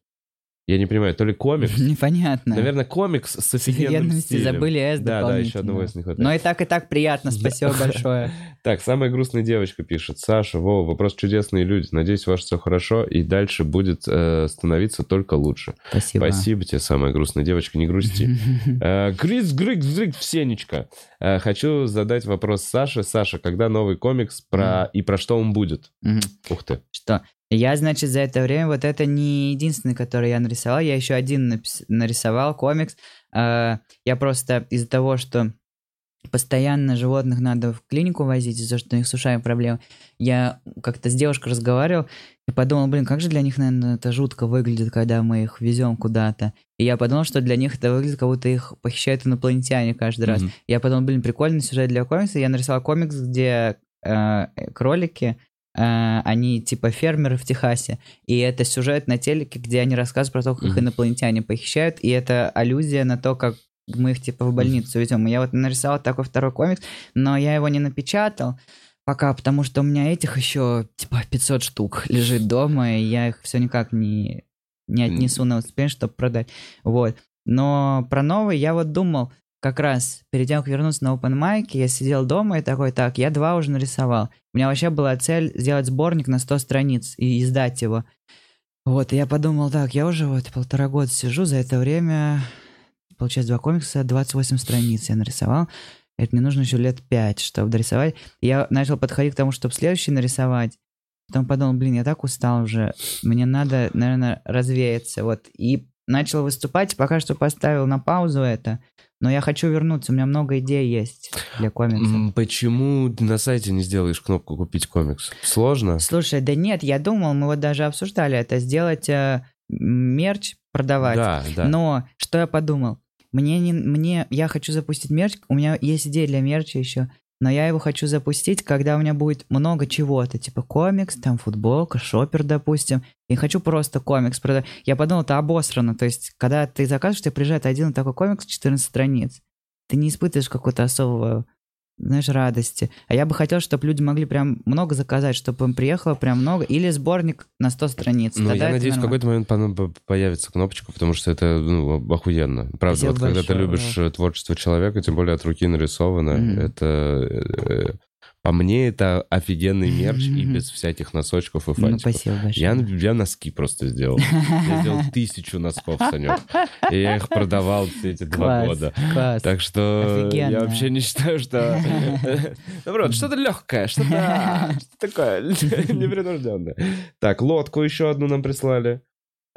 Я не понимаю, то ли комикс. (laughs) Непонятно. Наверное, комикс с офигенным стилем. забыли S Да, да, еще одного S не хватает. Но и так, и так приятно, (laughs) спасибо большое. (laughs) Так, самая грустная девочка пишет. Саша, Вова, вопрос чудесные люди. Надеюсь, у вас все хорошо, и дальше будет э, становиться только лучше. Спасибо. Спасибо тебе, самая грустная девочка, не грусти. Гриз, грик, грик, Всенечка. Э, хочу задать вопрос Саше. Саша, когда новый комикс про и про что он будет? Ух ты. Что? Я, значит, за это время, вот это не единственный, который я нарисовал, я еще один напис- нарисовал, комикс. Э, я просто из-за того, что постоянно животных надо в клинику возить, из-за того, что у них с ушами проблемы, я как-то с девушкой разговаривал и подумал, блин, как же для них, наверное, это жутко выглядит, когда мы их везем куда-то. И я подумал, что для них это выглядит, как будто их похищают инопланетяне каждый раз. Мгм. Я подумал, блин, прикольный сюжет для комикса. Я нарисовал комикс, где э, кролики они типа фермеры в Техасе, и это сюжет на телеке, где они рассказывают про то, как Мгм. инопланетяне похищают, и это аллюзия на то, как мы их типа в больницу везем. И Я вот нарисовал такой второй комикс, но я его не напечатал пока, потому что у меня этих еще типа 500 штук лежит дома, и я их все никак не, не отнесу на успех, чтобы продать. Вот. Но про новый я вот думал, как раз перед тем, как вернуться на open mic, я сидел дома и такой, так, я два уже нарисовал. У меня вообще была цель сделать сборник на 100 страниц и издать его. Вот, и я подумал, так, я уже вот полтора года сижу, за это время, получается, два комикса, 28 страниц я нарисовал. Это мне нужно еще лет пять, чтобы дорисовать. Я начал подходить к тому, чтобы следующий нарисовать. Потом подумал, блин, я так устал уже. Мне надо, наверное, развеяться. Вот. И начал выступать. Пока что поставил на паузу это. Но я хочу вернуться. У меня много идей есть для комиксов. Почему ты на сайте не сделаешь кнопку «Купить комикс»? Сложно? Слушай, да нет, я думал, мы вот даже обсуждали это, сделать э, мерч, продавать. Да, да. Но что я подумал? Мне не, мне, я хочу запустить мерч. У меня есть идея для мерча еще, но я его хочу запустить, когда у меня будет много чего-то, типа комикс, там футболка, шопер, допустим. И хочу просто комикс продать. Я подумал, это обосрано. То есть, когда ты заказываешь, тебе приезжает один такой комикс, 14 страниц. Ты не испытываешь какого-то особого, знаешь, радости. А я бы хотел, чтобы люди могли прям много заказать, чтобы им приехало прям много. Или сборник на 100 страниц. Ну, Тогда я надеюсь, в нормально. какой-то момент по- по- появится кнопочка, потому что это ну, охуенно. Правда, Спасибо вот когда ты большое, любишь э, творчество человека, тем более от руки нарисовано, Мгм. это... по мне, это офигенный мерч и без всяких носочков и Ну, фантиков. спасибо большое. Я, я носки просто сделал. Я сделал тысячу носков, Санек. И я их продавал все эти два года. класс. Так что я вообще не считаю, что... (laughs) Наоборот, что-то легкое, что-то что такое (laughs) непринужденное. Так, лодку еще одну нам прислали.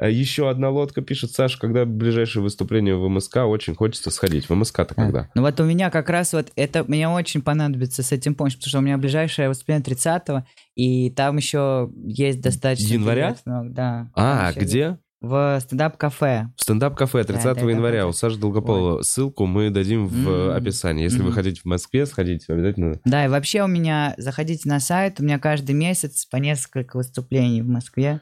Э, Еще одна лодка пишет, Саша, когда ближайшее выступление в МСК, очень хочется сходить. В МСК-то когда? Ну вот у меня как раз вот это, мне очень понадобится с этим помощь, потому что у меня ближайшее выступление 30-го, и там еще есть достаточно... Января? интересного, Да. А, где? В стендап-кафе. В стендап-кафе 30 Да, января у Саши Долгополова. Ссылку мы дадим в М. описании. Если вы Мгм. хотите в Москве сходить, обязательно. Да, и вообще у меня, заходите на сайт, у меня каждый месяц по несколько выступлений в Москве.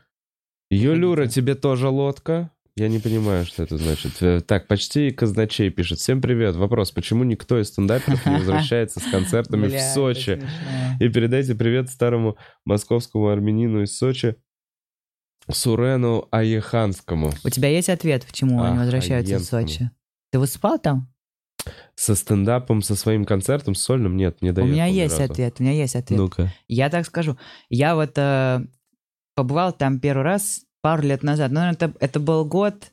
Юлюра, тебе тоже лодка? Я не понимаю, что это значит. Э, Так, почти казначей пишет. Всем привет. Вопрос, почему никто из стендаперов не (laughs) возвращается с концертами в Сочи? И передайте привет старому московскому армянину из Сочи Сурену Аеханскому. У тебя есть ответ, почему они Ах, возвращаются в Аенскому. Сочи? Ты выступал там? Со стендапом, со своим концертом, сольным? Нет, не у доехал меня есть разу. ответ, у меня есть ответ. Ну-ка. Я так скажу. Я вот э, побывал там первый раз пару лет назад. Ну, это, это был год...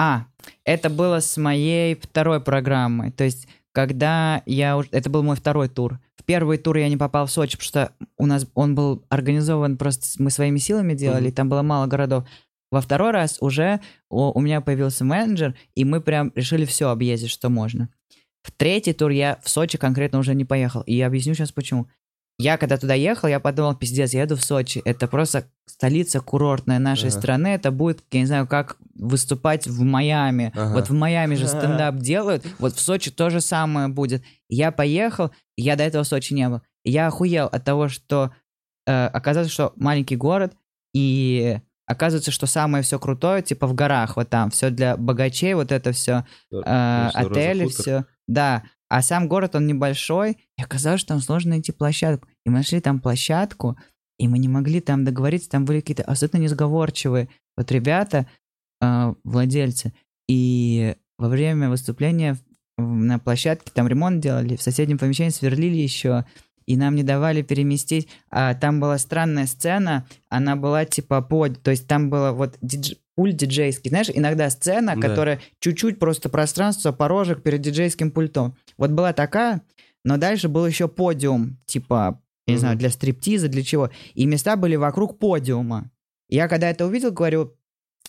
А, это было с моей второй программы. То есть, когда я... Это был мой второй тур. В первый тур я не попал в Сочи, потому что у нас он был организован просто... Мы своими силами делали, Мгм. там было мало городов. Во второй раз уже у, у меня появился менеджер, и мы прям решили все объездить, что можно. В третий тур я в Сочи конкретно уже не поехал. И я объясню сейчас почему. Я когда туда ехал, я подумал, пиздец, я еду в Сочи. Это просто столица курортная нашей Ага. страны. Это будет, я не знаю, как выступать в Майами. Ага. Вот в Майами же стендап (laughs) делают. Вот в Сочи то же самое будет. Я поехал, я до этого в Сочи не был. Я охуел от того, что э, оказалось, что маленький город, и оказывается, что самое все крутое, типа в горах, вот там, все для богачей, вот это все, э, отели, все. Да. А сам город, он небольшой, и оказалось, что там сложно найти площадку. И мы нашли там площадку, и мы не могли там договориться, там были какие-то абсолютно несговорчивые вот ребята, э, владельцы. И во время выступления на площадке там ремонт делали, в соседнем помещении сверлили еще, и нам не давали переместить. А там была странная сцена, она была типа под, то есть там было вот дидж- пульт диджейский, знаешь, иногда сцена, Да. которая чуть-чуть просто пространство, порожек перед диджейским пультом. Вот была такая, но дальше был еще подиум, типа, я не Мгм. знаю, для стриптиза, для чего. И места были вокруг подиума. Я когда это увидел, говорю,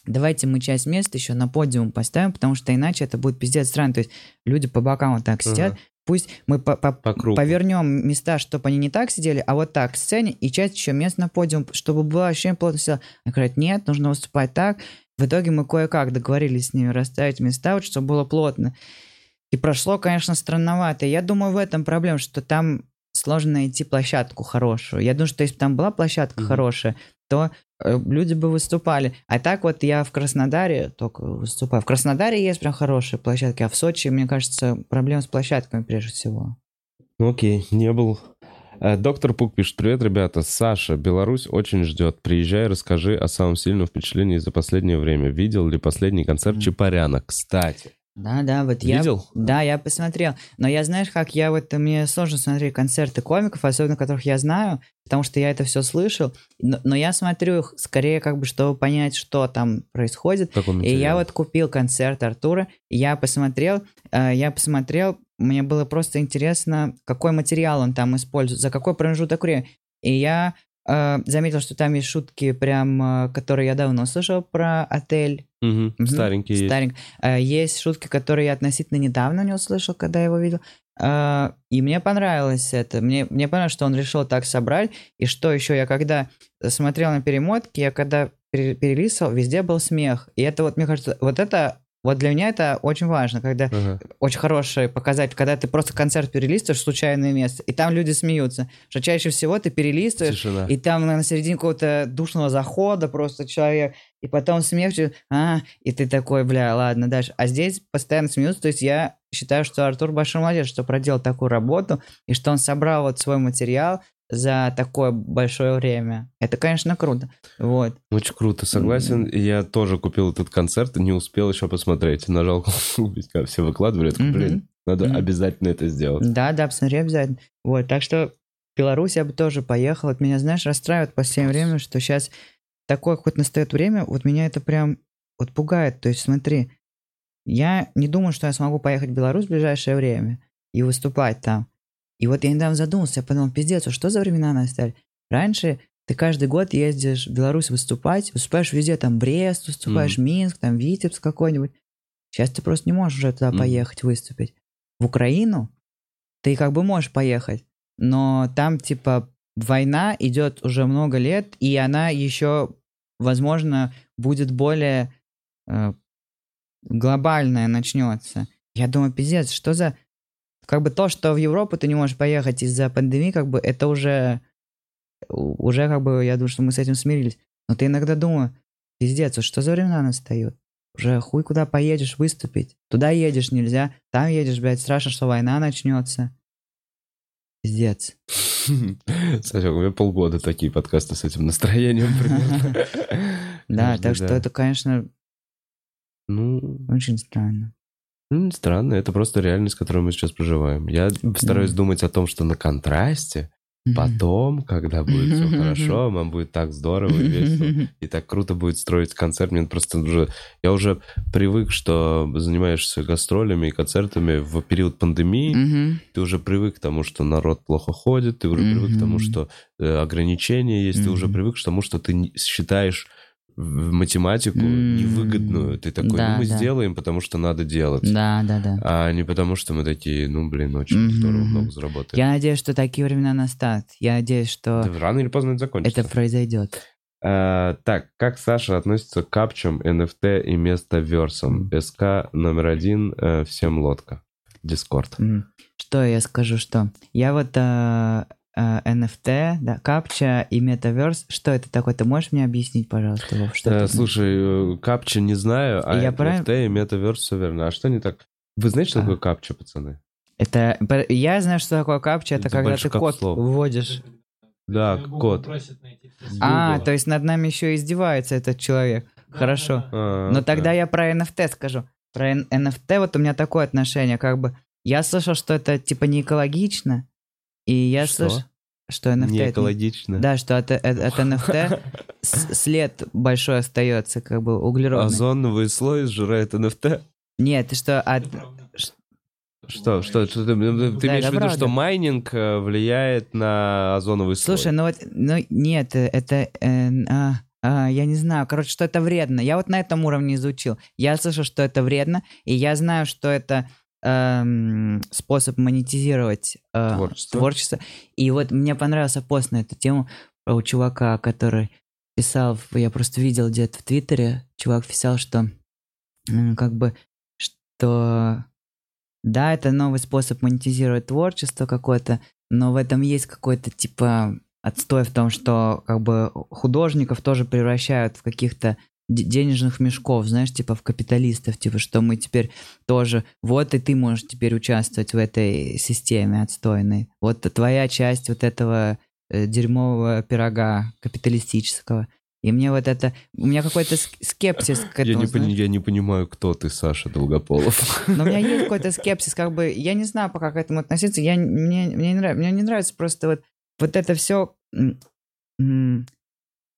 давайте мы часть мест еще на подиум поставим, потому что иначе это будет пиздец странно. То есть люди по бокам вот так сидят, Ага. Пусть мы по- по- По кругу. повернем места, чтобы они не так сидели, а вот так к сцене, и часть еще мест на подиум, чтобы было ощущение плотно сидела. Они говорят, нет, нужно выступать так. В итоге мы кое-как договорились с ними расставить места, вот, чтобы было плотно. И прошло, конечно, странновато. Я думаю, в этом проблема, что там сложно найти площадку хорошую. Я думаю, что если бы там была площадка Мгм. хорошая, то э, люди бы выступали. А так вот я в Краснодаре только выступаю. В Краснодаре есть прям хорошие площадки, а в Сочи, мне кажется, проблема с площадками прежде всего. Ну окей, не был. Э, Доктор Пук пишет, привет, ребята. Саша, Беларусь очень ждет. Приезжай, расскажи о самом сильном впечатлении за последнее время. Видел ли последний концерт Мгм. Чапаряна? Кстати. Да, да, вот я... Видел? Да, я посмотрел. Но я, знаешь, как я вот... Мне сложно смотреть концерты комиков, особенно которых я знаю, потому что я это все слышал. Но, но я смотрю их скорее как бы, чтобы понять, что там происходит. И я вот купил концерт Артура, я посмотрел, э, я посмотрел, мне было просто интересно, какой материал он там использует, за какой промежуток времени. И я э, заметил, что там есть шутки, прям, э, которые я давно слышал про отель. Мгм, Мгм. Старенький есть. Старенько. Э, Есть шутки, которые я относительно недавно не услышал, когда я его видел. Э, И мне понравилось это. Мне, мне понравилось, что он решил так собрать. И что еще, я когда смотрел на перемотки, я когда пере- перелистывал, везде был смех. И это вот, мне кажется, вот это, вот для меня это очень важно, когда Ага. очень хороший показатель, когда ты просто концерт перелистываешь в случайное место, и там люди смеются. Что чаще всего ты перелистываешь, Тишина. и там на середине какого-то душного захода просто человек, и потом смех, а, и ты такой, бля, ладно, дальше. А здесь постоянно смеются, то есть я считаю, что Артур большой молодец, что проделал такую работу, и что он собрал вот свой материал за такое большое время. Это, конечно, круто. Вот. Очень круто, согласен. Я тоже купил этот концерт, не успел еще посмотреть. Нажал купить, когда (laughs) все выкладывали. Такой, блин, надо обязательно это сделать. Да, да, посмотри обязательно. Вот, так что Беларусь я бы тоже поехал. Вот меня, знаешь, расстраивает в последнее время, что сейчас такое хоть настает время, вот меня это прям вот пугает. То есть смотри, я не думаю, что я смогу поехать в Беларусь в ближайшее время и выступать там. И вот я недавно задумался, я подумал, пиздец, а что за времена настали? Раньше ты каждый год ездишь в Беларусь выступать, выступаешь везде, там Брест, выступаешь Мгм. Минск, там Витебск какой-нибудь. Сейчас ты просто не можешь уже туда Мгм. поехать выступить. В Украину ты как бы можешь поехать, но там типа война идет уже много лет, и она еще, возможно, будет более э, глобальная начнется. Я думаю, пиздец, что за... Как бы то, что в Европу ты не можешь поехать из-за пандемии, как бы это уже... Уже как бы, я думаю, что мы с этим смирились. Но ты иногда думаю, пиздец, вот что за времена настают? Уже хуй куда поедешь выступить. Туда едешь нельзя, там едешь, блядь, страшно, что война начнется. Пиздец. (laughs) Саша, у меня полгода такие подкасты с этим настроением примерно. (laughs) Да, так что это, конечно, Ну, очень странно. Странно, это просто реальность, которую мы сейчас проживаем. Я стараюсь Да. думать о том, что на контрасте Мгм. потом, когда будет все хорошо, нам будет так здорово и весело. И так круто будет строить концерт. Мне просто уже... Я уже привык, что занимаешься гастролями и концертами в период пандемии. Мгм. Ты уже привык к тому, что народ плохо ходит. Ты уже привык к тому, что э, ограничения есть. Ты уже привык к тому, что ты считаешь в математику М. невыгодную. Ты такой, Да, ну мы да. сделаем, потому что надо делать. Да, да, да. А не потому, что мы такие, ну, блин, очень Мгм. здорово, много заработаем. Я надеюсь, что такие времена настают. Я надеюсь, что Это рано или поздно это закончится. это произойдет. А, так, как Саша относится к капчам, NFT и местоверсам? СК номер один, э, всем лодка. Дискорд. М. Что я скажу, что я вот э, NFT, да, капча и метаверс, что это такое? Ты можешь мне объяснить, пожалуйста, Вов, что Э, это слушай, э, капча не знаю, а Я NFT правильно- и метаверс все верно. А что не так? Вы знаете, что А. такое капча, пацаны? Это я знаю, что такое капча. Это Это когда ты код слово. вводишь. Да, Google код. А, Google. то есть над нами еще издевается этот человек. Хорошо. А, Но окей. тогда я про NFT скажу. Про NFT вот у меня такое отношение, как бы я слышал, что это типа не экологично, и я Что? слышал, что NFT Не это экологично. Да, что от, от- от NFT след большой остается, как бы углеродный. Озоновый слой сжирает NFT. Нет, что от... Что, что, что ты, ты Да, имеешь в это виду, правда. что майнинг э, влияет на озоновый слой? Слушай, ну вот, ну нет, э, это... э, а, а, я не знаю, короче, что это вредно. Я вот на этом уровне изучил. Я слышал, что это вредно, и я знаю, что это эм, способ монетизировать э, Творчество. творчество. И вот мне понравился пост на эту тему у чувака, который писал, я просто видел где-то в Твиттере, чувак писал, что как бы, что да, это новый способ монетизировать творчество какое-то, но в этом есть какой-то типа отстой в том, что как бы художников тоже превращают в каких-то денежных мешков, знаешь, типа в капиталистов, типа, что мы теперь тоже, вот и ты можешь теперь участвовать в этой системе отстойной. Вот твоя часть вот этого э, дерьмового пирога капиталистического. И мне вот это... У меня какой-то ск- скепсис к (laughs) я, этому, не знаешь. пони- я не понимаю, кто ты, Саша Долгополов. (laughs) Но у меня есть какой-то скепсис, как бы, я не знаю пока к этому относиться, я, мне, мне, не нравится, мне не нравится просто вот, вот это все,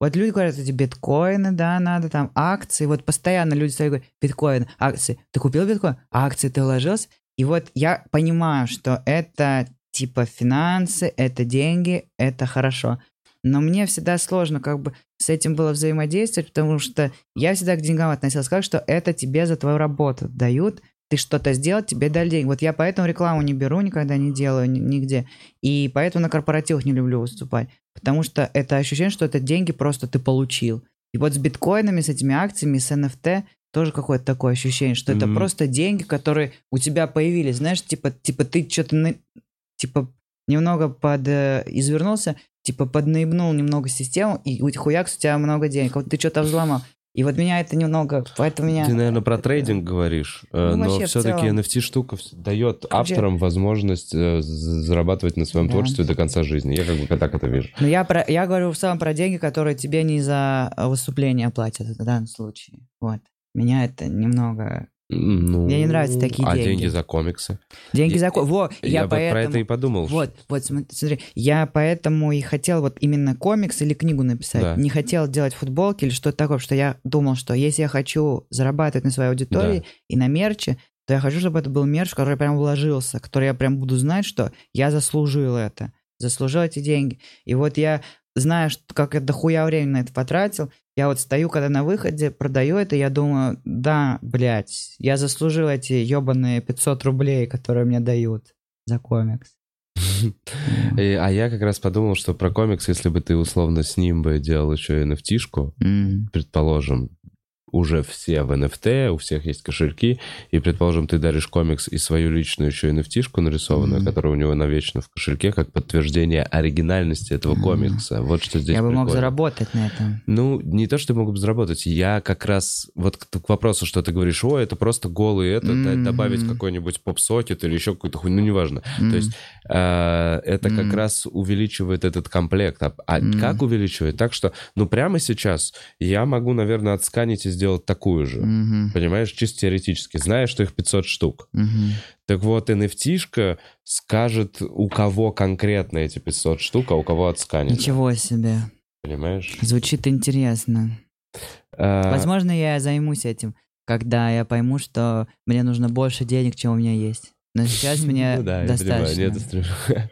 вот люди говорят, эти биткоины, да, надо там, акции, вот постоянно люди стоят и говорят, биткоин, акции, ты купил биткоин, акции ты вложился, и вот я понимаю, что это типа финансы, это деньги, это хорошо, но мне всегда сложно как бы с этим было взаимодействовать, потому что я всегда к деньгам относился как, что это тебе за твою работу дают, ты что-то сделал, тебе дали деньги. Вот я поэтому рекламу не беру, никогда не делаю ни- нигде. И поэтому на корпоративах не люблю выступать. Потому что это ощущение, что это деньги просто ты получил. И вот с биткоинами, с этими акциями, с NFT тоже какое-то такое ощущение, что это Мгм. просто деньги, которые у тебя появились. Знаешь, типа, типа ты что-то на- типа немного под э, извернулся, типа поднаебнул немного систему, и хуякс у тебя много денег. Вот ты что-то взломал. И вот меня это немного, поэтому меня... Ты, наверное, про трейдинг говоришь, э, Ну, но все-таки целом. NFT-штука дает Вообще- авторам возможность э, зарабатывать на своем Да. творчестве до конца жизни. Я как бы так это вижу. Ну, я, про, я говорю в целом про деньги, которые тебе не за выступление платят в данном случае. Вот. Меня это немного... Ну, Мне не нравятся такие а деньги. деньги за комиксы? Деньги Я- за... ко- Во, Я, я, вот про поэтому... это и подумал. Вот, вот, см- смотри, я поэтому и хотел вот именно комикс или книгу написать. Да. Не хотел делать футболки или что-то такое, что я думал, что если я хочу зарабатывать на своей аудитории и на мерче, то я хочу, чтобы это был мерч, в который я прям вложился, который я прям буду знать, что я заслужил это, заслужил эти деньги. И вот я зная, что, как я дохуя времени на это потратил, я вот стою, когда на выходе, продаю это, я думаю, да, блядь, я заслужил эти ебаные 500 рублей, которые мне дают за комикс. (laughs) А я как раз подумал, что про комикс, если бы ты условно с ним бы делал еще и nft предположим, уже все в NFT, у всех есть кошельки, и, предположим, ты даришь комикс и свою личную еще nft нарисованную, Мгм. которая у него навечно в кошельке, как подтверждение оригинальности этого Мгм. комикса. Вот что здесь Я бы мог прикольно. заработать на этом. Ну, не то, что я могу бы заработать. Я как раз... Вот к, к вопросу, что ты говоришь, о, это просто голый это, да- Мгм. добавить какой-нибудь поп-сокет или еще какую-то хуйню, ну, неважно. М. То есть э, это как Мгм. раз увеличивает этот комплект. А, а Мгм. как увеличивает? Так что, ну, прямо сейчас я могу, наверное, отсканить и сделать такую же. Мгм. Понимаешь, чисто теоретически, зная, что их 500 штук. Мгм. Так вот, nft скажет, у кого конкретно эти 500 штук, а у кого отсканено. Ничего себе. Понимаешь? Звучит интересно. А, Возможно, я займусь этим, когда я пойму, что мне нужно больше денег, чем у меня есть. Но сейчас мне Ну да, я понимаю, достаточно. нет, (laughs)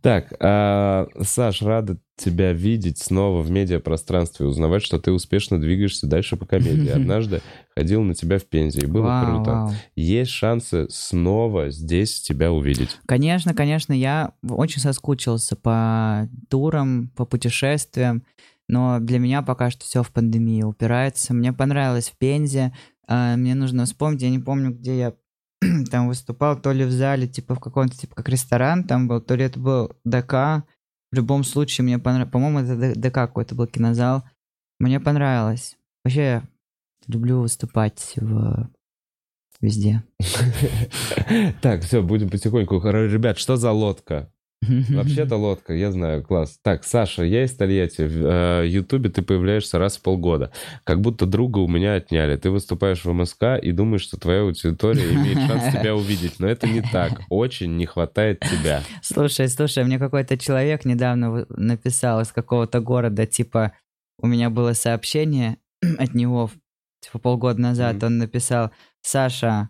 Так, а, Саш, рада тебя видеть снова в медиапространстве, узнавать, что ты успешно двигаешься дальше по комедии. (laughs) Однажды ходил на тебя в Пензе, и было Вау, круто. вау. Есть шансы снова здесь тебя увидеть. Конечно, конечно, я очень соскучился по турам, по путешествиям, но для меня пока что все в пандемии упирается. Мне понравилось в Пензе, а, мне нужно вспомнить, я не помню, где я (clears throat) там выступал, то ли в зале, типа в каком-то, типа как ресторан там был, то ли это был ДК. В любом случае мне понравилось, по-моему, это ДК какой-то был кинозал. Мне понравилось. Вообще, я люблю выступать в... везде. (laughs) Так, все, будем потихоньку. Ребят, что за лодка? Вообще-то (laughs) лодка, я знаю, класс. Так, Саша, я из Тольятти. В э, Ютубе ты появляешься раз в полгода. Как будто друга у меня отняли. Ты выступаешь в МСК и думаешь, что твоя аудитория имеет шанс (laughs) тебя увидеть. Но это не так. Очень не хватает тебя. Слушай, слушай, мне какой-то человек недавно написал из какого-то города, типа, у меня было сообщение (clears throat) от него, типа, полгода назад, он написал, Саша,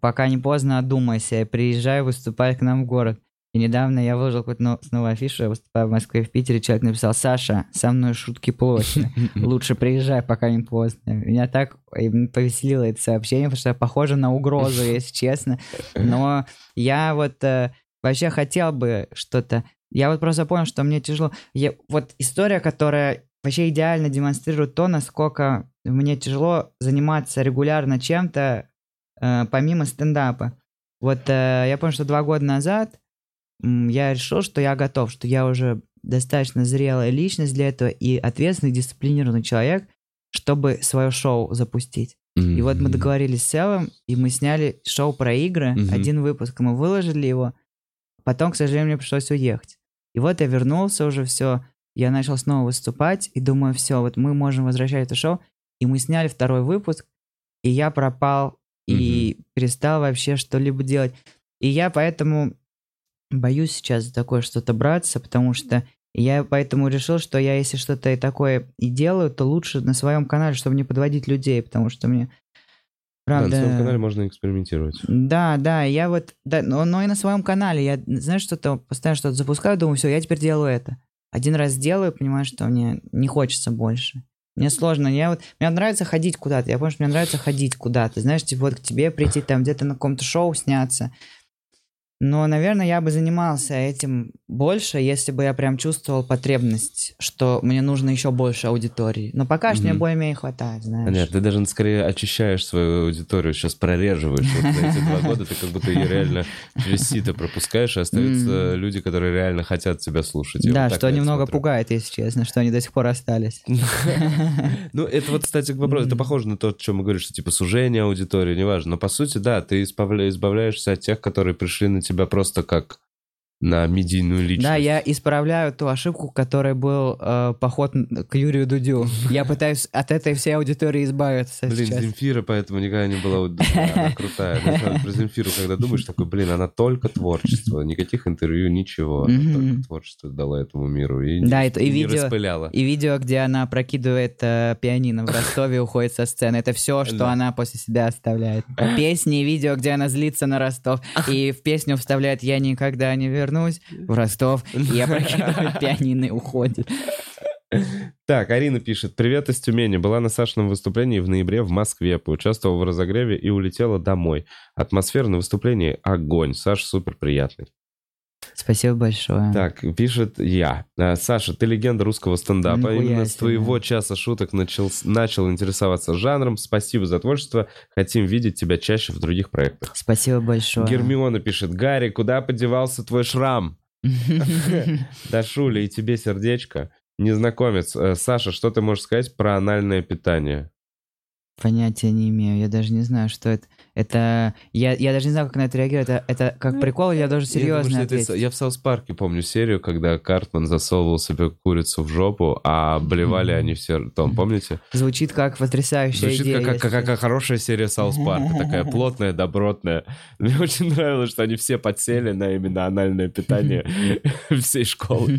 пока не поздно, одумайся, приезжай выступай к нам в город. И недавно я выложил какую-то но- снова афишу, я выступаю в Москве и в Питере, человек написал, Саша, со мной шутки плохи, (laughs) лучше приезжай, пока не поздно. Меня так повеселило это сообщение, потому что похоже на угрозу, (laughs) если честно. Но я вот э, вообще хотел бы что-то... Я вот просто понял, что мне тяжело. Я- вот история, которая вообще идеально демонстрирует то, насколько мне тяжело заниматься регулярно чем-то, э, помимо стендапа. Вот э, я помню, что два года назад я решил, что я готов, что я уже достаточно зрелая личность для этого и ответственный, дисциплинированный человек, чтобы свое шоу запустить. И вот мы договорились с Селом, и мы сняли шоу про игры, Мгм. один выпуск, мы выложили его. Потом, к сожалению, мне пришлось уехать. И вот я вернулся уже, все, я начал снова выступать, и думаю, все, вот мы можем возвращать это шоу. И мы сняли второй выпуск, и я пропал, и перестал вообще что-либо делать. И я поэтому боюсь сейчас за такое что-то браться, потому что я поэтому решил, что я, если что-то и такое и делаю, то лучше на своем канале, чтобы не подводить людей, потому что мне Да, правда... на своем канале можно экспериментировать. Да, да, я вот, да, но, но и на своем канале, я, знаешь, что-то, постоянно что-то запускаю, думаю, все, я теперь делаю это. Один раз сделаю, понимаю, что мне не хочется больше. Мне сложно, я вот, мне нравится ходить куда-то, я помню, что мне нравится ходить куда-то, знаешь, типа вот к тебе прийти, там где-то на каком-то шоу сняться. Но, наверное, я бы занимался этим больше, если бы я прям чувствовал потребность, что мне нужно еще больше аудитории. Но пока что мне более-менее хватает, знаешь. Нет, ты даже скорее очищаешь свою аудиторию, сейчас прореживаешь. Вот на эти два года ты как будто ее реально через сито пропускаешь, и остаются люди, которые реально хотят тебя слушать. Да, что немного пугает, если честно, что они до сих пор остались. (laughs) Ну, это вот, кстати, к вопросу. Это похоже на то, о чем мы говорим, что типа сужение аудитории, неважно. Но по сути, да, ты избавля- избавляешься от тех, которые пришли на тебя просто как на медийную личность. Да, я исправляю ту ошибку, которой был э, поход к Юрию Дудю. Я (laughs) пытаюсь от этой всей аудитории избавиться Блин, сейчас. Земфира поэтому никогда не была... Она (laughs) крутая. Про Земфиру, когда думаешь, такой, блин, она только творчество. Никаких интервью, ничего. Она только творчество дала этому миру. И, Да, и не видео- распыляла. И видео, где она прокидывает э, пианино в Ростове, уходит со сцены. Это все, что она после себя оставляет. Песни и видео, где она злится на Ростов. И в песню вставляет «Я никогда не вернусь в Ростов, и опрокидывает (laughs) пианино и уходит. Так, Арина пишет. Привет из Тюмени. Была на Сашином выступлении в ноябре в Москве. Поучаствовала в разогреве и улетела домой. Атмосфера на выступлении огонь. Саша супер приятный. Спасибо большое. Так, пишет я. А, Саша, ты легенда русского стендапа. Нихуя Именно с твоего часа шуток начал, начал интересоваться жанром. Спасибо за творчество. Хотим видеть тебя чаще в других проектах. Спасибо большое. Гермиона пишет. Гарри, куда подевался твой шрам? (laughs) Да, Шуля, и тебе сердечко. Незнакомец. Э, Саша, что ты можешь сказать про анальное питание? Понятия не имею, я даже не знаю, что это. Это... Я, я даже не знаю, как на это реагировать. Это, это как прикол, или я должен Я думаю, серьезно это я в Саус Парке помню серию, когда Картман засовывал себе курицу в жопу, а обливали Мгм. они все ртом, помните? Звучит как потрясающая Звучит идея. как, как, если как хорошая серия Саус Парка, такая плотная, добротная. Мне (laughs) очень нравилось, что они все подсели на именно анальное питание (laughs) всей школы.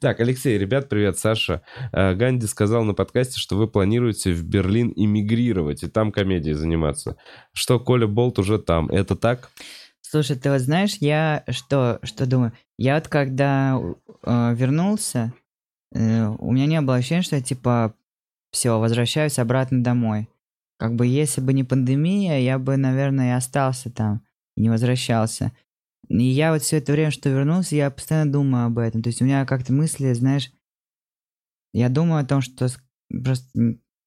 Так, Алексей, ребят, привет, Саша. Э, Ганди сказал на подкасте, что вы планируете в Берлин эмигрировать и там комедией заниматься. Что Коля Болт уже там. Это так? Слушай, ты вот знаешь, я что, что думаю? Я вот когда э, вернулся, э, у меня не было ощущения, что я типа все, возвращаюсь обратно домой. Как бы если бы не пандемия, я бы, наверное, и остался там, и не возвращался. И я вот все это время, что вернулся, я постоянно думаю об этом. То есть у меня как-то мысли, знаешь, я думаю о том, что просто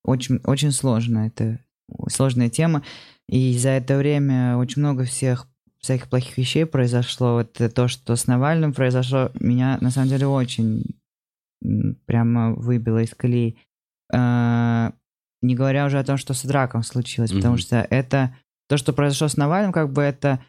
очень, очень сложно, это сложная тема. И за это время очень много всех всяких плохих вещей произошло. Вот то, что с Навальным произошло, меня на самом деле очень прямо выбило из колеи. А, Не говоря уже о том, что с Драком случилось, потому что это то, что произошло с Навальным, как бы это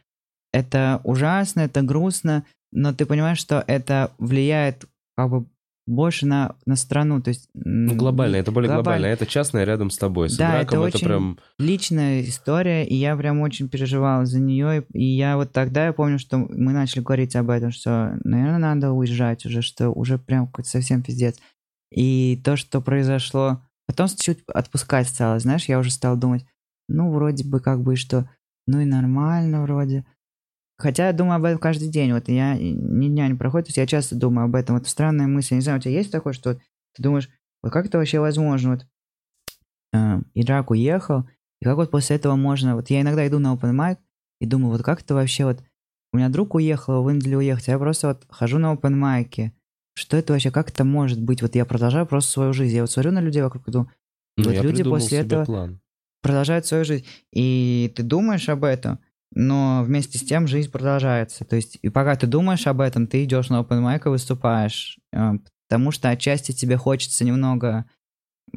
это ужасно, это грустно, но ты понимаешь, что это влияет как бы больше на, на страну, то есть... Ну, глобально, это более глобально. глобально. Это частное рядом с тобой. С Да, браком это это, очень- прям... личная история, и я прям очень переживал за нее. И я вот тогда я помню, что мы начали говорить об этом, что, наверное, надо уезжать уже, что уже прям какой-то совсем пиздец. И то, что произошло, потом чуть отпускать стало, знаешь, я уже стал думать, ну, вроде бы как бы что, ну и нормально вроде. Хотя я думаю об этом каждый день, вот я ни дня не проходит, то есть я часто думаю об этом. Вот странная мысль, не знаю, у тебя есть такое, что ты думаешь, вот как это вообще возможно? Вот э, Ирак уехал, и как вот после этого можно... Вот я иногда иду на open mic и думаю, вот как это вообще вот... У меня друг уехал, вынудили уехать, а я просто вот хожу на open mic. Что это вообще, как это может быть? Вот я продолжаю просто свою жизнь. Я вот смотрю на людей вокруг и думаю, Ну, Вот люди после этого- план. продолжают свою жизнь. И ты думаешь об этом, но вместе с тем жизнь продолжается. То есть, и пока ты думаешь об этом, ты идешь на open mic и выступаешь. э, Потому что отчасти тебе хочется немного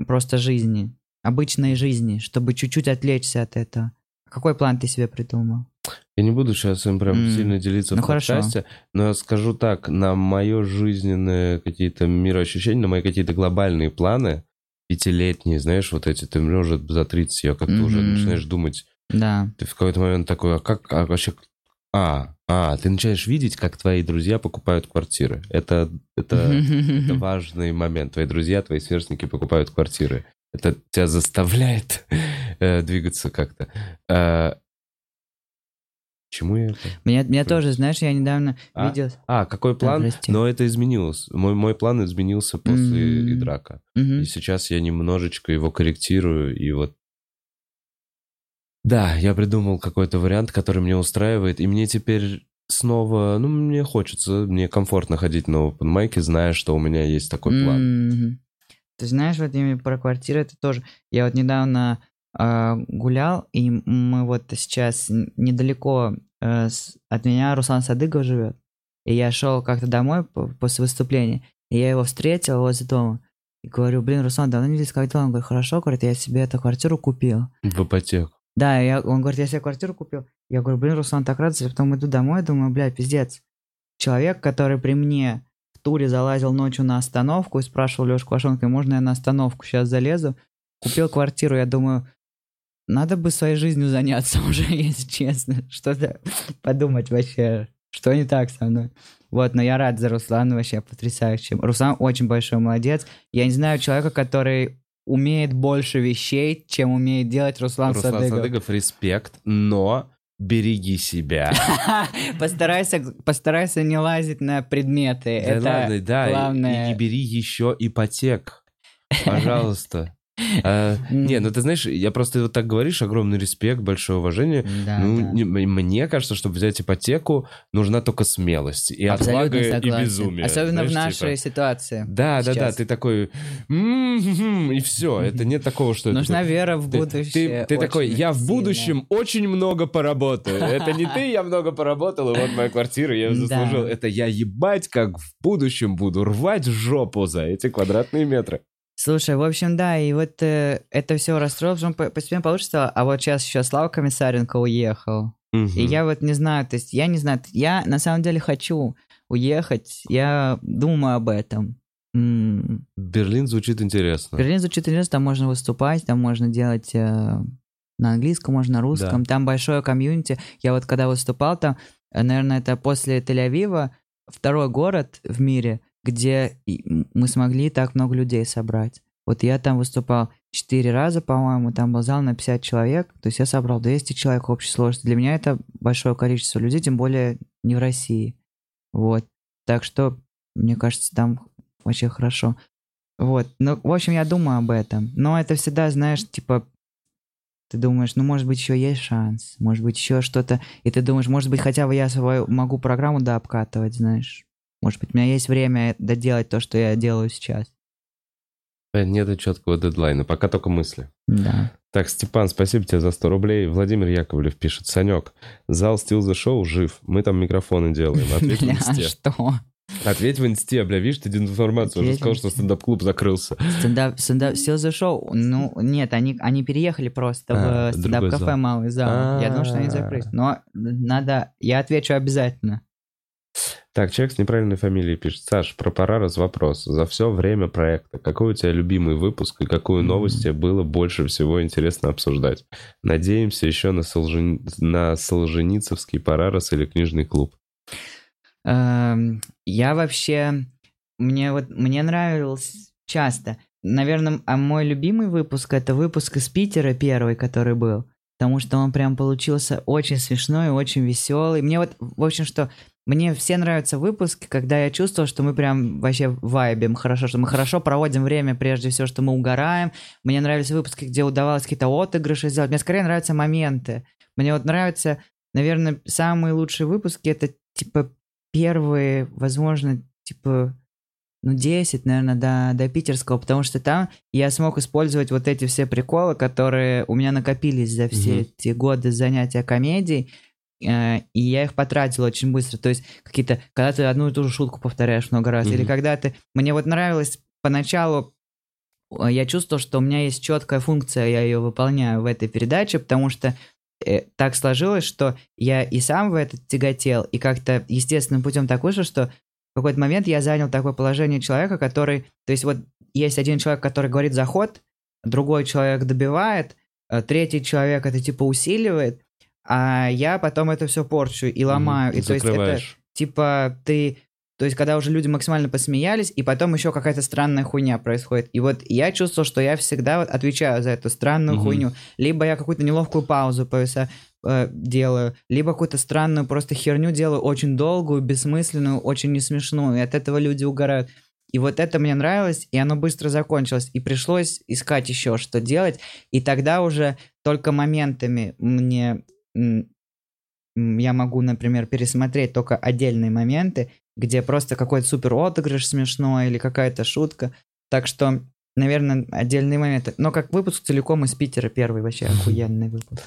просто жизни, обычной жизни, чтобы чуть-чуть отвлечься от этого. Какой план ты себе придумал? Я не буду сейчас им прям М, сильно делиться ну в хорошо. подкасте, но я скажу так, на мое жизненные какие-то мироощущения, на мои какие-то глобальные планы, пятилетние, знаешь, вот эти, ты мне уже за 30, я как-то уже Мгм. начинаешь думать, Да. ты в какой-то момент такой, а как, а вообще, а, а, ты начинаешь видеть, как твои друзья покупают квартиры. Это, это, это (laughs) важный момент. Твои друзья, твои сверстники покупают квартиры. Это тебя заставляет (laughs) э, двигаться как-то. Э, чему я это? Меня, меня тоже, знаешь, я недавно А? видел... А, какой план? прости. Но это изменилось. Мой, мой план изменился после М. Идрака. И сейчас я немножечко его корректирую, и вот... Да, я придумал какой-то вариант, который мне устраивает, и мне теперь снова, ну, мне хочется, мне комфортно ходить на open майки, зная, что у меня есть такой план. Мгм. Ты знаешь, вот именно про квартиры это тоже. Я вот недавно а, гулял, и мы вот сейчас недалеко э, с- от меня Руслан Садыгов живет. И я шел как-то домой по- после выступления, и я его встретил возле дома. И говорю, блин, Руслан, давно не виделись, как дела? Он говорит, хорошо, говорит, я себе эту квартиру купил. В ипотеку. Да, я, он говорит, я себе квартиру купил. Я говорю, блин, Руслан, так радостно. Потом иду домой, думаю, бля, пиздец. Человек, который при мне в туре залазил ночью на остановку и спрашивал Лёшку Квашонка, можно я на остановку сейчас залезу? Купил квартиру, я думаю, надо бы своей жизнью заняться уже, (laughs) если честно. Что-то подумать вообще, что не так со мной. Вот, но я рад за Руслана, вообще потрясающе. Руслан очень большой молодец. Я не знаю человека, который умеет больше вещей, чем умеет делать Руслан, Руслан Садыгов. Садыгов, респект, но береги себя. (laughs) Постарайся, постарайся не лазить на предметы. Да Это ладно, да, и- главное. и не бери еще ипотек. Пожалуйста. А. Не, ну ты знаешь, я просто вот так говоришь, огромный респект, большое уважение. Да, Ну, да. не- мне кажется, чтобы взять ипотеку, нужна только смелость и Абсолютно отвага и согласен. безумие. Особенно в знаешь, нашей типа. ситуации. Да, да, да, сейчас. ты такой, «М-м-м», и все, это нет такого, что это Нужна такой- вера в ты- будущее. Ты, ты такой, очень я в будущем очень много поработаю. Это не ты, я много поработал, и вот моя квартира, я Да. заслужил. Это я ебать, как в будущем буду рвать жопу за эти квадратные метры. Слушай, в общем, да, и вот э, это все по- постепенно получится, а вот сейчас еще Слава Комиссаренко уехал. И я вот не знаю, то есть я не знаю, я на самом деле хочу уехать, я думаю об этом. М, Берлин звучит интересно. Берлин звучит интересно, там можно выступать, там можно делать э, на английском, можно на русском, там большое комьюнити. Я вот когда выступал там, э, наверное, это после Тель-Авива, второй город в мире, где мы смогли так много людей собрать. Вот я там выступал четыре раза, по-моему, там был зал на 50 человек, то есть я собрал 200 человек общей сложности. Для меня это большое количество людей, тем более не в России. Вот. Так что, мне кажется, там вообще хорошо. Вот. Ну, в общем, я думаю об этом. Но это всегда, знаешь, типа, ты думаешь, ну, может быть, еще есть шанс, может быть, еще что-то. И ты думаешь, может быть, хотя бы я свою могу программу да обкатывать, знаешь. Может быть, у меня есть время доделать то, что я делаю сейчас. Э, Нет четкого дедлайна, пока только мысли. Да. Так, Степан, спасибо тебе за 100 рублей. Владимир Яковлев пишет. Санек, зал Still the Show жив. Мы там микрофоны делаем. (laughs) Ответь в Бля, инсте. что? Ответь в инсте, бля, видишь, ты информацию уже Ответь в сказал, что стендап-клуб закрылся. Стендап, стендап, Still the Show? Ну, нет, они, они переехали просто А, в в стендап-кафе. «Малый зал». Я думал, что они А. закрылись. Но надо... Я отвечу обязательно. Так, человек с неправильной фамилией пишет. Саш, про Парарас вопрос. За все время проекта, какой у тебя любимый выпуск и какую новость тебе было больше всего интересно обсуждать? Надеемся еще на, Солжени... на Солженицовский Парарас или книжный клуб. Эм, Я вообще... Мне вот... Мне нравилось часто. Наверное, а мой любимый выпуск — это выпуск из Питера первый, который был. Потому что он прям получился очень смешной очень веселый. Мне вот, в общем, что... Мне все нравятся выпуски, когда я чувствовал, что мы прям вообще вайбим хорошо, что мы хорошо проводим время, прежде всего, что мы угораем. Мне нравились выпуски, где удавалось какие-то отыгрыши сделать. Мне скорее нравятся моменты. Мне вот нравятся, наверное, самые лучшие выпуски, это типа первые, возможно, типа, ну, 10, наверное, до, до питерского, потому что там я смог использовать вот эти все приколы, которые у меня накопились за все Мгм. эти годы занятия комедией, и я их потратил очень быстро. То есть какие-то, когда ты одну и ту же шутку повторяешь много раз, или Мгм. когда ты... Мне вот нравилось поначалу э, я чувствовал, что у меня есть четкая функция, я ее выполняю в этой передаче, потому что э, так сложилось, что я и сам в это тяготел, и как-то естественным путем так вышло, что в какой-то момент я занял такое положение человека, который... То есть вот есть один человек, который говорит заход, другой человек добивает, э, третий человек это типа усиливает, а я потом это все порчу и ломаю. Мгм. И то есть это Закрываешь. типа ты то есть, когда уже люди максимально посмеялись, и потом еще какая-то странная хуйня происходит. И вот я чувствовал, что я всегда вот отвечаю за эту странную Мгм. хуйню. Либо я какую-то неловкую паузу повеса- э, делаю, либо какую-то странную просто херню делаю, очень долгую, бессмысленную, очень не смешную. И от этого люди угорают. И вот это мне нравилось, и оно быстро закончилось. И пришлось искать еще, что делать. И тогда уже только моментами мне... Я могу, например, пересмотреть только отдельные моменты, где просто какой-то супер отыгрыш смешной или какая-то шутка. Так что, наверное, отдельные моменты. Но как выпуск целиком из Питера первый вообще охуенный выпуск.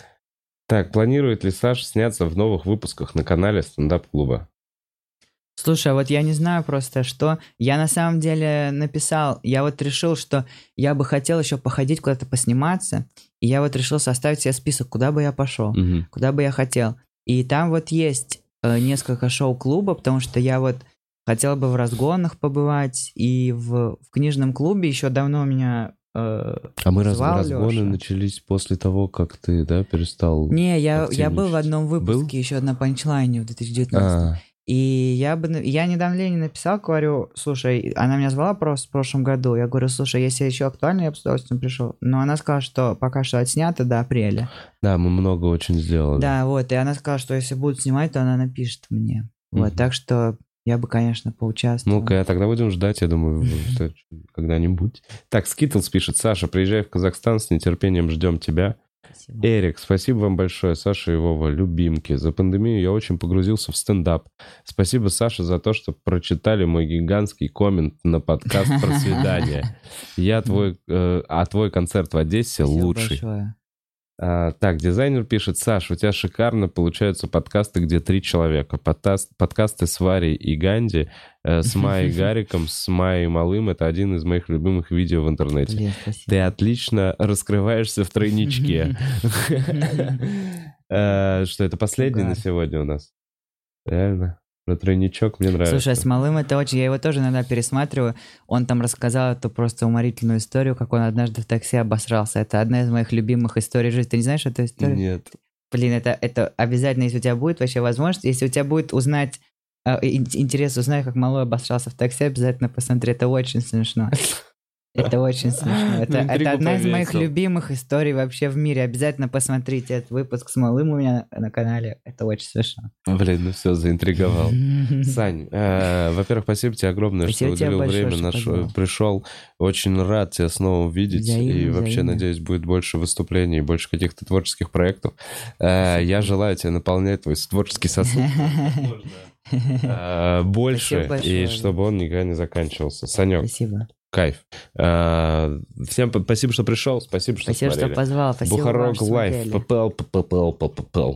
Так, планирует ли Саша сняться в новых выпусках на канале стендап-клуба? Слушай, а вот я не знаю просто, что... Я на самом деле написал, я вот решил, что я бы хотел еще походить куда-то посниматься, и я вот решил составить себе список, куда бы я пошел, Мгм. куда бы я хотел. И там вот есть э, несколько шоу-клуба, потому что я вот хотел бы в разгонах побывать, и в, в книжном клубе еще давно меня... э, А мы раз, разгоны Лёша. начались после того, как ты, да, перестал... Не, я, я был в одном Был? выпуске еще на панчлайне в 2019. А, И я бы, я недавно Лене написал, говорю, слушай, она меня звала просто в прошлом году, я говорю, слушай, если еще актуально, я бы с удовольствием пришел. Но она сказала, что пока что отснято до апреля. Да, мы много очень сделали. Да, вот, и она сказала, что если будут снимать, то она напишет мне. Вот, Мгм. так что я бы, конечно, поучаствовал. Ну-ка, тогда будем ждать, я думаю, когда-нибудь. Так, Skittles пишет, Саша, приезжай в Казахстан, с нетерпением ждем тебя. Спасибо. Эрик, спасибо вам большое, Саша и Вова, любимки. За пандемию я очень погрузился в стендап. Спасибо, Саша, за то, что прочитали мой гигантский коммент на подкаст про (laughs) свидание. Я твой, э, а твой концерт в Одессе лучший. А, так, дизайнер пишет, Саш, у тебя шикарно получаются подкасты, где три человека. Подкаст, подкасты с Варей и Ганди, э, с Майей (laughs) Гариком, с Майей Малым. Это один из моих любимых видео в интернете. Спасибо. Ты отлично раскрываешься в тройничке. Э, (laughs) (laughs) Что это последний на сегодня у нас? Реально. Про тройничок мне нравится. Слушай, а с малым это очень... Я его тоже иногда пересматриваю. Он там рассказал эту просто уморительную историю, как он однажды в такси обосрался. Это одна из моих любимых историй жизни. Ты не знаешь эту историю? Нет. Блин, это, это обязательно, если у тебя будет вообще возможность, если у тебя будет узнать, э, ин- интерес узнать, как малой обосрался в такси, обязательно посмотри, это очень смешно. (laughs) Это (laughs) очень смешно. Это, Ну, это интригу одна из моих любимых историй вообще в мире. Обязательно посмотрите этот выпуск с малым у меня на канале. Это очень смешно. Блин, ну все, заинтриговал. (laughs) Сань, э, во-первых, спасибо тебе огромное, Спасибо что уделил большое, время, что наш, позвал. пришел. Очень рад тебя снова увидеть. Взаимно, и вообще, взаимно. надеюсь, будет больше выступлений, больше каких-то творческих проектов. Э, я желаю тебе наполнять твой творческий сосуд (laughs) э, больше, и чтобы он никогда не заканчивался. Санек, Спасибо. Кайф. Э, всем спасибо, что пришел, спасибо, что Спасибо, что смотрели. позвал. Спасибо Бухарок что лайф. ППЛ, ППЛ, ППЛ.